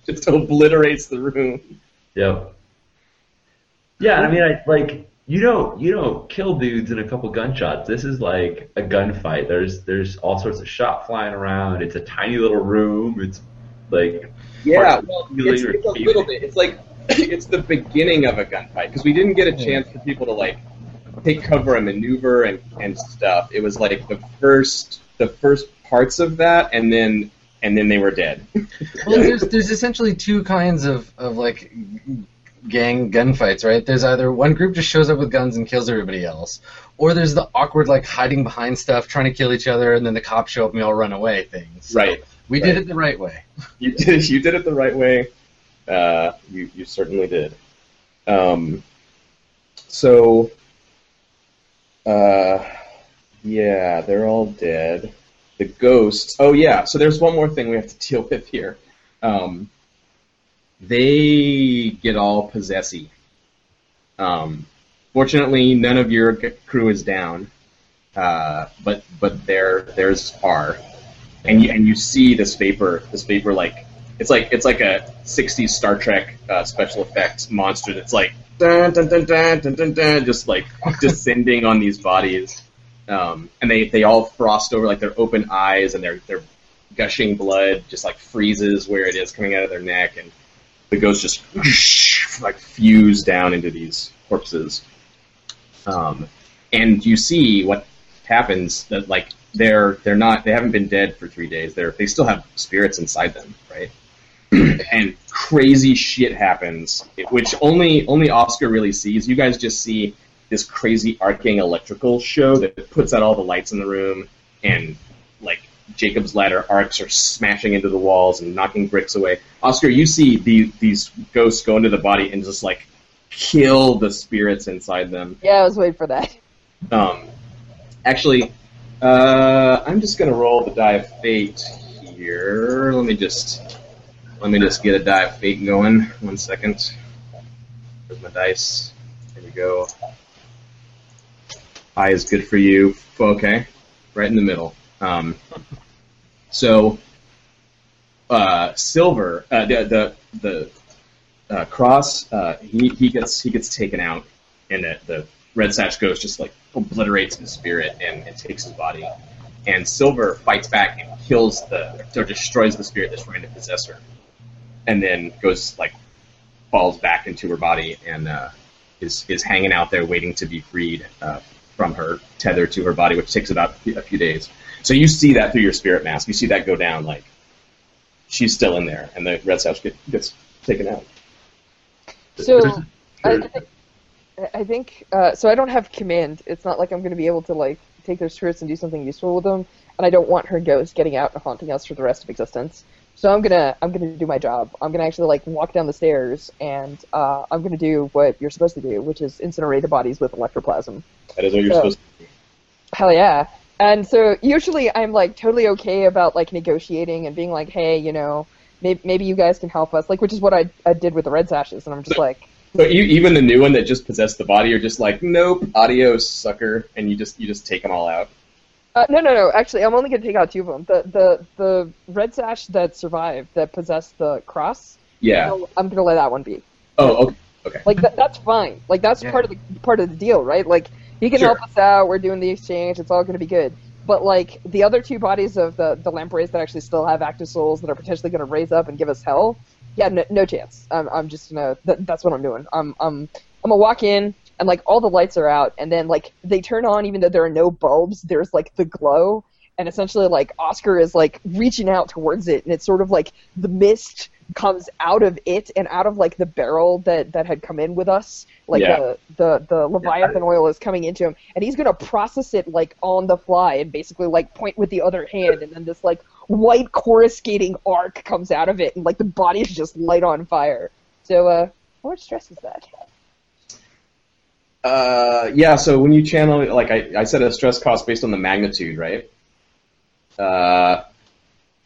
just obliterates the room. Yep. Yeah, I mean, I like you don't you don't kill dudes in a couple gunshots. This is like a gunfight. There's there's all sorts of shot flying around. It's a tiny little room. It's like Yeah, well, it's, it's a little bit. It's like it's the beginning of a gunfight because we didn't get a chance for people to like take cover and maneuver and, and stuff. It was like the first the first parts of that, and then and then they were dead. Well, there's there's essentially two kinds of of like gang gunfights, right? There's either one group just shows up with guns and kills everybody else, or there's the awkward like hiding behind stuff, trying to kill each other, and then the cops show up and we all run away things. So Right. We Right. did it the right way. You did you did it the right way. Uh, you you certainly did. Um, so, uh, yeah, they're all dead. The ghosts. Oh yeah. So there's one more thing we have to deal with here. Um, they get all possessy. Um, fortunately, none of your crew is down, uh, but but their theirs are, and you and you see this vapor this vapor like It's like it's like a '60s Star Trek uh, special effects monster that's like dun dun dun dun dun dun, dun just like descending on these bodies, um, and they they all frost over like their open eyes and their their gushing blood just like freezes where it is coming out of their neck, and the ghost just like fuse down into these corpses. Um, and you see what happens that like they're they're not they haven't been dead for three days. They're they still have spirits inside them, right? and crazy shit happens, which only only Oskar really sees. You guys just see this crazy arcing electrical show that puts out all the lights in the room, and Jacob's ladder arcs are smashing into the walls and knocking bricks away. Oskar, you see the, these ghosts go into the body and just like kill the spirits inside them. Yeah, I was waiting for that. Um, actually, uh, I'm just gonna roll the die of fate here. Let me just let me just get a die of fate going. One second. Where's my dice? There we go. I is good for you. Okay, right in the middle. Um, so, uh, silver, uh, the the, the uh, cross, uh, he, he gets he gets taken out, and the, the red sash ghost just like obliterates his spirit and, and takes his body. And silver fights back and kills the or destroys the spirit that's trying to possess her and then goes like falls back into her body and uh, is is hanging out there waiting to be freed uh, from her tether to her body, which takes about a few days. So you see that through your spirit mask. You see that go down like she's still in there, and the red sash get, gets taken out. So I think, I think uh, so. I don't have command. It's not like I'm going to be able to like take their spirits and do something useful with them, and I don't want her ghost getting out and haunting us for the rest of existence. So I'm gonna I'm gonna do my job. I'm gonna actually like walk down the stairs and uh, I'm gonna do what you're supposed to do, which is incinerate the bodies with electroplasm. That is what you're So- supposed to do. Hell yeah. And so usually I'm like totally okay about like negotiating and being like, hey, you know, maybe, maybe you guys can help us, like which is what I, I did with the red sashes, and I'm just like, So you, even the new one that just possessed the body, you're just like, nope, adios, sucker, and you just you just take them all out. uh, no, no, no. Actually, I'm only gonna take out two of them. The the the red sash that survived that possessed the cross. Yeah. I'll- I'm gonna let that one be. Oh, okay. Like that, that's fine. Like that's Yeah. part of the part of the deal, right? Like he can Sure. help us out. We're doing the exchange. It's all going to be good. But like the other two bodies of the the lampreys that actually still have active souls that are potentially going to raise up and give us hell. Yeah, no, no chance. I'm I'm just gonna. That, that's what I'm doing. I'm I'm I'm gonna walk in and like all the lights are out and then like they turn on even though there are no bulbs. There's like the glow and essentially like Oskar is like reaching out towards it and it's sort of like the mist comes out of it and out of like the barrel that that had come in with us like Yeah. the, the the leviathan oil is coming into him and he's gonna process it like on the fly and basically like point with the other hand and then this like white coruscating arc comes out of it and like the body is just light on fire so uh how much stress is that Uh, yeah. So when you channel, like I, I said, a stress cost based on the magnitude, right? Uh,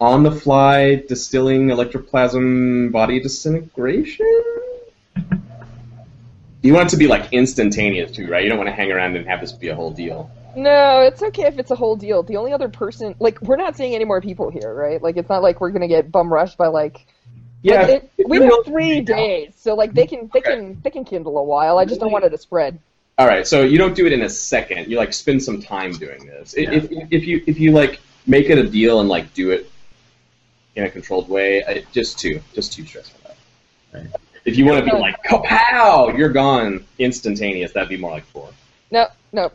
on the fly distilling electroplasm body disintegration. You want it to be like instantaneous too, right? You don't want to hang around and have this be a whole deal. No, it's okay if it's a whole deal. The only other person, like, we're not seeing any more people here, right? Like, it's not like we're gonna get bum rushed by like. Yeah. like, it, we have three days, so like they can they Okay. can they can kindle a while. I just don't want it to spread. All right, so you don't do it in a second. You like spend some time doing this. I- If, if you if you like make it a deal and like do it in a controlled way, I, just two, just too stressful. Right. If you want to be like kapow, you're gone instantaneous. That'd be more like four. No, no,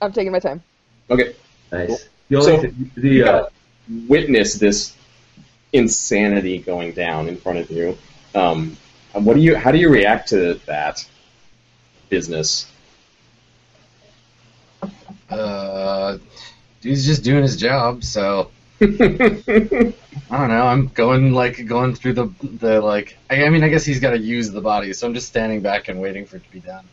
I'm taking my time. Okay, Nice. The only So, th- the uh, witness this insanity going down in front of you. Um, and what do you? How do you react to that business? Uh, dude's just doing his job, so I don't know. I'm going like going through the the like. I, I mean, I guess he's got to use the body, so I'm just standing back and waiting for it to be done.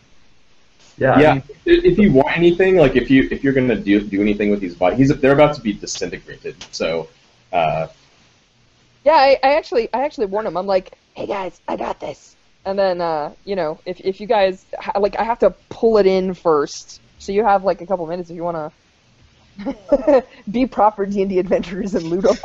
yeah, I yeah, mean, if if you want anything, like if you if you're gonna do do anything with these bodies, he's, they're about to be disintegrated. So, uh, Yeah, I, I actually I actually warn him. I'm like, hey guys, I got this. And then uh, you know, if if you guys ha- like, I have to pull it in first, so you have like a couple minutes if you want to be proper D and D adventurers and loot them.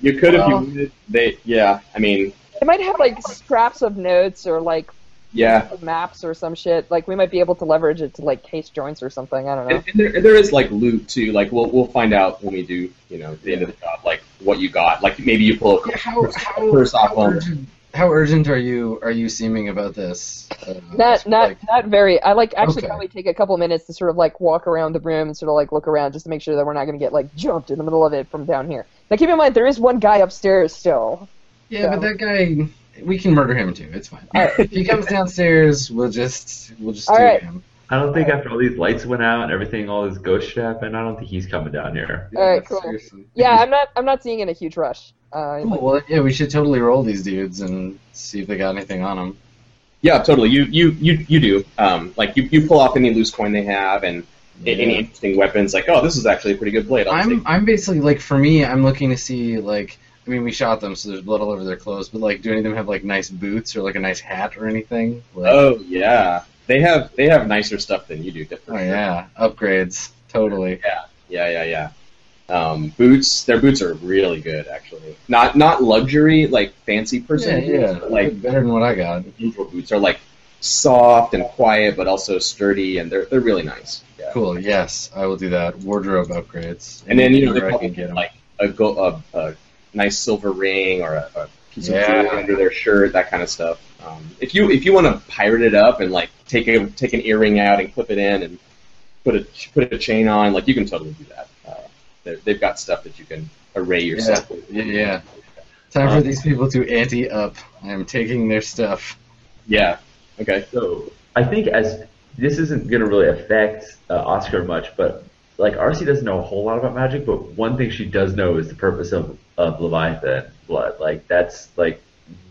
You could if you Well- wanted. They, yeah. I mean, They might have like scraps of notes or like yeah. maps or some shit. Like we might be able to leverage it to like case joints or something. I don't know. And, and there, there is like loot too. Like we'll we'll find out when we do, you know, the end of the job, like what you got. Like maybe you pull a Yeah, how how, First off, how urgent how urgent are you are you seeming about this? Uh, Not not like- not very. I like actually Okay. probably take a couple minutes to sort of like walk around the room and sort of like look around just to make sure that we're not going to get like jumped in the middle of it from down here. Now keep in mind there is one guy upstairs still. yeah, but that guy we can murder him too. It's fine. Alright. if he comes downstairs, we'll just we'll just do Alright. him. I don't think after all these lights went out and everything, all this ghost shit happened, I don't think he's coming down here. Alright, cool. seriously. Yeah, I'm not I'm not seeing in a huge rush. Uh, Cool. Well, yeah, we should totally roll these dudes and see if they got anything on them. Yeah, totally. You you you you do. Um, like you, you pull off any loose coin they have and a- any interesting weapons. Like, oh, this is actually a pretty good blade. I'll I'm take- I'm basically like for me, I'm looking to see like I mean we shot them, so there's blood all over their clothes. But like, do any of them have like nice boots or like a nice hat or anything? Like, Oh yeah, they have they have nicer stuff than you do. oh yeah, upgrades, totally. yeah, yeah, yeah. Um, boots, their boots are really good actually. Not not luxury like fancy person yeah, but, like better than what I got. usual boots are like soft and quiet, but also sturdy, and they're they're really nice. Yeah. Cool. Yes, I will do that. Wardrobe upgrades. And then you know they probably can get like a, go, a, a nice silver ring or a, a piece of jewelry under their shirt, that kind of stuff. Um, if you if you want to pirate it up and like take a take an earring out and clip it in and put a put a chain on, like you can totally do that. Uh, they're- they've got stuff that you can array yourself with. Yeah, yeah. Time for Um, these people to ante up. I am taking their stuff. Yeah. Okay. So I think as this isn't going to really affect uh, Oskar much, but like Arcy doesn't know a whole lot about magic, but one thing she does know is the purpose of, of Leviathan blood. Like that's like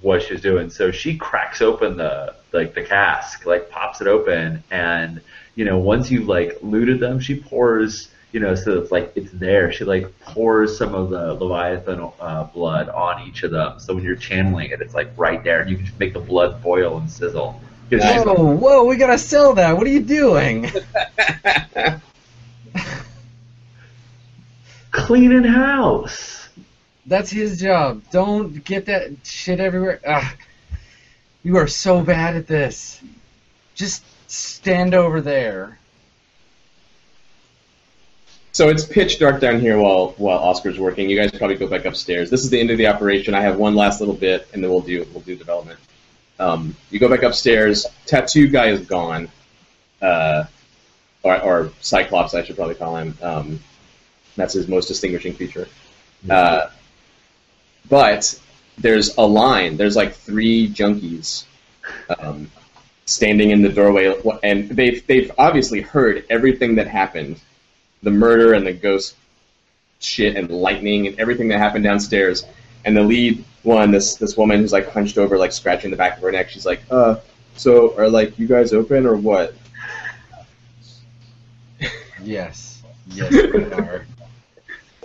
what she's doing. So she cracks open the like the cask, like pops it open, and you know once you've like looted them, she pours. You know, so it's like it's there. She like pours some of the Leviathan uh, blood on each of them. So when you're channeling it, it's like right there, and you can just make the blood boil and sizzle. she's Whoa, whoa, we gotta sell that. What are you doing? cleaning house. That's his job. Don't get that shit everywhere. Ugh. You are so bad at this. Just stand over there. So it's pitch dark down here while while Oskar's working. You guys probably go back upstairs. This is the end of the operation. I have one last little bit, and then we'll do we'll do development. Um, you go back upstairs. Tattoo guy is gone, uh, or, or Cyclops, I should probably call him. Um, that's his most distinguishing feature. Uh, but there's a line. There's like three junkies um, standing in the doorway, and they've they've obviously heard everything that happened, the murder and the ghost shit and lightning and everything that happened downstairs. And the lead one, this this woman who's like hunched over, like scratching the back of her neck, she's like, "Uh, so are like you guys open or what?" Yes. Yes, we are.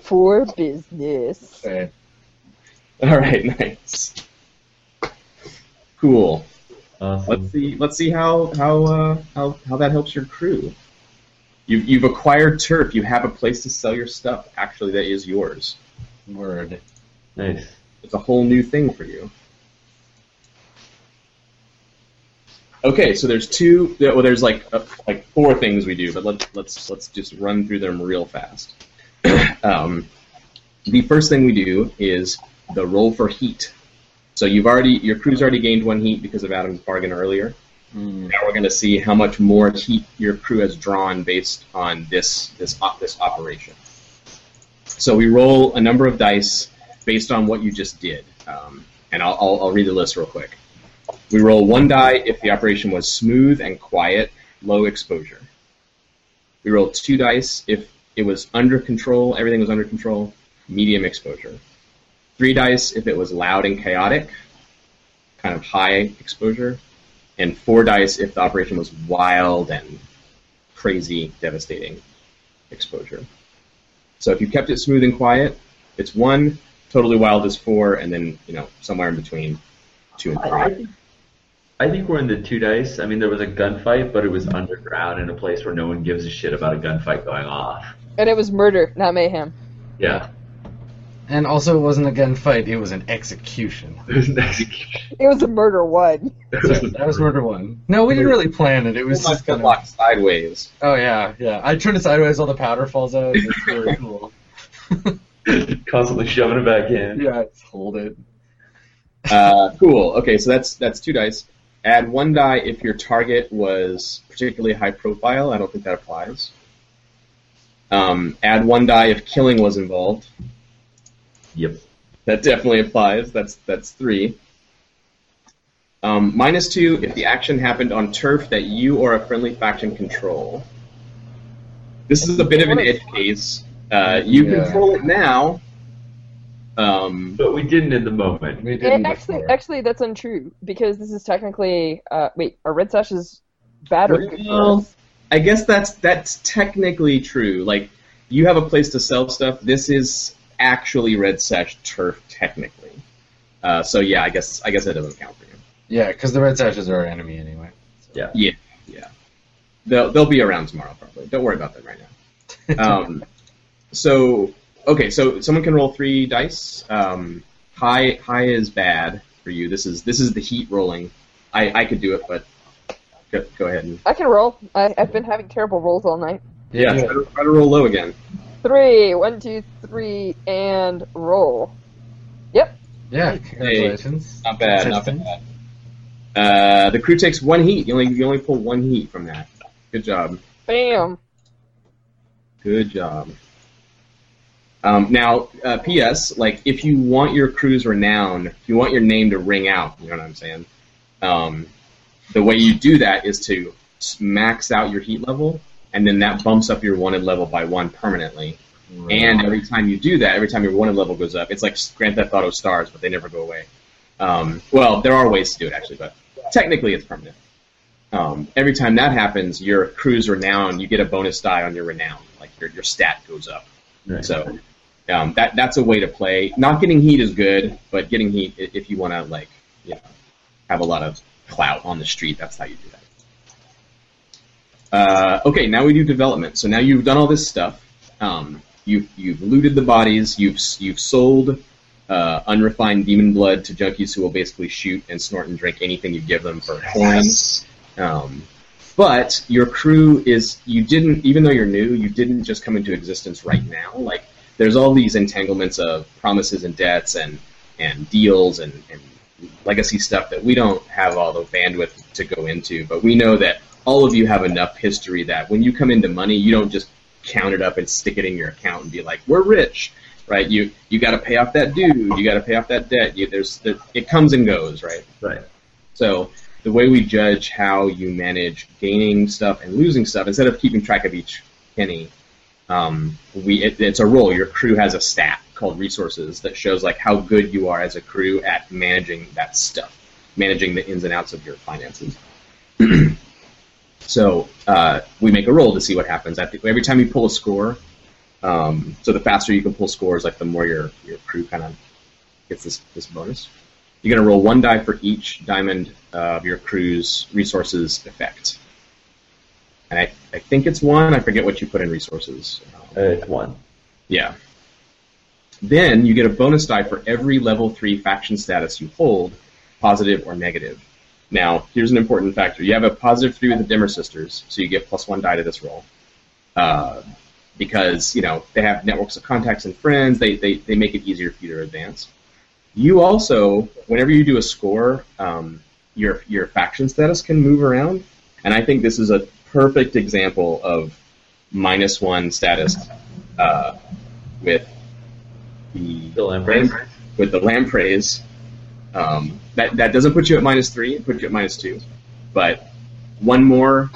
For business. Okay. All right, nice, cool. Awesome. Let's see. Let's see how how uh, how how that helps your crew. You've you've acquired turf. You have a place to sell your stuff. Actually, that is yours. Word. Nice. It's a whole new thing for you. Okay, so there's two. Well, there's like uh, like four things we do, but let's let's let's just run through them real fast. um, the first thing we do is the roll for heat. So you've already your crew's already gained one heat because of Adam's bargain earlier. Mm. Now we're going to see how much more heat your crew has drawn based on this this op- this operation. So we roll a number of dice based on what you just did, um, and I'll, I'll, I'll read the list real quick. We roll one die if the operation was smooth and quiet, low exposure. We roll two dice if it was under control, everything was under control, medium exposure. Three dice if it was loud and chaotic, kind of high exposure and four dice if the operation was wild and crazy, devastating exposure. So if you kept it smooth and quiet, it's one. Totally wild is four, and then you know somewhere in between two and I, I three. think I think we're in the two dice. I mean, there was a gunfight, but it was underground in a place where no one gives a shit about a gunfight going off. And it was murder, not mayhem. Yeah. And also, it wasn't a gunfight; it was an execution. There's an execution. It was a murder one. Sorry, that was murder one. No, we didn't really plan it. It was just kind of. sideways. Oh yeah, yeah. I turn it sideways, all the powder falls out. It's really cool. Constantly shoving it back in. yeah, just hold it. Uh, cool. Okay, so that's that's two dice. Add one die if your target was particularly high profile. I don't think that applies. Um, add one die if killing was involved. Yep. That definitely applies. That's that's three. Um, minus two if the action happened on turf that you or a friendly faction control. This is a bit of an edge case. Uh, you Yeah. control it now. Um, But we didn't in the moment. We didn't actually, before. actually, that's untrue because this is technically. Uh, wait, a red sash is bad or good for Well, us? I guess that's that's technically true. Like you have a place to sell stuff. This is actually red sash turf technically. Uh, so yeah, I guess I guess that doesn't count for you. Yeah, because the red sashes are our enemy anyway. Yeah. Yeah, yeah. They'll they'll be around tomorrow probably. Don't worry about them right now. Um, so okay, so someone can roll three dice. Um, high high is bad for you. This is this is the heat rolling. I I could do it, but go, go ahead and I can roll. I, I've been having terrible rolls all night. yeah, try to, try to roll low again. Three, one, two, three, and roll. Yep. Yeah, congratulations. Not bad, not bad. Uh, the crew takes one heat. You only you only pull one heat from that. Good job. Bam. Good job. Um, now, uh, P.S. Like, if you want your crew's renown, if you want your name to ring out, you know what I'm saying? Um, the way you do that is to max out your heat level, and then that bumps up your wanted level by one permanently. And every time you do that, every time your wanted level goes up, it's like Grand Theft Auto stars, but they never go away. Um, well, there are ways to do it actually, but technically it's permanent. Um, every time that happens, your crew's renown, you get a bonus die on your renown, like your your stat goes up. Right. So um, that that's a way to play. Not getting heat is good, but getting heat if you want to like you know have a lot of clout on the street, that's how you do that. Uh, okay, now we do development. So now you've done all this stuff. Um, you've you've looted the bodies. You've you've sold uh, unrefined demon blood to junkies who will basically shoot and snort and drink anything you give them for coins. Um, but your crew is you didn't even though you're new, you didn't just come into existence right now. Like there's all these entanglements of promises and debts and and deals and, and legacy stuff that we don't have all the bandwidth to go into. But we know that all of you have enough history that when you come into money, you don't just count it up and stick it in your account and be like, "We're rich." Right? You you got to pay off that dude. You got to pay off that debt. You, there's there, it comes and goes, right? Right. So the way we judge how you manage gaining stuff and losing stuff, instead of keeping track of each penny, um, we it, it's a role. Your crew has a stat called resources that shows like how good you are as a crew at managing that stuff, managing the ins and outs of your finances. so uh, we make a roll to see what happens. Every time you pull a score, um, so the faster you can pull scores, like the more your your crew kind of gets this this bonus. You're going to roll one die for each diamond of your crew's resources effect. And I, I think it's one. I forget what you put in resources. Uh, it's one. Yeah. Then you get a bonus die for every level 3 faction status you hold, positive or negative. Now, here's an important factor. You have a positive 3 with the Dimmer Sisters, so you get plus 1 die to this roll. Uh, because, you know, they have networks of contacts and friends, they, they, they make it easier for you to advance. You also, whenever you do a score, um, your, your faction status can move around, and I think this is a perfect example of minus 1 status uh, with the The Lampreys? with the lampreys. Um, that that doesn't put you at minus three; it puts you at minus two. But one more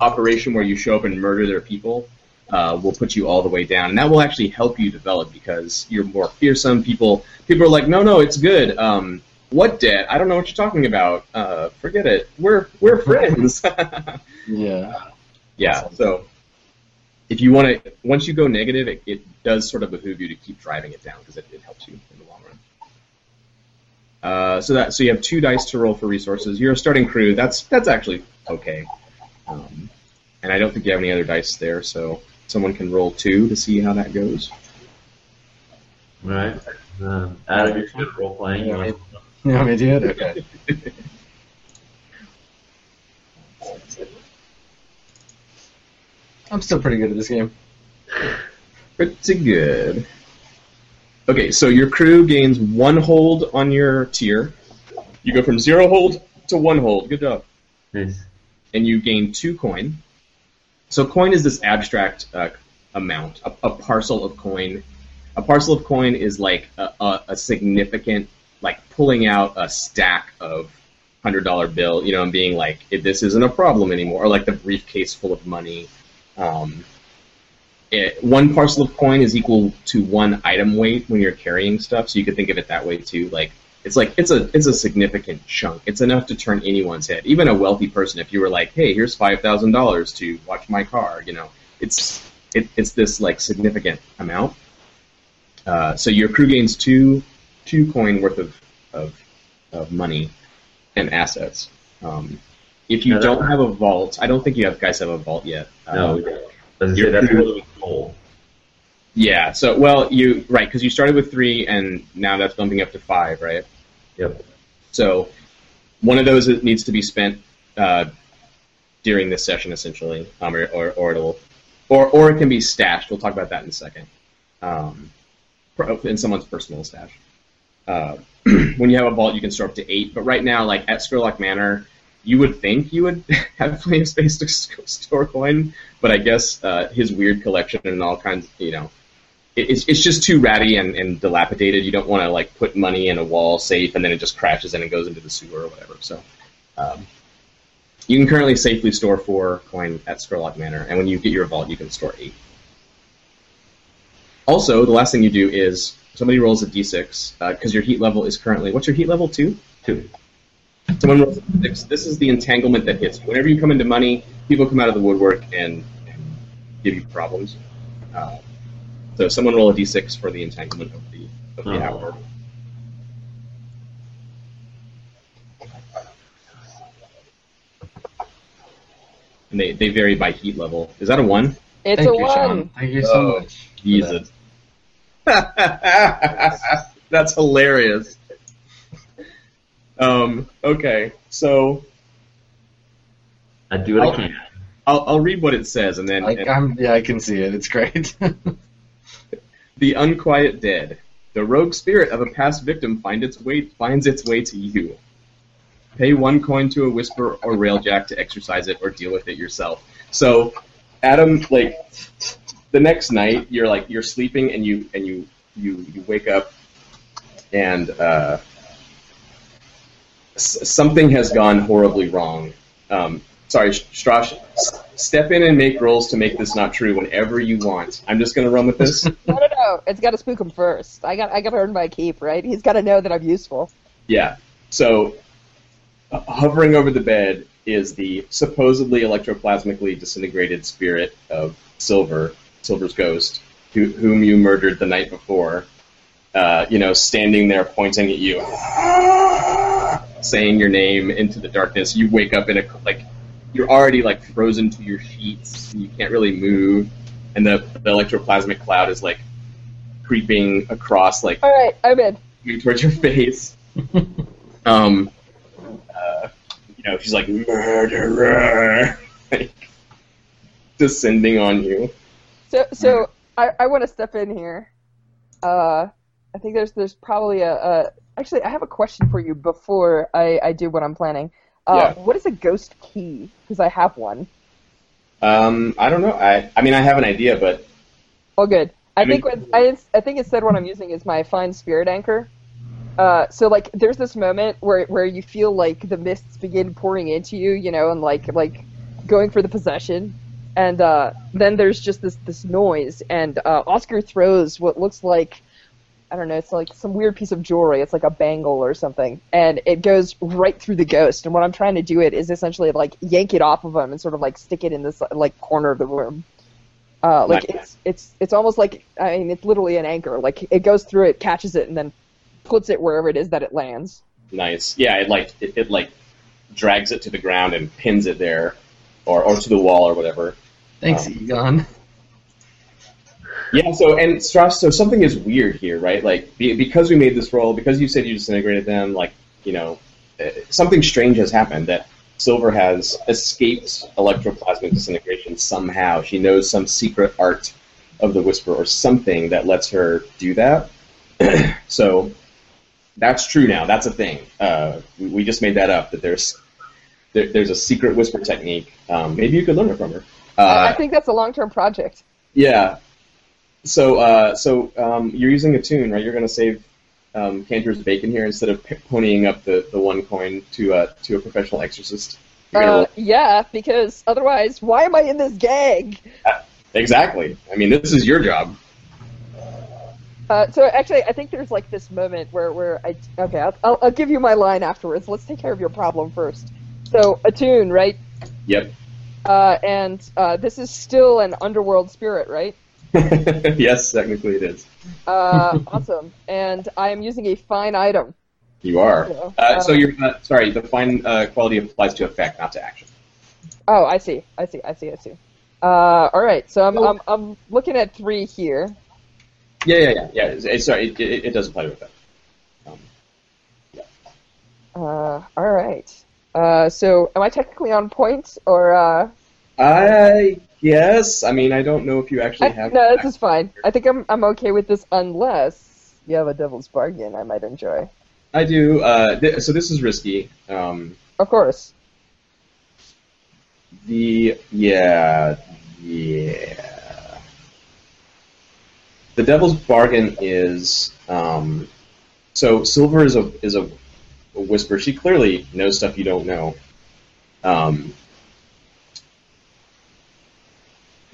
operation where you show up and murder their people uh, will put you all the way down, and that will actually help you develop because you're more fearsome. People people are like, no, no, it's good. Um, what debt? I don't know what you're talking about. Uh, forget it. We're we're friends. Yeah. Yeah. So if you want to, once you go negative, it, it does sort of behoove you to keep driving it down because it, it helps you in the long run. Uh, so that so you have two dice to roll for resources. You're a starting crew. That's that's actually okay. Um, and I don't think you have any other dice there, so someone can roll two to see how that goes. All right. Um, Adam, you're good at role playing. Yeah, You want me to? Okay. I'm still pretty good at this game. Pretty good. Okay, so your crew gains one hold on your tier. You go from zero hold to one hold. Good job. Nice. And you gain two coin. So coin is this abstract uh, amount, a, a parcel of coin. A parcel of coin is like a, a, a significant, like pulling out a stack of hundred dollar bill, you know, and being like, this isn't a problem anymore, or like the briefcase full of money. Um, it, one parcel of coin is equal to one item weight when you're carrying stuff, so you could think of it that way too. Like it's like it's a it's a significant chunk. It's enough to turn anyone's head, even a wealthy person. If you were like, hey, here's five thousand dollars to watch my car, you know, it's it, it's this like significant amount. Uh, so your crew gains two two coin worth of of, of money and assets. Um, if you that- don't have a vault, I don't think you have guys have a vault yet. No, Um, we don't. As I say, that's crew- what it was. Yeah. So well, you right because you started with three and now that's bumping up to five, right? Yep. So one of those needs to be spent uh, during this session, essentially, um, or, or or it'll or or it can be stashed. We'll talk about that in a second. Um, in someone's personal stash. Uh, when you have a vault, you can store up to eight. But right now, like at Scurlock Manor, you would think you would have plenty of space to store coin, but I guess uh, his weird collection and all kinds, you know, it, it's, it's just too ratty and, and dilapidated. You don't want to like put money in a wall safe and then it just crashes and it goes into the sewer or whatever. So um, you can currently safely store four coin at Scurlock Manor, and when you get your vault, you can store eight. Also, the last thing you do is somebody rolls a d6 because your heat level is currently what's your heat level two? Two. Someone rolls a d6. This is the entanglement that hits you. Whenever you come into money, people come out of the woodwork and give you problems. Uh, so someone roll a d6 for the entanglement of the of the Oh. hour. And they, they vary by heat level. Is that a one? It's Thank a you, one. Sean. Thank you so Oh, much. for Jesus. That's hilarious. Um, okay, so I do what I'll- I can. I'll, I'll read what it says, and then. I'm, yeah, I can see it. It's great. the unquiet dead. The rogue spirit of a past victim find its way finds its way to you. Pay one coin to a whisper or railjack to exercise it or deal with it yourself. So, Adam, like the next night, you're like you're sleeping and you and you you you wake up and uh, s- something has gone horribly wrong. Um, sorry, Stras, step in and make rolls to make this not true whenever you want. I'm just gonna run with this. No, no, no. It's got to spook him first. I got, I got to earn my keep, right? He's got to know that I'm useful. Yeah. So, uh, hovering over the bed is the supposedly electroplasmically disintegrated spirit of Silver, Silver's ghost, who, whom you murdered the night before. Uh, you know, standing there pointing at you, saying your name into the darkness. You wake up in a like, you're already like frozen to your sheets. And you can't really move, and the, the electroplasmic cloud is like creeping across like All right, I'm in. you towards your face. um, uh, you know, she's like murderer, like, descending on you. So, so I, I want to step in here. Uh, I think there's, there's probably a, a. Actually, I have a question for you before I, I do what I'm planning. Uh, Yeah. What is a ghost key? Because I have one. Um, I don't know. I, I mean, I have an idea, but Oh, good. I, I mean- think what I, I think instead what I'm using is my fine spirit anchor. Uh, so like, there's this moment where where you feel like the mists begin pouring into you, you know, and like like going for the possession, and uh, then there's just this this noise, and uh, Oskar throws what looks like. I don't know. It's like some weird piece of jewelry. It's like a bangle or something, and it goes right through the ghost. And what I'm trying to do it is essentially like yank it off of him and sort of like stick it in this like corner of the room. Uh, like Nice. it's it's it's almost like I mean it's literally an anchor. Like it goes through it, catches it, and then puts it wherever it is that it lands. nice. Yeah, it like it, it like drags it to the ground and pins it there, or or to the wall or whatever. Thanks, Um, Egon. Yeah, so and Stras, so something is weird here, right? Like be, because we made this role, because you said you disintegrated them, like you know, uh, something strange has happened that Silver has escaped electroplasmic disintegration somehow. She knows some secret art of the Whisper or something that lets her do that. so that's true now. That's a thing. Uh, we, we just made that up. That there's there, there's a secret Whisper technique. Um, maybe you could learn it from her. Uh, I think that's a long-term project. yeah. So, uh, so um, you're using attune, right? You're going to save um, Canter's bacon here instead of p- ponying up the, the one coin to uh, to a professional exorcist. Uh, yeah, because otherwise, why am I in this gag? exactly. I mean, this is your job. Uh, so actually, I think there's like this moment where, where I okay, I'll, I'll, I'll give you my line afterwards. Let's take care of your problem first. So Attune, right? Yep. Uh, and uh, this is still an underworld spirit, right? yes, technically it is. Uh, awesome. And I am using a fine item. You are. Yeah. Uh, so Um, you're uh, sorry. The fine uh, quality applies to effect, not to action. Oh, I see. I see. I see. I see. Uh, all right. So I'm, I'm I'm looking at three here. Yeah, yeah, yeah, yeah. It's, it's- sorry, it, it, it does apply to effect. Um, Uh, all right. Uh, so am I technically on point or? I guess. I mean, I don't know if you actually I, have. no, this is fine. I think I'm I'm okay with this unless you have a devil's bargain I might enjoy. I do. Uh, th- so this is risky. Um, Of course. the yeah, yeah. The devil's bargain is um, so silver is a is a, a whisper. She clearly knows stuff you don't know. Um,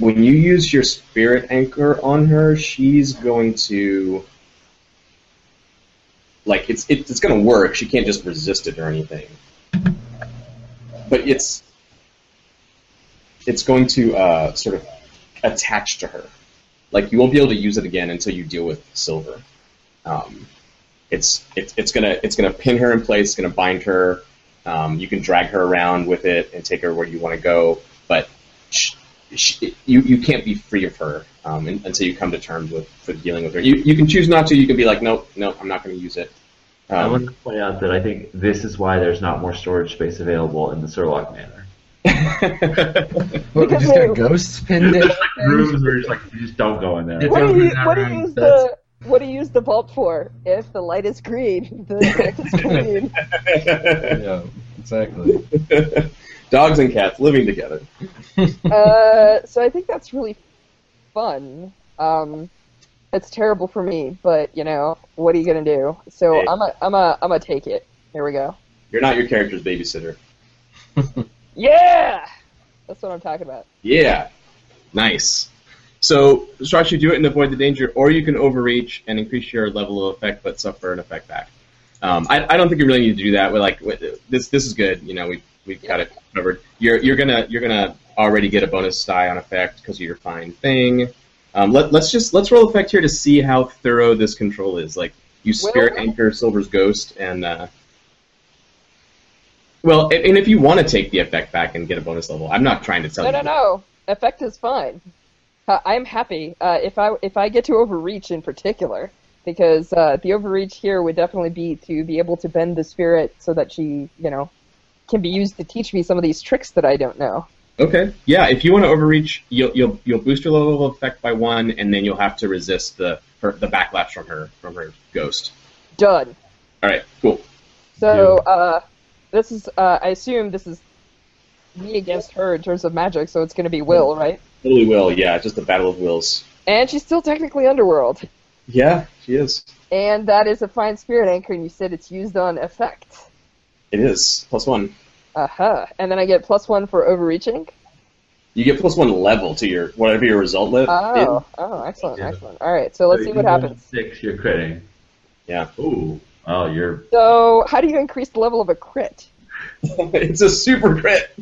when you use your spirit anchor on her, she's going to like it's it, it's going to work. She can't just resist it or anything. But it's it's going to uh, sort of attach to her. Like you won't be able to use it again until you deal with silver. Um, it's it's it's gonna it's gonna pin her in place. It's gonna bind her. Um, you can drag her around with it and take her where you want to go, but sh sh you you can't be free of her um, un- until you come to terms with for dealing with her. You you can choose not to. You can be like, nope, nope, I'm not going to use it. I Um, want to point out that I think this is why there's not more storage space available in the Scurlock Manor. What, we Because just they- got ghosts pinned in? Rooms where you're just like, you just don't go in there. What do you what do you use That's- the what do you use the vault for? If the light is green, the light is green. yeah, exactly. Dogs and cats living together. uh, so I think that's really fun. Um, it's terrible for me, but you know what are you gonna do? So Hey. I'm a I'm a I'm a take it. Here we go. You're not your character's babysitter. Yeah, that's what I'm talking about. Yeah. Nice. So, Stras, you do it and avoid the danger, or you can overreach and increase your level of effect but suffer an effect back. Um, I, I don't think you really need to do that. We're like this. This is good. You know, we we've got it covered. You're you're gonna you're gonna already get a bonus die on effect because of your fine thing. Um, let, let's just let's roll effect here to see how thorough this control is. Like you spirit Well- anchor Silver's ghost and. Uh, well, and, and if you want to take the effect back and get a bonus level, I'm not trying to tell No, you. no, no. no. Effect is fine. Uh, I'm happy uh, if I if I get to overreach in particular, because uh, the overreach here would definitely be to be able to bend the spirit so that she, you know, can be used to teach me some of these tricks that I don't know. Okay. Yeah, if you want to overreach, you'll you'll you'll boost your level of effect by one, and then you'll have to resist the her, the backlash from her from her ghost. Done. All right. Cool. So uh, this is uh, I assume this is me against her in terms of magic, so it's going to be Will, right? Totally will. Yeah, just a battle of wills. And she's still technically underworld, Yeah, she is. and that is a fine spirit anchor, and you said it's used on effect. It is plus one. Uh huh. And then I get plus one for overreaching. You get plus one level to your whatever your result lit. Oh, oh, excellent, Yeah. excellent. All right, so let's So see what happens. Six, you're critting. Yeah. Ooh. Oh, you're. So, how do you increase the level of a crit? it's a super crit.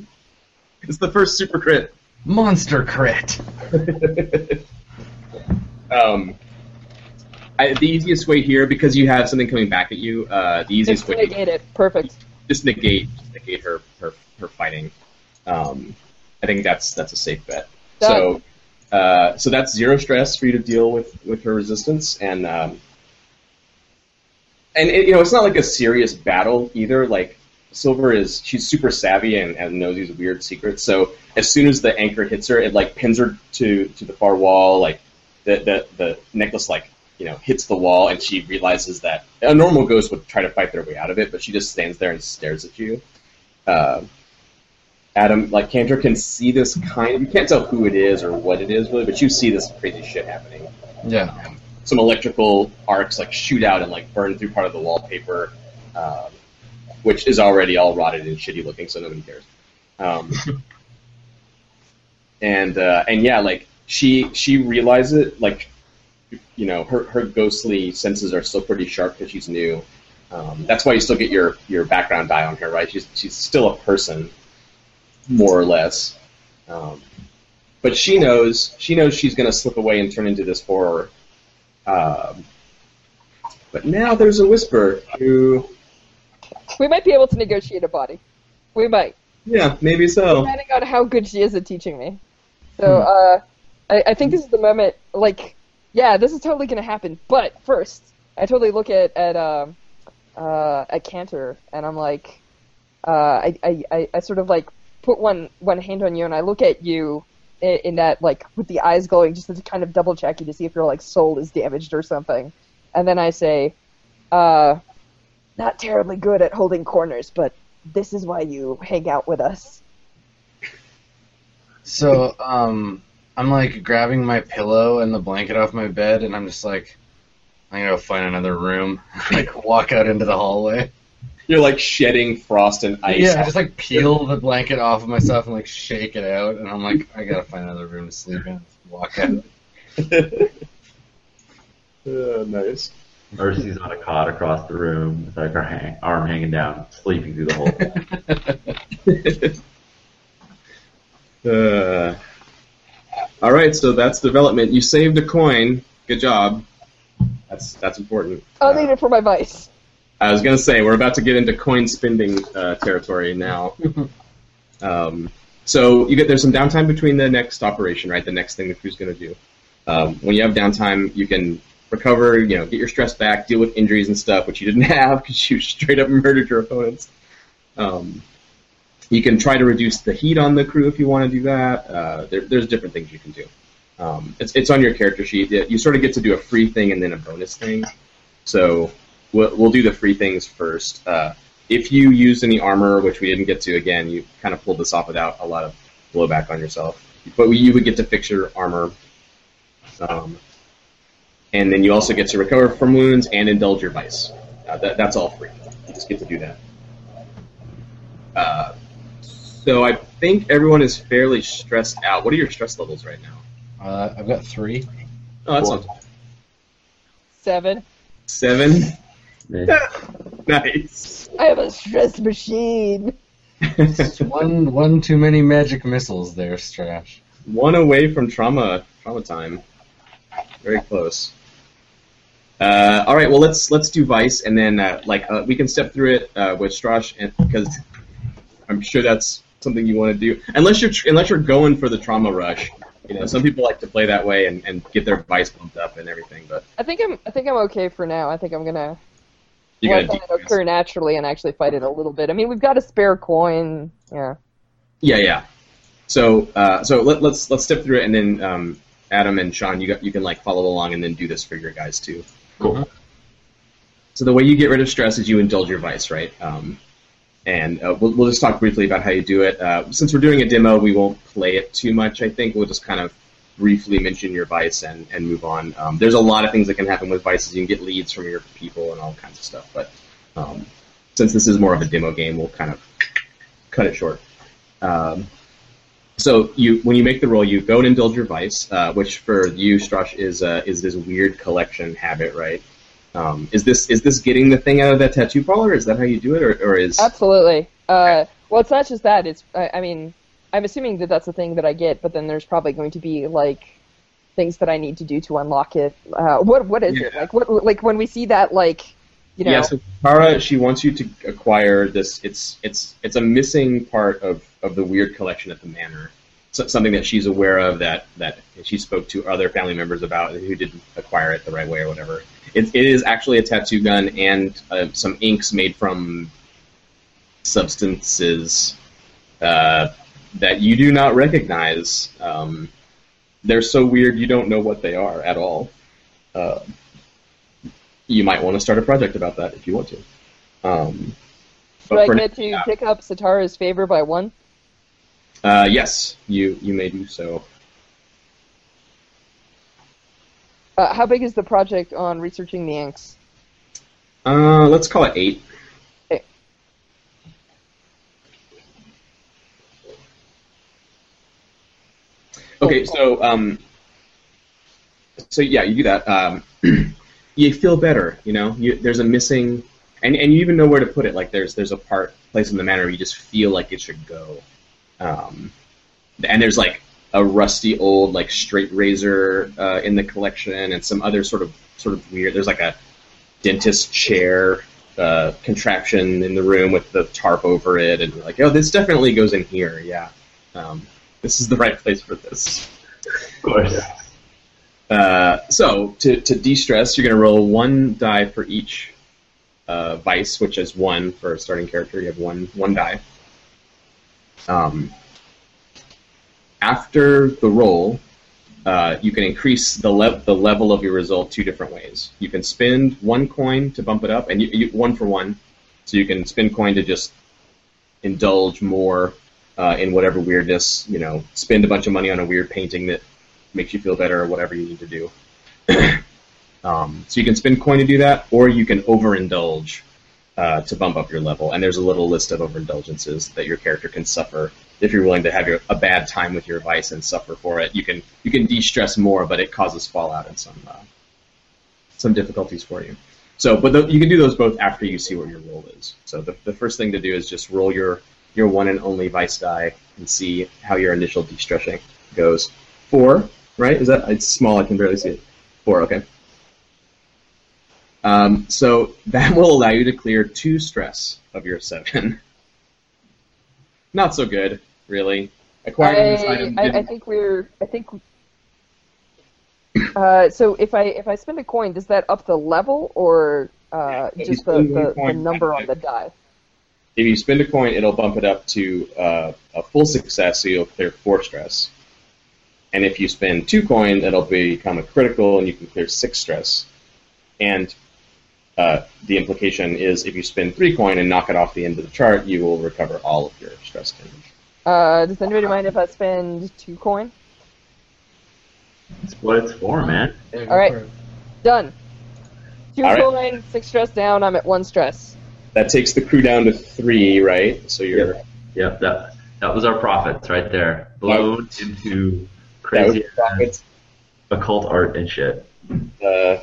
It's the first super crit. Monster crit. um, I, the easiest way here, because you have something coming back at you, uh, the easiest Just way negate it. Perfect. Just negate just negate her her, her fighting. Um, I think that's that's a safe bet. So Uh, so that's zero stress for you to deal with with her resistance, and um, and it, you know it's not like a serious battle either. Like Silver is she's super savvy and, and knows these weird secrets. So as soon as the anchor hits her, it like pins her to to the far wall. Like the the, the necklace like you know hits the wall, and she realizes that a normal ghost would try to fight their way out of it, but she just stands there and stares at you. Uh, Adam, like Canter can see this kind of, you can't tell who it is or what it is really, but you see this crazy shit happening. Yeah. Some electrical arcs like shoot out and like burn through part of the wallpaper, um, which is already all rotted and shitty looking, so nobody cares. Um, and uh, and yeah, like she she realizes like you know her her ghostly senses are still pretty sharp because she's new. Um, that's why you still get your your background die on her, right? She's she's still a person, more or less. Um, but she knows she knows she's going to slip away and turn into this horror. Um, but now there's a whisper who, We might be able to negotiate a body. We might, yeah, maybe so. depending on how good she is at teaching me. So, uh, I, I think this is the moment. Like, yeah, this is totally gonna happen. But first, I totally look at at um, uh, at Canter, and I'm like, uh, I, I, I, I sort of like put one one hand on you, and I look at you in, in that like with the eyes glowing, just to kind of double check you to see if your like soul is damaged or something, and then I say, uh, not terribly good at holding corners, but this is why you hang out with us. So, um, I'm like grabbing my pillow and the blanket off my bed, and I'm just like, I'm gonna go find another room. like walk out into the hallway. You're like shedding frost and ice. Yeah, I just like peel the blanket off of myself and like shake it out, and I'm like, I gotta find another room to sleep in. Walk out. Uh, nice. Mercy's on a cot across the room with like her hang- arm hanging down, sleeping through the whole thing. Uh, all right, so that's development. You saved a coin. Good job. That's that's important. I'll Uh, need it for my vice. I was gonna say we're about to get into coin spending uh, territory now. um, so you get there's some downtime between the next operation, right? The next thing the crew's gonna do. Um, when you have downtime, you can recover, you know, get your stress back, deal with injuries and stuff, which you didn't have because you straight up murdered your opponents. Um, you can try to reduce the heat on the crew if you want to do that. Uh, there, there's different things you can do. Um, it's, it's on your character sheet. You sort of get to do a free thing and then a bonus thing. So we'll, we'll do the free things first. Uh, if you use any armor, which we didn't get to again, you kind of pulled this off without a lot of blowback on yourself. But you would get to fix your armor. Um, and then you also get to recover from wounds and indulge your vice. Uh, that, that's all free. You just get to do that. Uh, so I think everyone is fairly stressed out. What are your stress levels right now? Uh, I've got three. Oh, that's Four. not Seven. seven. Nice. I have a stress machine. one, one too many magic missiles there, Stras. One away from trauma trauma time. Very close. Uh, all right, well let's let's do Vice, and then uh, like uh, we can step through it uh, with Stras, and because I'm sure that's something you want to do. Unless you're tr- unless you're going for the trauma rush, you know, some people like to play that way and, and get their Vice bumped up and everything. But I think I'm. I think I'm okay for now. I think I'm gonna you let that occur naturally and actually fight it a little bit. I mean, we've got a spare coin. Yeah. Yeah, yeah. So, uh, so let, let's let's step through it, and then um, Adam and Sean, you got you can like follow along, and then do this for your guys too. Cool. So the way you get rid of stress is you indulge your vice, right? Um, and uh, we'll, we'll just talk briefly about how you do it. Uh, since we're doing a demo, we won't play it too much. I think we'll just kind of briefly mention your vice and, and move on. Um, there's a lot of things that can happen with vices. You can get leads from your people and all kinds of stuff. But um, since this is more of a demo game, we'll kind of cut it short. Um, so you, when you make the roll, you go and indulge your vice, uh, which for you, Stras, is uh, is this weird collection habit, right? Um, is this is this getting the thing out of that tattoo parlor? Is that how you do it, or, or is Absolutely. Uh, well, it's not just that. It's. I, I mean, I'm assuming that that's the thing that I get, but then there's probably going to be like things that I need to do to unlock it. Uh, what What is it like? What like when we see that like, you know? yeah? So Tara, she wants you to acquire this. It's it's it's a missing part of of the weird collection at the manor. so- something that she's aware of that that she spoke to other family members about who didn't acquire it the right way or whatever. It, it is actually a tattoo gun and uh, some inks made from substances uh, that you do not recognize. Um, they're so weird you don't know what they are at all. Uh, you might want to start a project about that if you want to. Um, but I get now- to pick up Setarra's favor by one? Uh, yes, you you may do so. Uh, how big is the project on researching the inks? Uh, let's call it eight. Okay. Okay, so um, so yeah, you do that. Um, you feel better, you know. You, there's a missing, and and you even know where to put it. Like there's there's a part place in the manor where you just feel like it should go. Um, and there's like a rusty old like straight razor uh, in the collection, and some other sort of sort of weird. There's like a dentist chair uh, contraption in the room with the tarp over it, and like, oh, this definitely goes in here. Yeah, um, this is the right place for this. Of course. Uh, so to, to de-stress, you're going to roll one die for each uh, vice, which is one for a starting character. You have one one die. Um, after the roll, uh, you can increase the le- the level of your result two different ways. You can spend one coin to bump it up, and you, you one for one. So you can spend coin to just indulge more uh, in whatever weirdness. You know, spend a bunch of money on a weird painting that makes you feel better or whatever you need to do. um, so you can spend coin to do that, or you can overindulge uh, to bump up your level. And there's a little list of overindulgences that your character can suffer if you're willing to have your, a bad time with your vice and suffer for it. You can you can de-stress more, but it causes fallout and some uh, some difficulties for you. So, but the, you can do those both after you see what your roll is. So the, the first thing to do is just roll your your one and only vice die and see how your initial de-stressing goes. Four, right? Is that it's small? I can barely see it. Four, okay. Um, so that will allow you to clear two stress of your seven. Not so good, really. Acquiring this I, item I, I think we're. I think. Uh, so if I if I spend a coin, does that up the level or uh, Yeah, just you the, spend the, the number on the die? if you spend a coin, it'll bump it up to uh, a full success, so you'll clear four stress. And if you spend two coin, it'll become a critical, and you can clear six stress. And uh, the implication is, if you spend three coin and knock it off the end of the chart, you will recover all of your stress damage. Uh, does anybody mind if I spend two coin? That's what it's for, man. Yeah, All right. for. Done. Two All right. coin, six stress down. I'm at one stress. That takes the crew down to three, right? So you're Yep. Yep, that that was our profits right there. Blown into crazy the occult art and shit. Uh,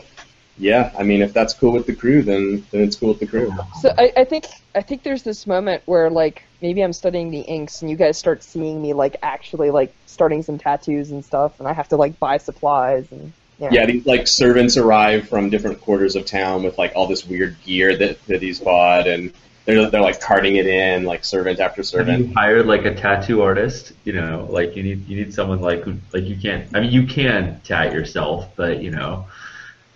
yeah, I mean, if that's cool with the crew, then then it's cool with the crew. So I, I think I think there's this moment where like maybe I'm studying the inks and you guys start seeing me like actually like starting some tattoos and stuff and I have to like buy supplies and yeah. Yeah, these like servants arrive from different quarters of town with like all this weird gear that, that he's bought, and they're they're like carting it in, like servant after Have servant. you hired like a tattoo artist? You know, like you need you need someone like who like you can't. I mean, you can tat yourself, but you know,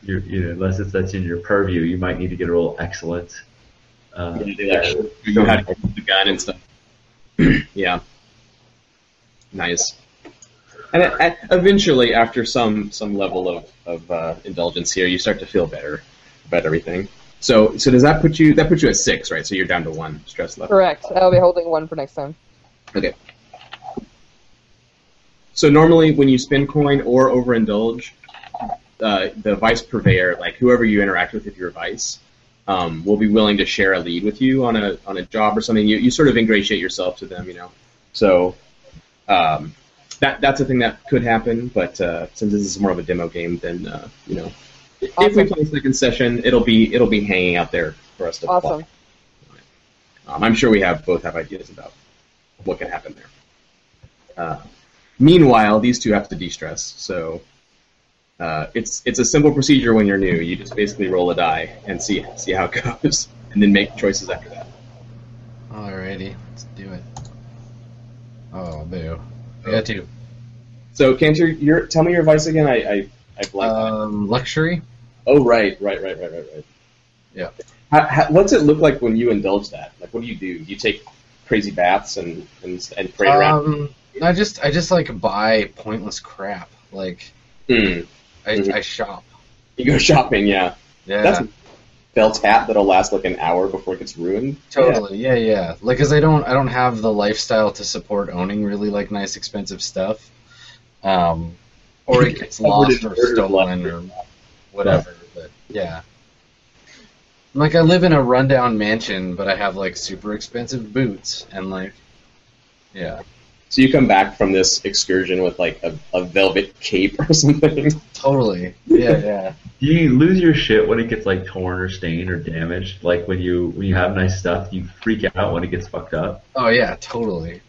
you're, you know, unless it's that's in your purview, you might need to get a little excellent. Uh, Yeah, they like show you how to use the gun and stuff. yeah, nice. And it, and eventually, after some some level of of uh, indulgence here, you start to feel better about everything. So so does that put you that puts you at six, right? So you're down to one stress level. Correct. I'll be holding one for next time. Okay. So normally, when you spend coin or overindulge, uh, the vice purveyor, like whoever you interact with, if you're a vice, um, will be willing to share a lead with you on a on a job or something. You you sort of ingratiate yourself to them, you know. So um, that that's a thing that could happen, but uh, since this is more of a demo game, then uh, you know, if we play a second session, it'll be it'll be hanging out there for us to play. Awesome. Um, I'm sure we have both have ideas about what can happen there. Uh, meanwhile, these two have to de-stress, so uh, it's it's a simple procedure when you're new. You just basically roll a die and see see how it goes, and then make choices after that. Alrighty, let's do it. Oh, boo. I got two. So Canter, your tell me your advice again. I I, I blanked. Um, luxury. oh right, right, right, right, right, right. Yeah. How, how, what's it look like when you indulge that? Like, what do you do? Do you take crazy baths and and and pray around? Um, I just I just like buy pointless crap. Like Hmm. I, Mhm. I shop. You go shopping, yeah. Yeah. That's a felt hat that'll last like an hour before it gets ruined. Totally, yeah, yeah. Like, cause I don't, I don't have the lifestyle to support owning really like nice, expensive stuff. Um, or it gets lost or stolen or whatever. But yeah, like I live in a rundown mansion, but I have like super expensive boots and like, yeah, So you come back from this excursion with like a, a velvet cape or something. totally, yeah, yeah. You lose your shit when it gets like torn or stained or damaged? Like when you when you have nice stuff, you freak out when it gets fucked up. Oh yeah, totally.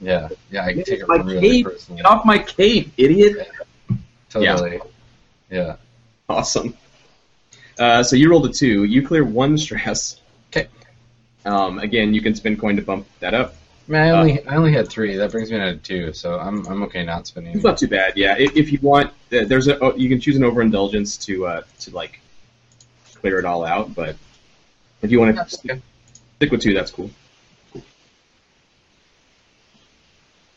Yeah, yeah. I can take it My really cape! personally. Get off my cape, idiot! Totally. Yeah. Awesome. Uh, so you rolled a two. You clear one stress. 'Kay. Um, again, you can spend coin to bump that up. I mean, I only I only had three. That brings me down to two, so I'm I'm okay not spending. It's not too bad. Yeah, if, if you want, uh, there's a oh, you can choose an overindulgence to uh, to like clear it all out. But if you want to That's okay. stick with two, that's cool.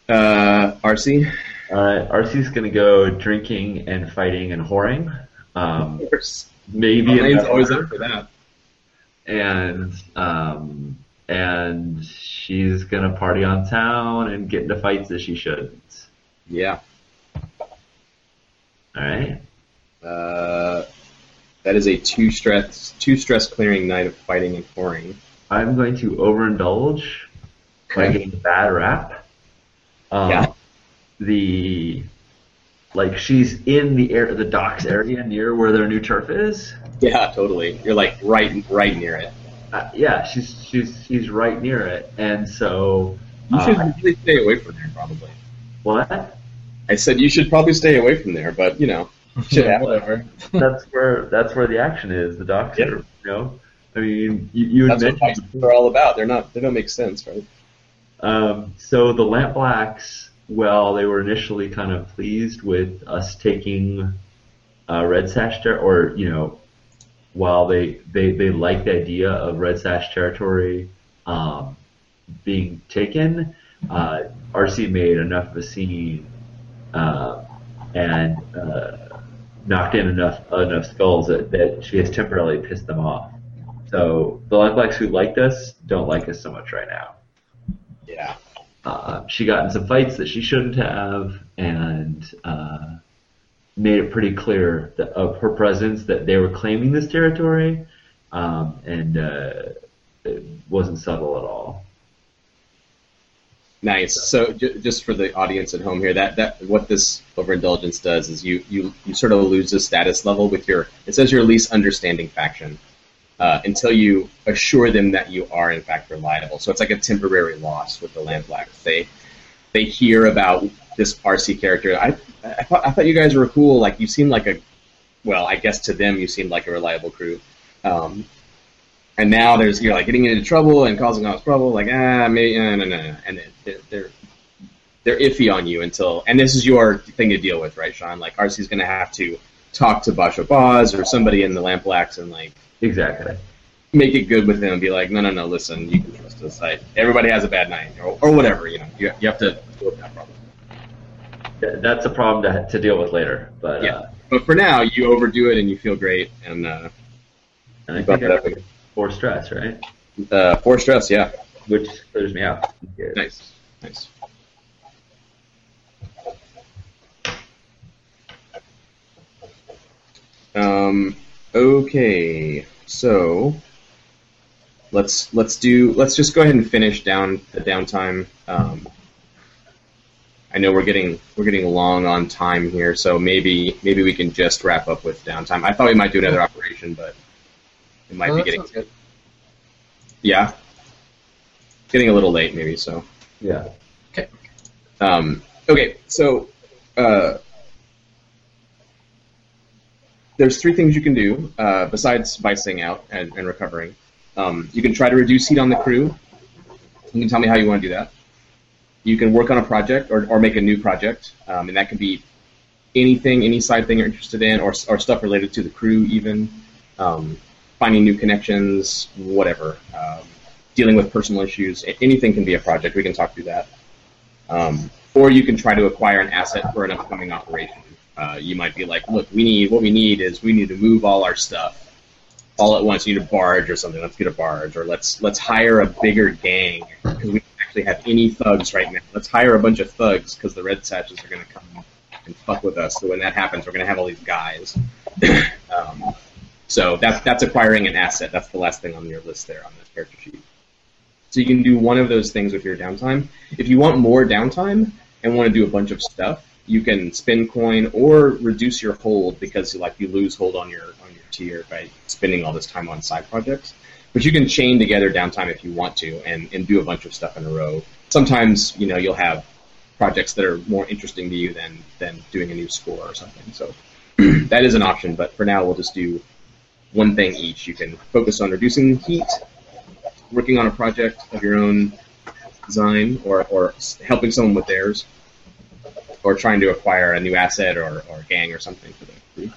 Uh, Arcy. Uh, Arcy's gonna go drinking and fighting and whoring. Um, Of course. maybe in Elaine's always up for that. and um, and she's gonna party on town and get into fights that she shouldn't. Yeah. All right. Uh, that is a two stress two stress clearing night of fighting and whoring. I'm going to overindulge by getting a bad rap. Um, Yeah. The like she's in the air, the docks area near where their new turf is. Yeah, totally. You're like right right near it. Uh, yeah, she's she's she's right near it, and so You should uh, really stay away from there, probably. what? I said you should probably stay away from there, but you know, shit whatever. That's where that's where the action is. The docks Yeah. you know. I mean, you, you That's what mentioned fights are all about. They're not. They don't make sense, right? Um, so the Lampblacks, well, they were initially kind of pleased with us taking uh, Red Sash ter- or you know, while they they they liked the idea of Red Sash territory um, being taken, uh, Arcy made enough of a scene uh, and uh, knocked in enough enough skulls that, that she has temporarily pissed them off. So the Lampblacks who liked us don't like us so much right now. Yeah. Uh, she got in some fights that she shouldn't have, and uh, made it pretty clear that, of her presence that they were claiming this territory, um, and uh, it wasn't subtle at all. Nice. So j- just for the audience at home here, that, that what this overindulgence does is you, you, you sort of lose the status level with your. It says your least understanding faction uh, until you assure them that you are in fact reliable. So it's like a temporary loss with the Lampblacks. They they hear about this Arcy character. I I thought I thought you guys were cool. Like you seemed like a well, I guess to them you seemed like a reliable crew. Um, and now there's you're like getting into trouble and causing all this trouble. Like ah, maybe no, no, no, and they're, they're they're iffy on you until. And this is your thing to deal with, right, Sean? Like Arcy's going to have to talk to Bazso Baz or somebody in the Lampblacks and like Exactly. make it good with him and be like, no, no, no, listen, you can trust us. Like everybody has a bad night or, or whatever. You know, you, you have to deal with that problem. Th- That's a problem to, to deal with later, but Yeah. uh, But for now, you overdo it and you feel great and uh, and I think it up. I for stress, right? Uh, four stress, yeah, Which clears me out. Yeah. nice, nice. Um, okay, so let's let's do let's just go ahead and finish down the downtime. Um, I know we're getting we're getting long on time here, so maybe maybe we can just wrap up with downtime. I thought we might do another operation, but it might Oh, be that getting sounds good. yeah, getting a little late maybe. So Yeah. Okay. Um, okay, so uh, there's three things you can do uh, besides vicing out and, and recovering. Um, you can try to reduce heat on the crew. You can tell me how you want to do that. You can work on a project or, or make a new project, um, and that can be anything, any side thing you're interested in, or, or stuff related to the crew, even um, finding new connections, whatever. Um, dealing with personal issues, anything can be a project. We can talk through that. Um, or you can try to acquire an asset for an upcoming operation. Uh, you might be like, look, we need what we need is we need to move all our stuff all at once. You need a barge or something. Let's get a barge, or let's let's hire a bigger gang because we actually have any thugs right now. Let's hire a bunch of thugs because the Red Sashes are going to come and fuck with us. So when that happens, we're going to have all these guys. um, so that's that's acquiring an asset. That's the last thing on your list there on this character sheet. So you can do one of those things with your downtime. If you want more downtime and want to do a bunch of stuff, you can spend coin or reduce your hold because like you lose hold on your on your tier by spending all this time on side projects. But you can chain together downtime if you want to and, and do a bunch of stuff in a row. Sometimes, you know, you'll have projects that are more interesting to you than than doing a new score or something. So that is an option, but for now we'll just do one thing each. You can focus on reducing heat, working on a project of your own design, or, or helping someone with theirs, or trying to acquire a new asset or, or gang or something for the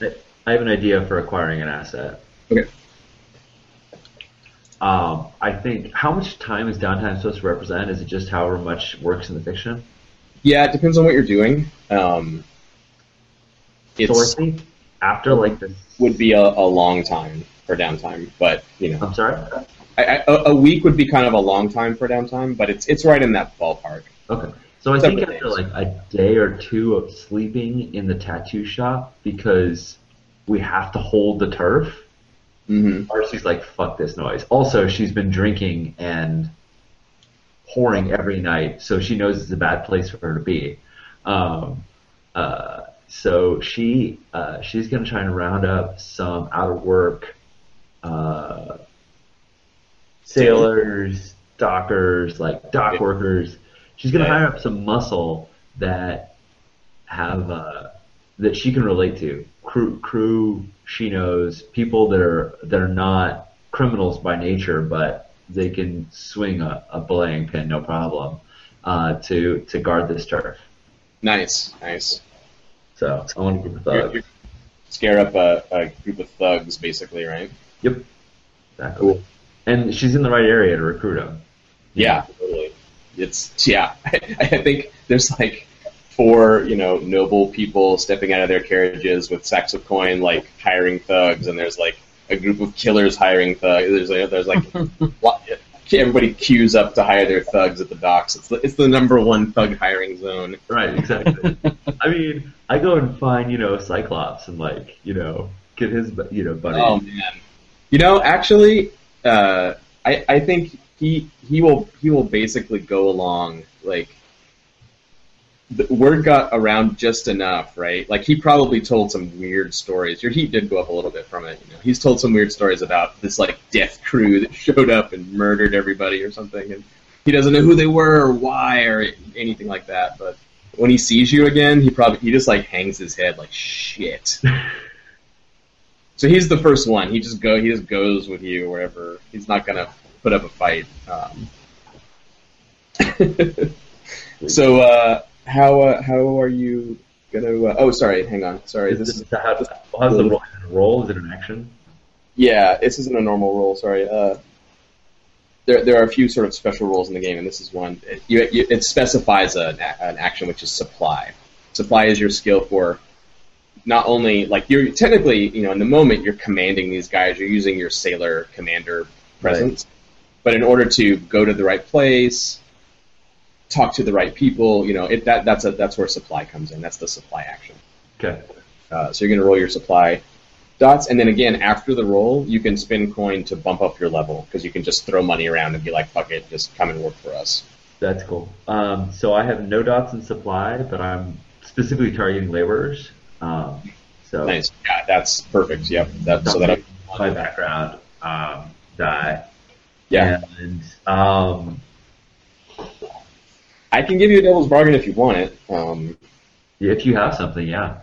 crew. I have an idea for acquiring an asset. Okay. Um, I think how much time is downtime supposed to represent? Is it just however much works in the fiction? Yeah, it depends on what you're doing. Um, it's think after like this, would be a, a long time for downtime, but you know, I'm sorry. I, I, a a week would be kind of a long time for downtime, but it's it's right in that ballpark. Okay. So I think after days. like a day or two of sleeping in the tattoo shop because we have to hold the turf, Marcy's like, fuck this noise. Also, she's been drinking and pouring every night, so she knows it's a bad place for her to be. Um, uh, so she uh, she's gonna try and round up some out of work uh, sailors, dockers, like dock workers. She's gonna hire up some muscle that have uh, that she can relate to. Crew, crew she knows, people that are that are not criminals by nature, but they can swing a, a belaying pin no problem uh, to to guard this turf. Nice, nice. So I want a group of You're- you're- Scare up a, a group of thugs, basically, right? Yep. Exactly. And she's in the right area to recruit them. Yeah, totally. It's yeah. I, think there's like four, you know, noble people stepping out of their carriages with sacks of coin, like hiring thugs, and there's like a group of killers hiring thugs. There's like, there's like everybody queues up to hire their thugs at the docks. It's the, it's the number one thug hiring zone. Right, exactly. I mean, I go and find, you know, Cyclops and like, you know, get his, you know, buddy. Oh man, you know, actually, uh, I I think he he will he will basically go along like. The word got around just enough, right? Like he probably told some weird stories. Your heat did go up a little bit from it. You know, he's told some weird stories about this like death crew that showed up and murdered everybody or something, and he doesn't know who they were or why or anything like that. But when he sees you again, he probably he just like hangs his head like shit. So he's the first one. He just go. He just goes with you wherever. He's not gonna put up a fight. Um, so uh, how uh, how are you gonna? Uh, oh, sorry. Hang on. Sorry. Is This this, how, how's the roll? Is it a roll? Is it an action? yeah. This isn't a normal roll. Sorry. Uh, there there are a few sort of special roles in the game, and this is one. It, you, you, it specifies an, a- an action which is supply. Supply is your skill for not only like you're technically you know in the moment you're commanding these guys you're using your sailor commander presence but in order to go to the right place talk to the right people you know it that that's a that's where supply comes in that's the supply action Okay. uh, so you're going to roll your supply dots and then again after the roll you can spin coin to bump up your level because you can just throw money around and be like fuck it just come and work for us That's cool. Um, so I have no dots in supply, but I'm specifically targeting laborers. Um, so nice yeah that's perfect yep that, so that my background um, that yeah and um, i can give you a devil's bargain if you want it um, if you have something, yeah.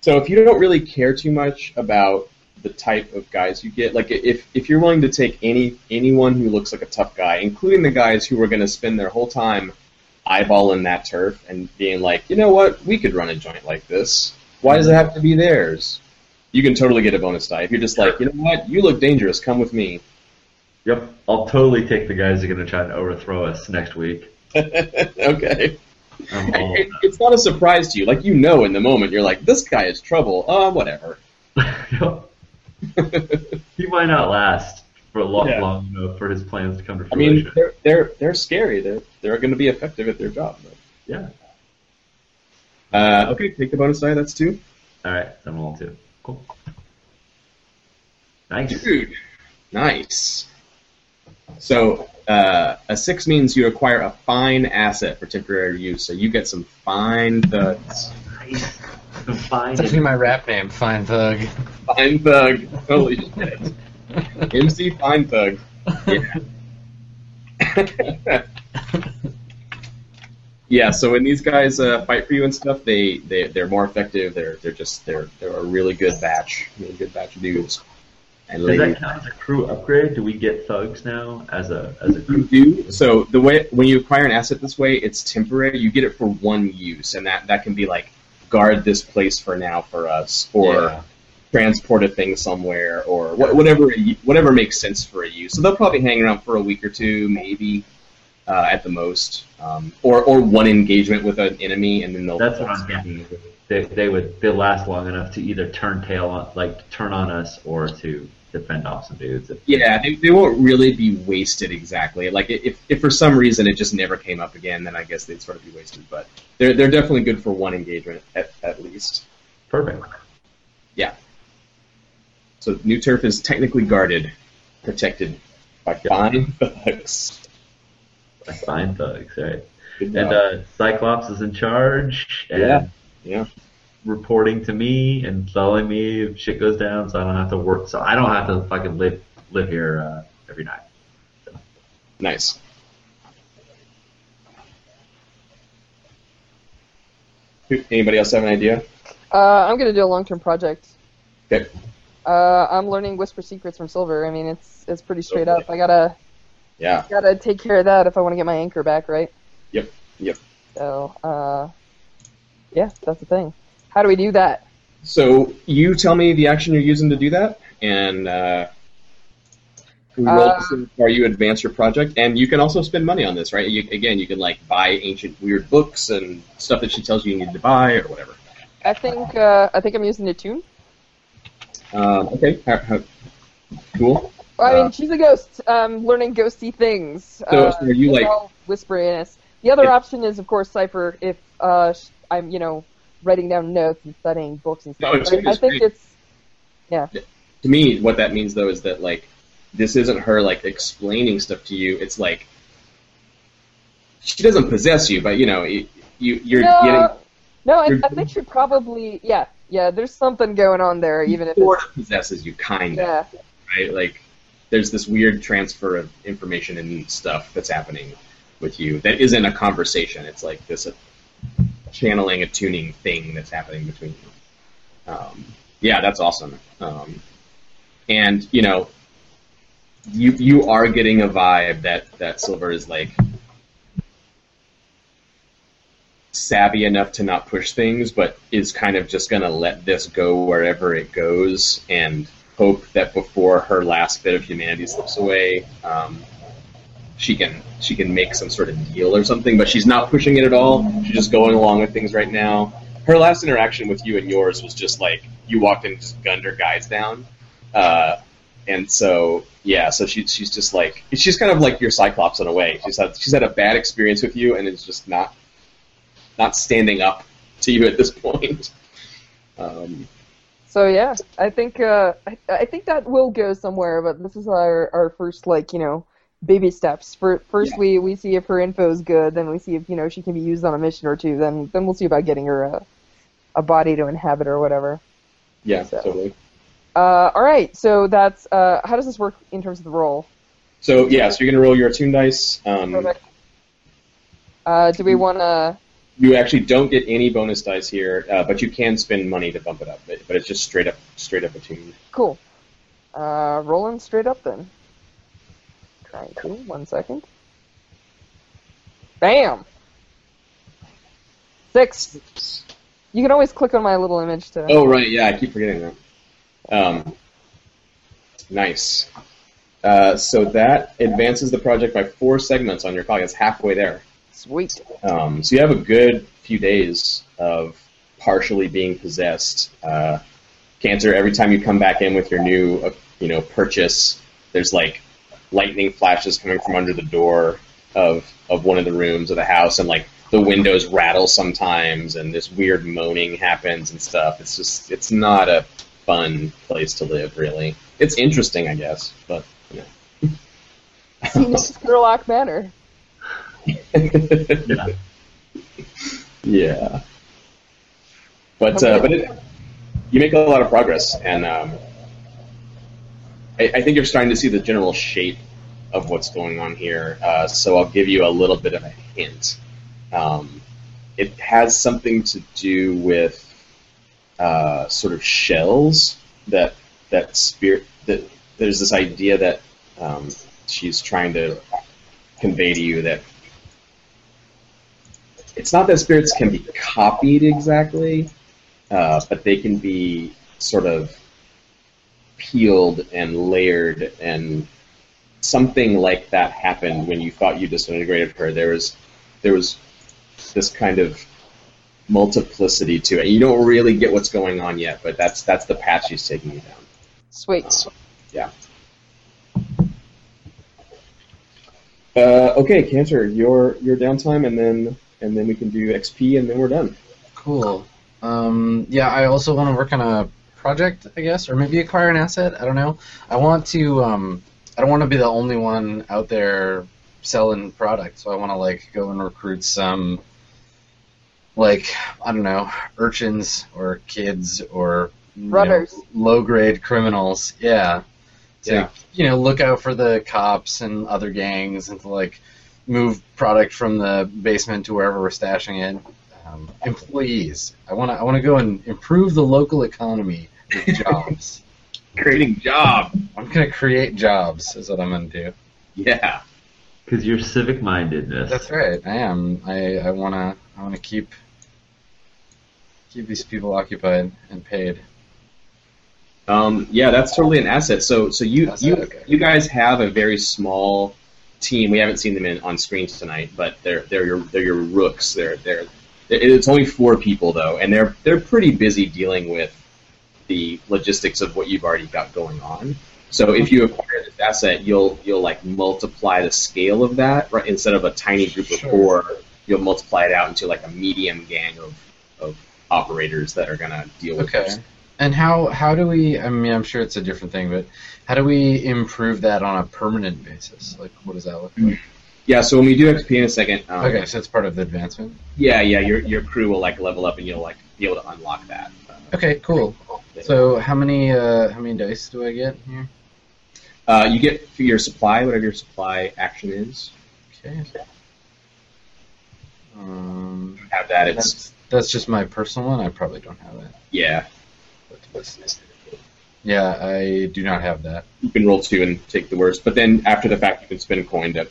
So if you don't really care too much about the type of guys you get, like if if you're willing to take any anyone who looks like a tough guy, including the guys who are going to spend their whole time eyeballing that turf and being like, you know what, we could run a joint like this. Why does it have to be theirs? You can totally get a bonus die if you're just like, you know what, you look dangerous. Come with me. Yep, I'll totally take the guys that are going to try to overthrow us next week. okay. I'm It, it's not a surprise to you. Like you know in the moment, you're like, this guy is trouble. Uh, whatever. He might not last for a long, Yeah. long enough for his plans to come to fruition. I mean, they're they're they're scary. They're they're going to be effective at their job. yeah. Uh, okay, take the bonus die. That's two. All right, then we'll two. Cool. Nice. Dude, nice. So uh, a six means you acquire a fine asset for temporary use. So you get some fine thugs. Nice. Fine. It's actually my rap name, Fine Thug. Fine thug. Holy shit. MC Fine Thug. Yeah. yeah. So when these guys uh, fight for you and stuff, they they they're more effective. They're they're just they're they're a really good batch, really good batch of dudes. And Does that count as a crew upgrade? Do we get thugs now as a as a crew? You do. So the way when you acquire an asset this way, it's temporary. You get it for one use, and that that can be like guard this place for now for us, or Yeah. transport a thing somewhere, or wha- whatever whatever makes sense for a use. So they'll probably hang around for a week or two, maybe uh, at the most, um, or or one engagement with an enemy, and then they'll. That's what I'm getting. They, they would they last long enough to either turn tail on like turn on us or to defend off some dudes. Yeah, they, they won't really be wasted exactly. Like if, if for some reason it just never came up again, then I guess they'd sort of be wasted. But they're they're definitely good for one engagement at, at least. Perfect. Yeah. So new turf is technically guarded, protected by fine thugs. By Fine thugs, right? And uh, Cyclops is in charge Yeah, yeah. Reporting to me and telling me if shit goes down, so I don't have to work. So I don't have to fucking live live here uh, every night. nice. Anybody else have an idea? Uh, I'm gonna do a long-term project. Okay. Uh, I'm learning Whisper Secrets from Silver. I mean, it's it's pretty straight Okay. up. I gotta Yeah. gotta take care of that if I want to get my anchor back, right? Yep, yep. So, uh, yeah, that's the thing. How do we do that? So you tell me the action you're using to do that, and uh, we roll Uh, to see you advance your project. And you can also spend money on this, right? You, again, you can like buy ancient weird books and stuff that she tells you you need to buy or whatever. I think uh, I think I'm using attune. Um, okay, how, how, cool. Well, I Uh, mean, she's a ghost. Um, learning ghosty things. So- uh, so are you, like- all whisperiness? The other If- option is, of course, Cipher. If uh, I'm, you know, writing down notes and studying books and No, stuff. But I, I think great. it's yeah. To me, what that means though is that like this isn't her like explaining stuff to you. It's like she doesn't possess you, but you know you, you you're no, getting no. I, I think she probably, yeah, yeah. There's something going on there, even if it's, possesses you, kind of. yeah. right? Like there's this weird transfer of information and stuff that's happening with you that isn't a conversation. It's like this channeling, a tuning thing that's happening between you. Um, yeah, that's awesome. Um, and you know, you you are getting a vibe that that Silver is like savvy enough to not push things, but is kind of just to let this go wherever it goes and hope that before her last bit of humanity slips away, um, she can she can make some sort of deal or something. But she's not pushing it at all. She's just going along with things right now. Her last interaction with you and yours was just like you walked in and just gunned her guys down. Uh, and so yeah, so she, she's just like she's kind of like your Cyclops in a way. She's had she's had a bad experience with you, and is just not not standing up to you at this point. Um, So yeah, I think uh, I, I think that will go somewhere, but this is our our first like you know baby steps. For, first Yeah. we we see if her info is good, then we see if you know she can be used on a mission or two. Then then we'll see about getting her a a body to inhabit or whatever. yeah, So- totally. Uh, all right, so that's uh, how does this work in terms of the roll? So yeah, so you're gonna roll your attune dice. Um, Perfect. Uh, do we want to? you actually don't get any bonus dice here, uh, but you can spend money to bump it up. But, but it's just straight up, straight up attuned. Cool. Uh, rolling straight up then. Trying to. One second. Bam. Six. You can always click on my little image to. Oh right, yeah, I keep forgetting that. Um, nice. Uh, so that advances the project by four segments on your clock. It's halfway there. Sweet. Um, so you have a good few days of partially being possessed. Uh, Canter, every time you come back in with your new, uh, you know, purchase, there's like lightning flashes coming from under the door of of one of the rooms of the house, and like the windows rattle sometimes, and this weird moaning happens and stuff. It's just, it's not a fun place to live, really. It's interesting, I guess, but you know. Scenic Scurlock Manor. Yeah. Yeah. But uh, but it, you make a lot of progress, and um, I, I think you're starting to see the general shape of what's going on here. Uh, so I'll give you a little bit of a hint. Um, it has something to do with uh, sort of shells that that spirit that there's this idea that um, she's trying to convey to you that it's not that spirits can be copied exactly, uh, but they can be sort of peeled and layered, and something like that happened when you thought you disintegrated her. There was there was this kind of multiplicity to it. You don't really get what's going on yet, but that's that's the path she's taking you down. Sweet. Yeah. Uh, okay, Canter, your your downtime, and then and then we can do XP, and then we're done. Cool. Um, yeah, I also want to work on a project, I guess, or maybe acquire an asset. I don't know. I want to. Um, I don't want to be the only one out there selling product, so I want to like go and recruit some, like I don't know, urchins or kids or you know, low-grade criminals. Yeah. To Yeah. you know, look out for the cops and other gangs, and to like move product from the basement to wherever we're stashing it. Um, employees. I want to. I want to go and improve the local economy with jobs. Creating job. I'm gonna create jobs. Is what I'm gonna do. Yeah. Because you're civic mindedness. That's right. I am. I, I wanna. I wanna keep keep these people occupied and paid. Um, yeah, that's totally an asset. So, so you Asset, you okay. you guys have a very small team. We haven't seen them in on screen tonight, but they're they're your they're your rooks. They're they're it's only four people though, and they're they're pretty busy dealing with the logistics of what you've already got going on. So if you acquire this asset, you'll you'll like multiply the scale of that, right? Instead of a tiny group of Sure. four, you'll multiply it out into like a medium gang of of operators that are gonna deal with Okay. this. And how how do we? I mean, I'm sure it's a different thing, but how do we improve that on a permanent basis? Like, what does that look like? Yeah, so when we do XP in a second, um, Okay, so it's part of the advancement. yeah, yeah, your your crew will like level up and you'll like be able to unlock that. Okay, cool. So how many uh, how many dice do I get here? uh, you get for your supply, whatever your supply action is. Okay. Um, Have that. It's that's that's just my personal one. I probably don't have it. yeah. Yeah, I do not have that. You can roll two and take the worst, but then after the fact, you can spend a coin to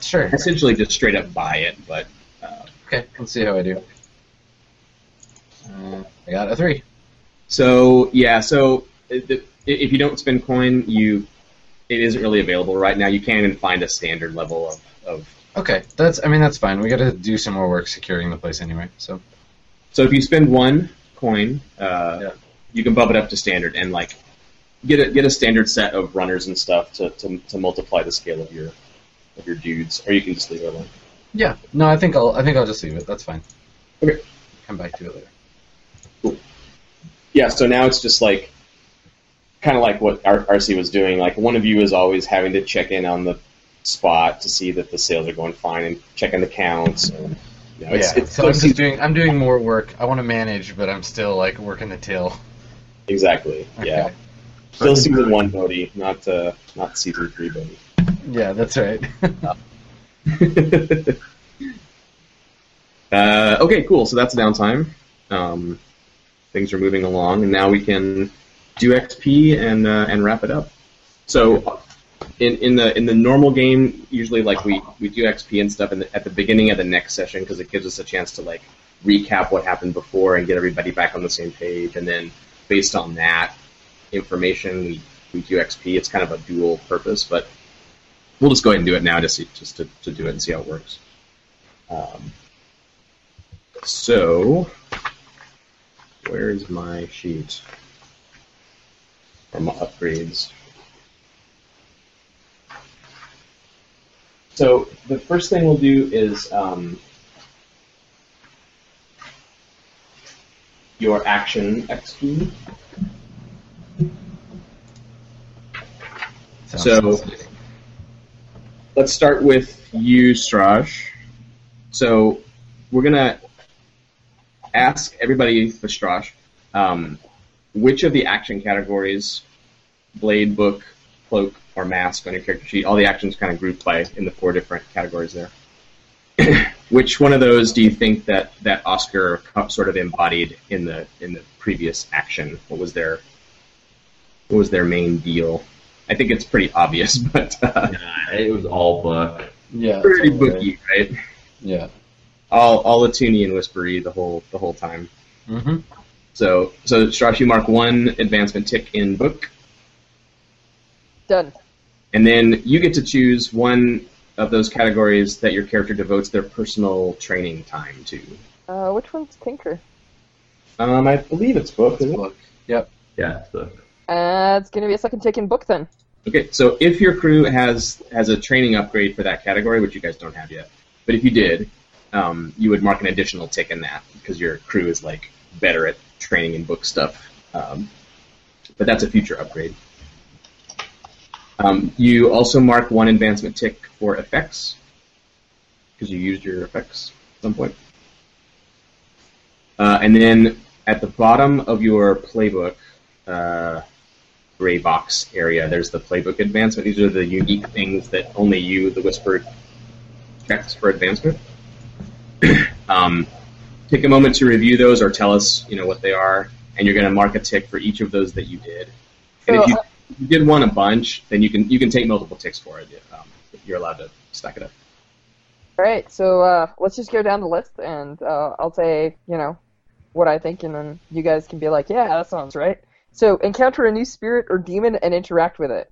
Sure. essentially just straight up buy it. But uh, Okay, let's see how I do. Uh, I got a three. So yeah, so the- if you don't spend coin, you it isn't really available right now. You can't even find a standard level of, of Okay, that's. I mean, that's fine. We got to do some more work securing the place anyway. So So if you spend one coin, uh, Yeah. you can bump it up to standard and like get a get a standard set of runners and stuff to, to, to multiply the scale of your of your dudes, or you can just leave it alone. yeah, no, I think I'll. I think I'll just leave it. That's fine. Okay. Come back to it later. Yeah. So now it's just like kind of like what R- Arcy was doing. Like one of you is always having to check in on the spot to see that the sales are going fine and checking the counts. And, you know, it's, yeah. it's so I'm just doing. I'm doing more work. I want to manage, but I'm still like working the till. exactly. Yeah. Still season one Bodie, not uh, not season three Bodie. Yeah, that's right. uh, okay, cool. So that's downtime. Um, things are moving along, and now we can do XP and uh, and wrap it up. So, in, in the in the normal game, usually like we, we do XP and stuff the, at the beginning of the next session because it gives us a chance to like recap what happened before and get everybody back on the same page, and then based on that information, we, we do XP. It's kind of a dual purpose, but we'll just go ahead and do it now, just just to, to do it and see how it works. Um, so, where's my sheet? Or my upgrades. So the first thing we'll do is um, your action XP. Sounds So- Let's start with you, Stras. So we're gonna ask everybody for Stras, um, which of the action categories, blade, book, cloak, or mask on your character sheet, all the actions kind of grouped by in the four different categories there. which one of those do you think that that Oskar sort of embodied in the in the previous action? What was their what was their main deal? I think it's pretty obvious, but uh, Nah, it was all book. yeah, pretty totally. booky, right? Yeah. All all Latuni and whispery the whole the whole time. Mm-hmm. So so Stras, you mark one advancement tick in book, Done. and then you get to choose one of those categories that your character devotes their personal training time to. Uh, which one's Tinker? Um, I believe it's book. Isn't it? Yep. Yeah, it's book. Uh, it's gonna be a second tick in book then. Okay, so if your crew has has a training upgrade for that category, which you guys don't have yet, but if you did, um, you would mark an additional tick in that because your crew is like better at training and book stuff. Um, but that's a future upgrade. Um, you also mark one advancement tick for effects because you used your effects at some point. Uh, and then at the bottom of your playbook, uh, gray box area. There's the playbook advancement. These are the unique things that only you, the Whisper, checks for advancement. um, take a moment to review those or tell us, you know, what they are, and you're going to mark a tick for each of those that you did. And if you, if you did one a bunch, then you can you can take multiple ticks for it. Um, you're allowed to stack it up. All right, so uh, let's just go down the list, and uh, I'll say, you know, what I think, and then you guys can be like, yeah, that sounds right. So, encounter a new spirit or demon and interact with it.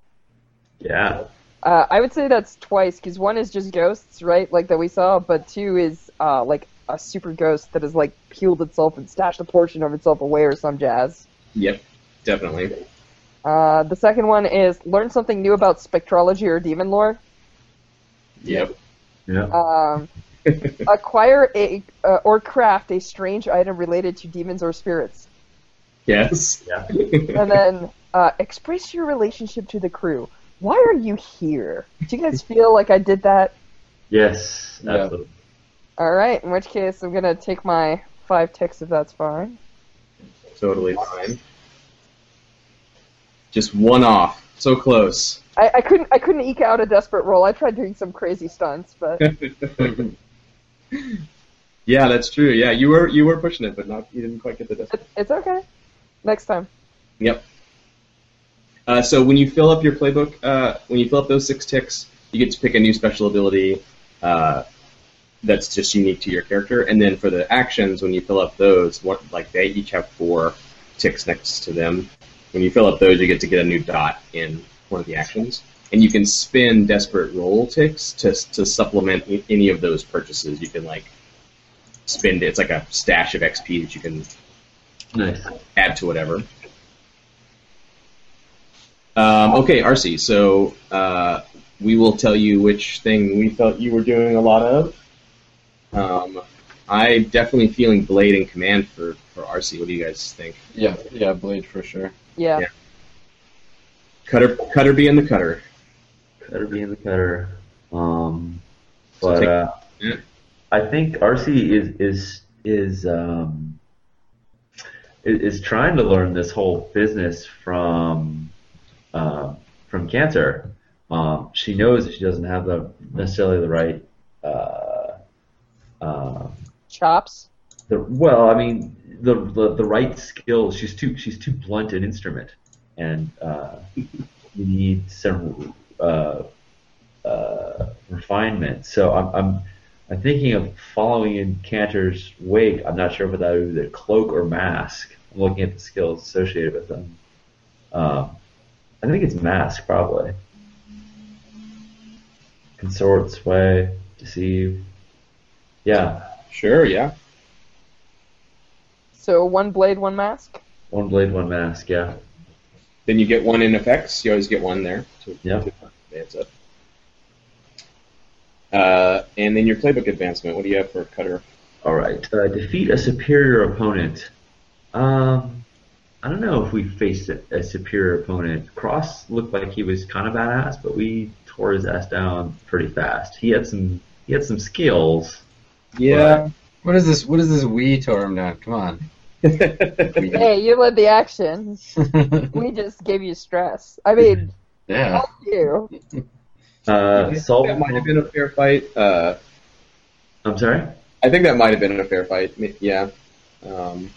Yeah. Uh, I would say that's twice, because one is just ghosts, right, like that we saw, but two is uh, like a super ghost that has like peeled itself and stashed a portion of itself away or some jazz. Yep, definitely. Uh, the second one is learn something new about spectrology or demon lore. Yep. Yeah. Um, acquire a uh, or craft a strange item related to demons or spirits. yes. Yeah. And then uh, express your relationship to the crew. Why are you here? Do you guys feel like I did that? Yes. Yeah. Absolutely. All right. In which case, I'm gonna take my five ticks if that's fine. totally fine. Just one off. So close. I, I couldn't I couldn't eke out a desperate roll. I tried doing some crazy stunts, but yeah, that's true. Yeah, you were you were pushing it, but not you didn't quite get the decimal. it, it's okay. Next time. Yep. Uh, so when you fill up your playbook, uh, when you fill up those six ticks, you get to pick a new special ability uh, that's just unique to your character. And then for the actions, when you fill up those, what like they each have four ticks next to them. When you fill up those, you get to get a new dot in one of the actions, and you can spin desperate roll ticks to to supplement any of those purchases. You can like spend it it's like a stash of XP that you can Nice. add to whatever. Um, okay, Arcy. So uh, we will tell you which thing we felt you were doing a lot of. Um, I definitely feeling blade in command for, for Arcy. What do you guys think? Yeah, yeah, blade for sure. Yeah. Yeah. Cutter, cutter be in the cutter. Cutter be in the cutter. Um, So but take- uh, yeah. I think Arcy is is is um, is, is trying to learn this whole business from uh, from Canter. Um, she knows that she doesn't have the necessarily the right. Uh, uh, Chops. the well, I mean the, the the right skills. She's too she's too blunt an instrument, and uh, you need some uh, uh, refinement. So I'm I'm I'm thinking of following in Canter's wake. I'm not sure if that would be the cloak or mask. I'm looking at the skills associated with them. Um, I think it's mask probably. Consort, sway, deceive. Yeah, Sure, yeah. So one blade, one mask. one blade, one mask. Yeah. Then you get one in effects. You always get one there. To, Yeah. to advance up. Uh, and then your playbook advancement. What do you have for Cutter? All right. Uh, defeat a superior opponent. Um, I don't know if we faced a, a superior opponent. Cross looked like he was kind of badass, but we tore his ass down pretty fast. He had some he had some skills. Yeah. What is this? What is this? We tore him down. Come on. Hey, you led the action. We just gave you stress. I mean, yeah. fuck you. Uh, solve. that might have been a fair fight. Uh, I'm sorry. I think that might have been a fair fight. M- Yeah. Um,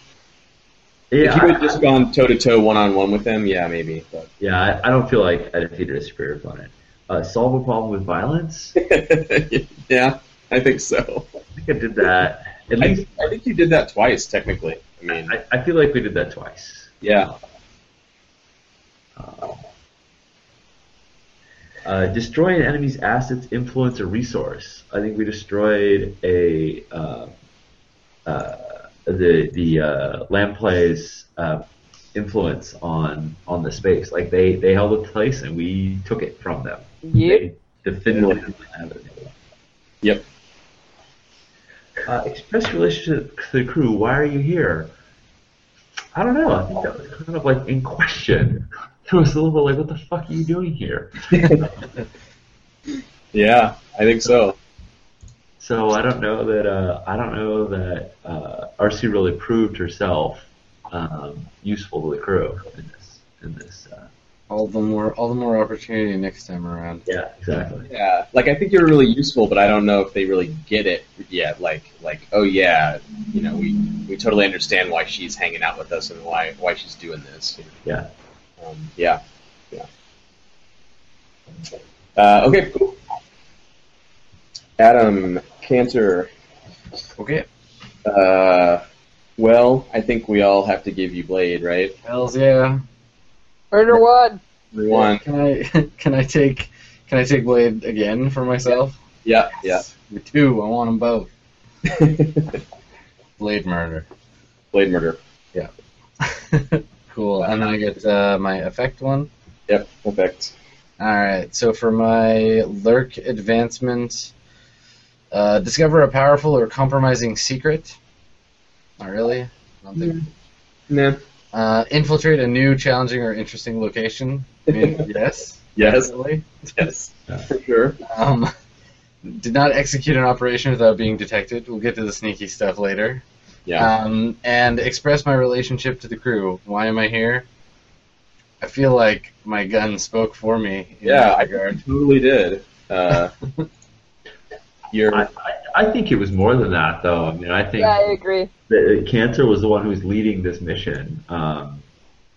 if you had I, just gone toe to toe, one on one with them, yeah, maybe. But yeah. I, I don't feel like I defeated a superior opponent. Uh, solve a problem with violence. yeah, I think so. I think I did that. At I, least I think you did that twice, technically. I mean, I, I feel like we did that twice. yeah. Uh, uh, destroy an enemy's assets, influence, or resource. I think we destroyed a uh, uh, the the uh, Lampblack's uh, influence on on the space. Like they they held a place and we took it from them. Yep. They definitively didn't have it. Yep. Uh, express your relationship to the crew. Why are you here? I don't know. I think that was kind of like in question. It was a little bit like, what the fuck are you doing here? Yeah, I think so. So I don't know that uh, I don't know that uh, Arcy really proved herself um, useful to the crew in this. In this, uh, All the more, all the more opportunity next time around. yeah, exactly. Yeah, like I think you're really useful, but I don't know if they really get it yet. Like, like, oh yeah, you know, we we totally understand why she's hanging out with us and why why she's doing this. you know. Yeah. Um, yeah, yeah. Uh, okay, cool. Adam Canter. Okay. Uh, well, I think we all have to give you Blade, right? Hells yeah. Murder one. Everyone. Can I can I take can I take Blade again for myself? Yeah, yeah. Two. I want them both. Blade murder. Blade murder. Yeah. cool. And then I get uh, my effect one. Yep, perfect. All right. So for my lurk advancement, uh, discover a powerful or compromising secret. Not really. I don't think. Nah. Uh, infiltrate a new, challenging, or interesting location. I mean, yes. Yes, Definitely. yes, Yeah. for sure. Um, did not execute an operation without being detected. We'll get to the sneaky stuff later. Yeah. Um, and express my relationship to the crew. Why am I here? I feel like my gun spoke for me in Yeah, that I totally did. Uh, you're I, I, I think it was more than that, though. I mean, I think Yeah, I agree. that Canter was the one who was leading this mission, um,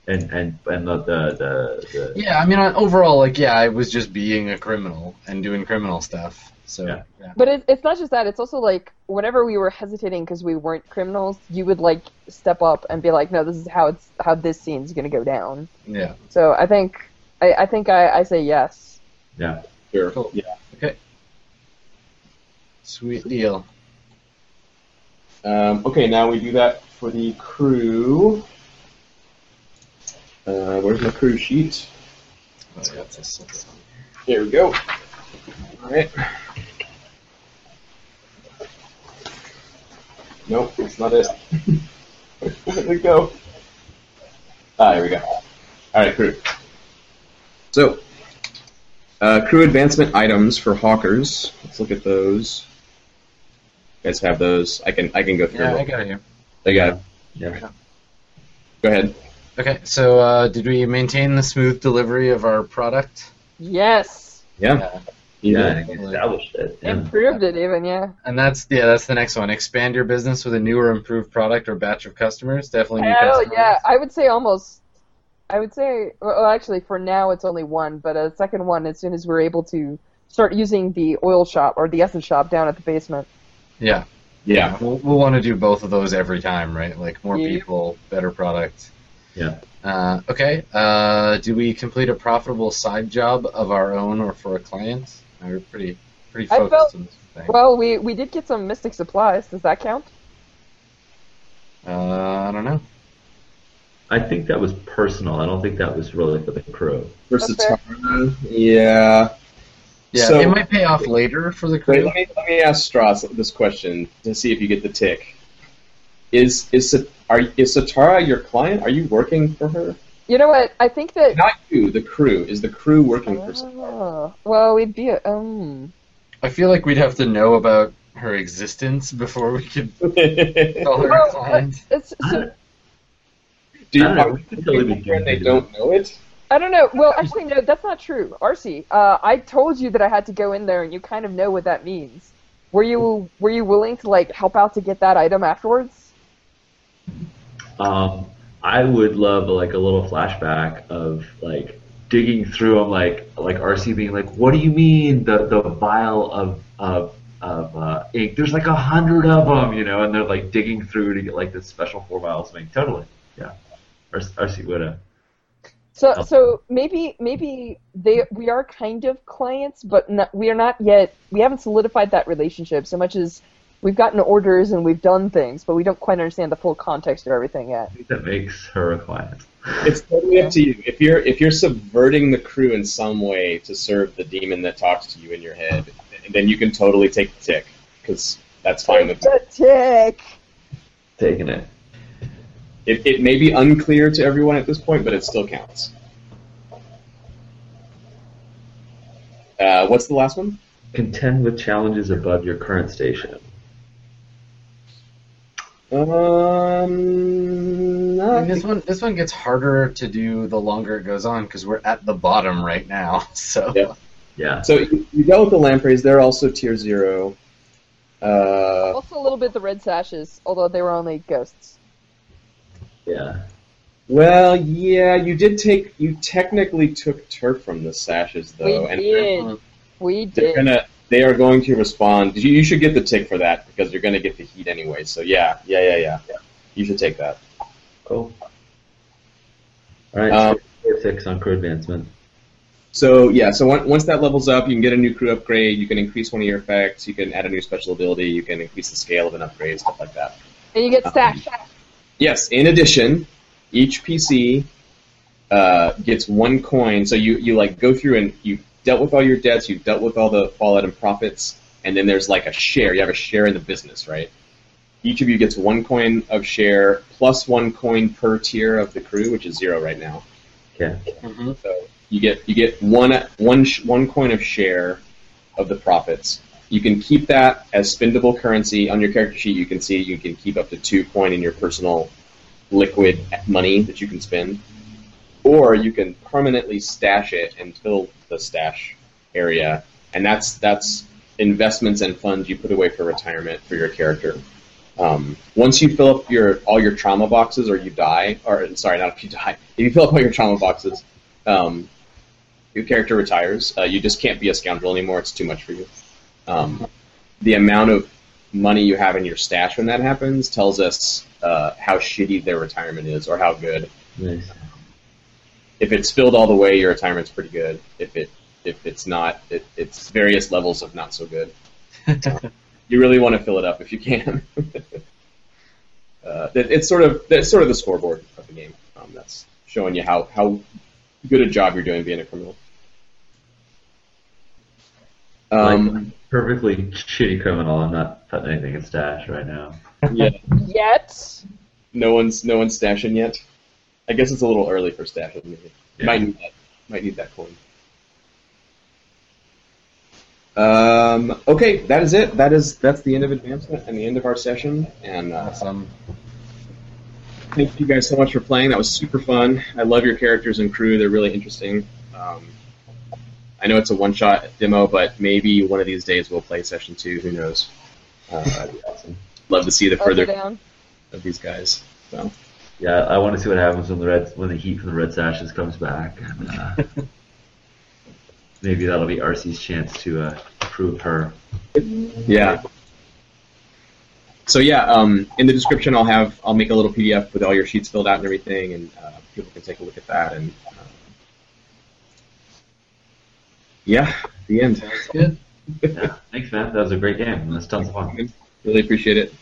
and and and the the, the, the Yeah, I mean, overall, like, yeah, I was just being a criminal and doing criminal stuff. So, Yeah. yeah. But it, it's not just that. It's also like whenever we were hesitating because we weren't criminals, you would like step up and be like, "No, this is how it's how this scene's gonna go down." yeah. So I think I, I think I, I say yes. yeah. sure. Cool. Yeah. Sweet deal. Um, okay, now we do that for the crew. Uh, where's my crew sheet? Yeah, it's a. There we go. All right. Nope, it's not it. Where did go? Ah, here we go. All right, crew. So, uh, crew advancement items for hawkers. Let's look at those. You guys have those. I can I can go through. Yeah, them. I got it here. They got it. Yeah. Go ahead. Okay, so uh, did we maintain the smooth delivery of our product? Yes. Yeah. You Yeah, I did. established it. Yeah. Improved it even. Yeah. And that's yeah, that's the next one. Expand your business with a new or improved product or batch of customers. Definitely new Hell customers. yeah! I would say almost. I would say, well, actually, for now it's only one, but a second one as soon as we're able to start using the oil shop or the essence shop down at the basement. Yeah. Yeah. We'll, we'll want to do both of those every time, right? Like more Yeah. people, better product. Yeah. Uh, okay. Uh, do we complete a profitable side job of our own or for a client? We're pretty pretty I focused felt- on this thing. Well, we we did get some mystic supplies. Does that count? Uh, I don't know. I think that was personal. I don't think that was really for the crew. For That's yeah. Yeah, So- it might pay off later for the Wait, crew. let me let me ask Stras this question to see if you get the tick. Is is are is Setarra your client? Are you working for her? You know what? I think that. Not you, the crew. Is the crew working for Setarra? Oh, well, we'd be um. I feel like we'd have to know about her existence before we could call her a Well, client. It's, so, Do you, know, are we could totally be you they don't know it? I don't know. Well, actually, no, that's not true. Arcy, uh, I told you that I had to go in there, and you kind of know what that means. Were you Were you willing to like help out to get that item afterwards? Um, I would love like a little flashback of like digging through them, like like Arcy being like, "What do you mean the the vial of of of uh, ink? There's like a hundred of them, you know?" And they're like digging through to get like this special four vials of ink. Totally, yeah. Arcy, Arcy would have. So, Oh. so maybe maybe they we are kind of clients, but not, we are not yet. We haven't solidified that relationship so much as we've gotten orders and we've done things, but we don't quite understand the full context of everything yet. I that makes her a client. It's totally up to you. If you're if you're subverting the crew in some way to serve the demon that talks to you in your head, then you can totally take the tick because that's fine with me. The tick. Taking it. It, it may be unclear to everyone at this point, but it still counts. Uh, what's the last one? Contend with challenges above your current station. Um, I not- mean, this one this one gets harder to do the longer it goes on because we're at the bottom right now. So Yeah. Yeah. so you, you dealt with the lampreys. They're also tier zero. Uh, Also, a little bit the red sashes, although they were only ghosts. Yeah. well, yeah, you did take. You technically took turf from the sashes, though, we and did. We did. they're gonna. They are going to respond. You, you should get the tick for that because you're going to get the heat anyway. So yeah, yeah, yeah, yeah. You should take that. Cool. All right. Um, so six on crew advancement. So yeah, so once that levels up, you can get a new crew upgrade. You can increase one of your effects. You can add a new special ability. You can increase the scale of an upgrade, stuff like that. And you get stash. Yes. In addition, each PC uh, gets one coin. So you you like go through and you dealt with all your debts. You've dealt with all the fallout and profits, and then there's like a share. You have a share in the business, right? Each of you gets one coin of share plus one coin per tier of the crew, which is zero right now. Okay. Mhm. So you get you get one one sh- one coin of share of the profits. You can keep that as spendable currency on your character sheet. You can see you can keep up to two coin in your personal liquid money that you can spend, or you can permanently stash it fill the stash area, and that's that's investments and funds you put away for retirement for your character. Um, once you fill up your all your trauma boxes, or you die, or sorry, not if you die, if you fill up all your trauma boxes, um, your character retires. Uh, you just can't be a scoundrel anymore. It's too much for you. Um, the amount of money you have in your stash when that happens tells us uh, how shitty their retirement is or how good. Nice. If it's filled all the way, your retirement's pretty good. If it if it's not, it, it's various levels of not so good. You really want to fill it up if you can. uh, it, it's sort of that's sort of the scoreboard of the game. Um, that's showing you how how good a job you're doing being a criminal. Um, perfectly shitty criminal. I'm not putting anything in stash right now. yeah, Yet. no one's no one's stashing yet. I guess it's a little early for stashing. Maybe. Yeah. Might need that. Might need that coin. Um, okay, that is it. That is that's the end of advancement and the end of our session. And uh, Awesome. thank you guys so much for playing. That was super fun. I love your characters and crew. They're really interesting. Um, I know it's a one-shot demo, but maybe one of these days we'll play session two. Who knows? Uh, That'd be awesome. love to see the further down. of these guys. So. Yeah, I want to see what happens when the red when the heat from the red sashes comes back, and uh, maybe that'll be Arcy's chance to uh, prove her. Yeah. so yeah, um, in the description I'll have I'll make a little PDF with all your sheets filled out and everything, and uh, people can take a look at that. And uh, yeah, the end. Sounds good. Yeah. Thanks, man. That was a great game. It was tons of fun. Really appreciate it.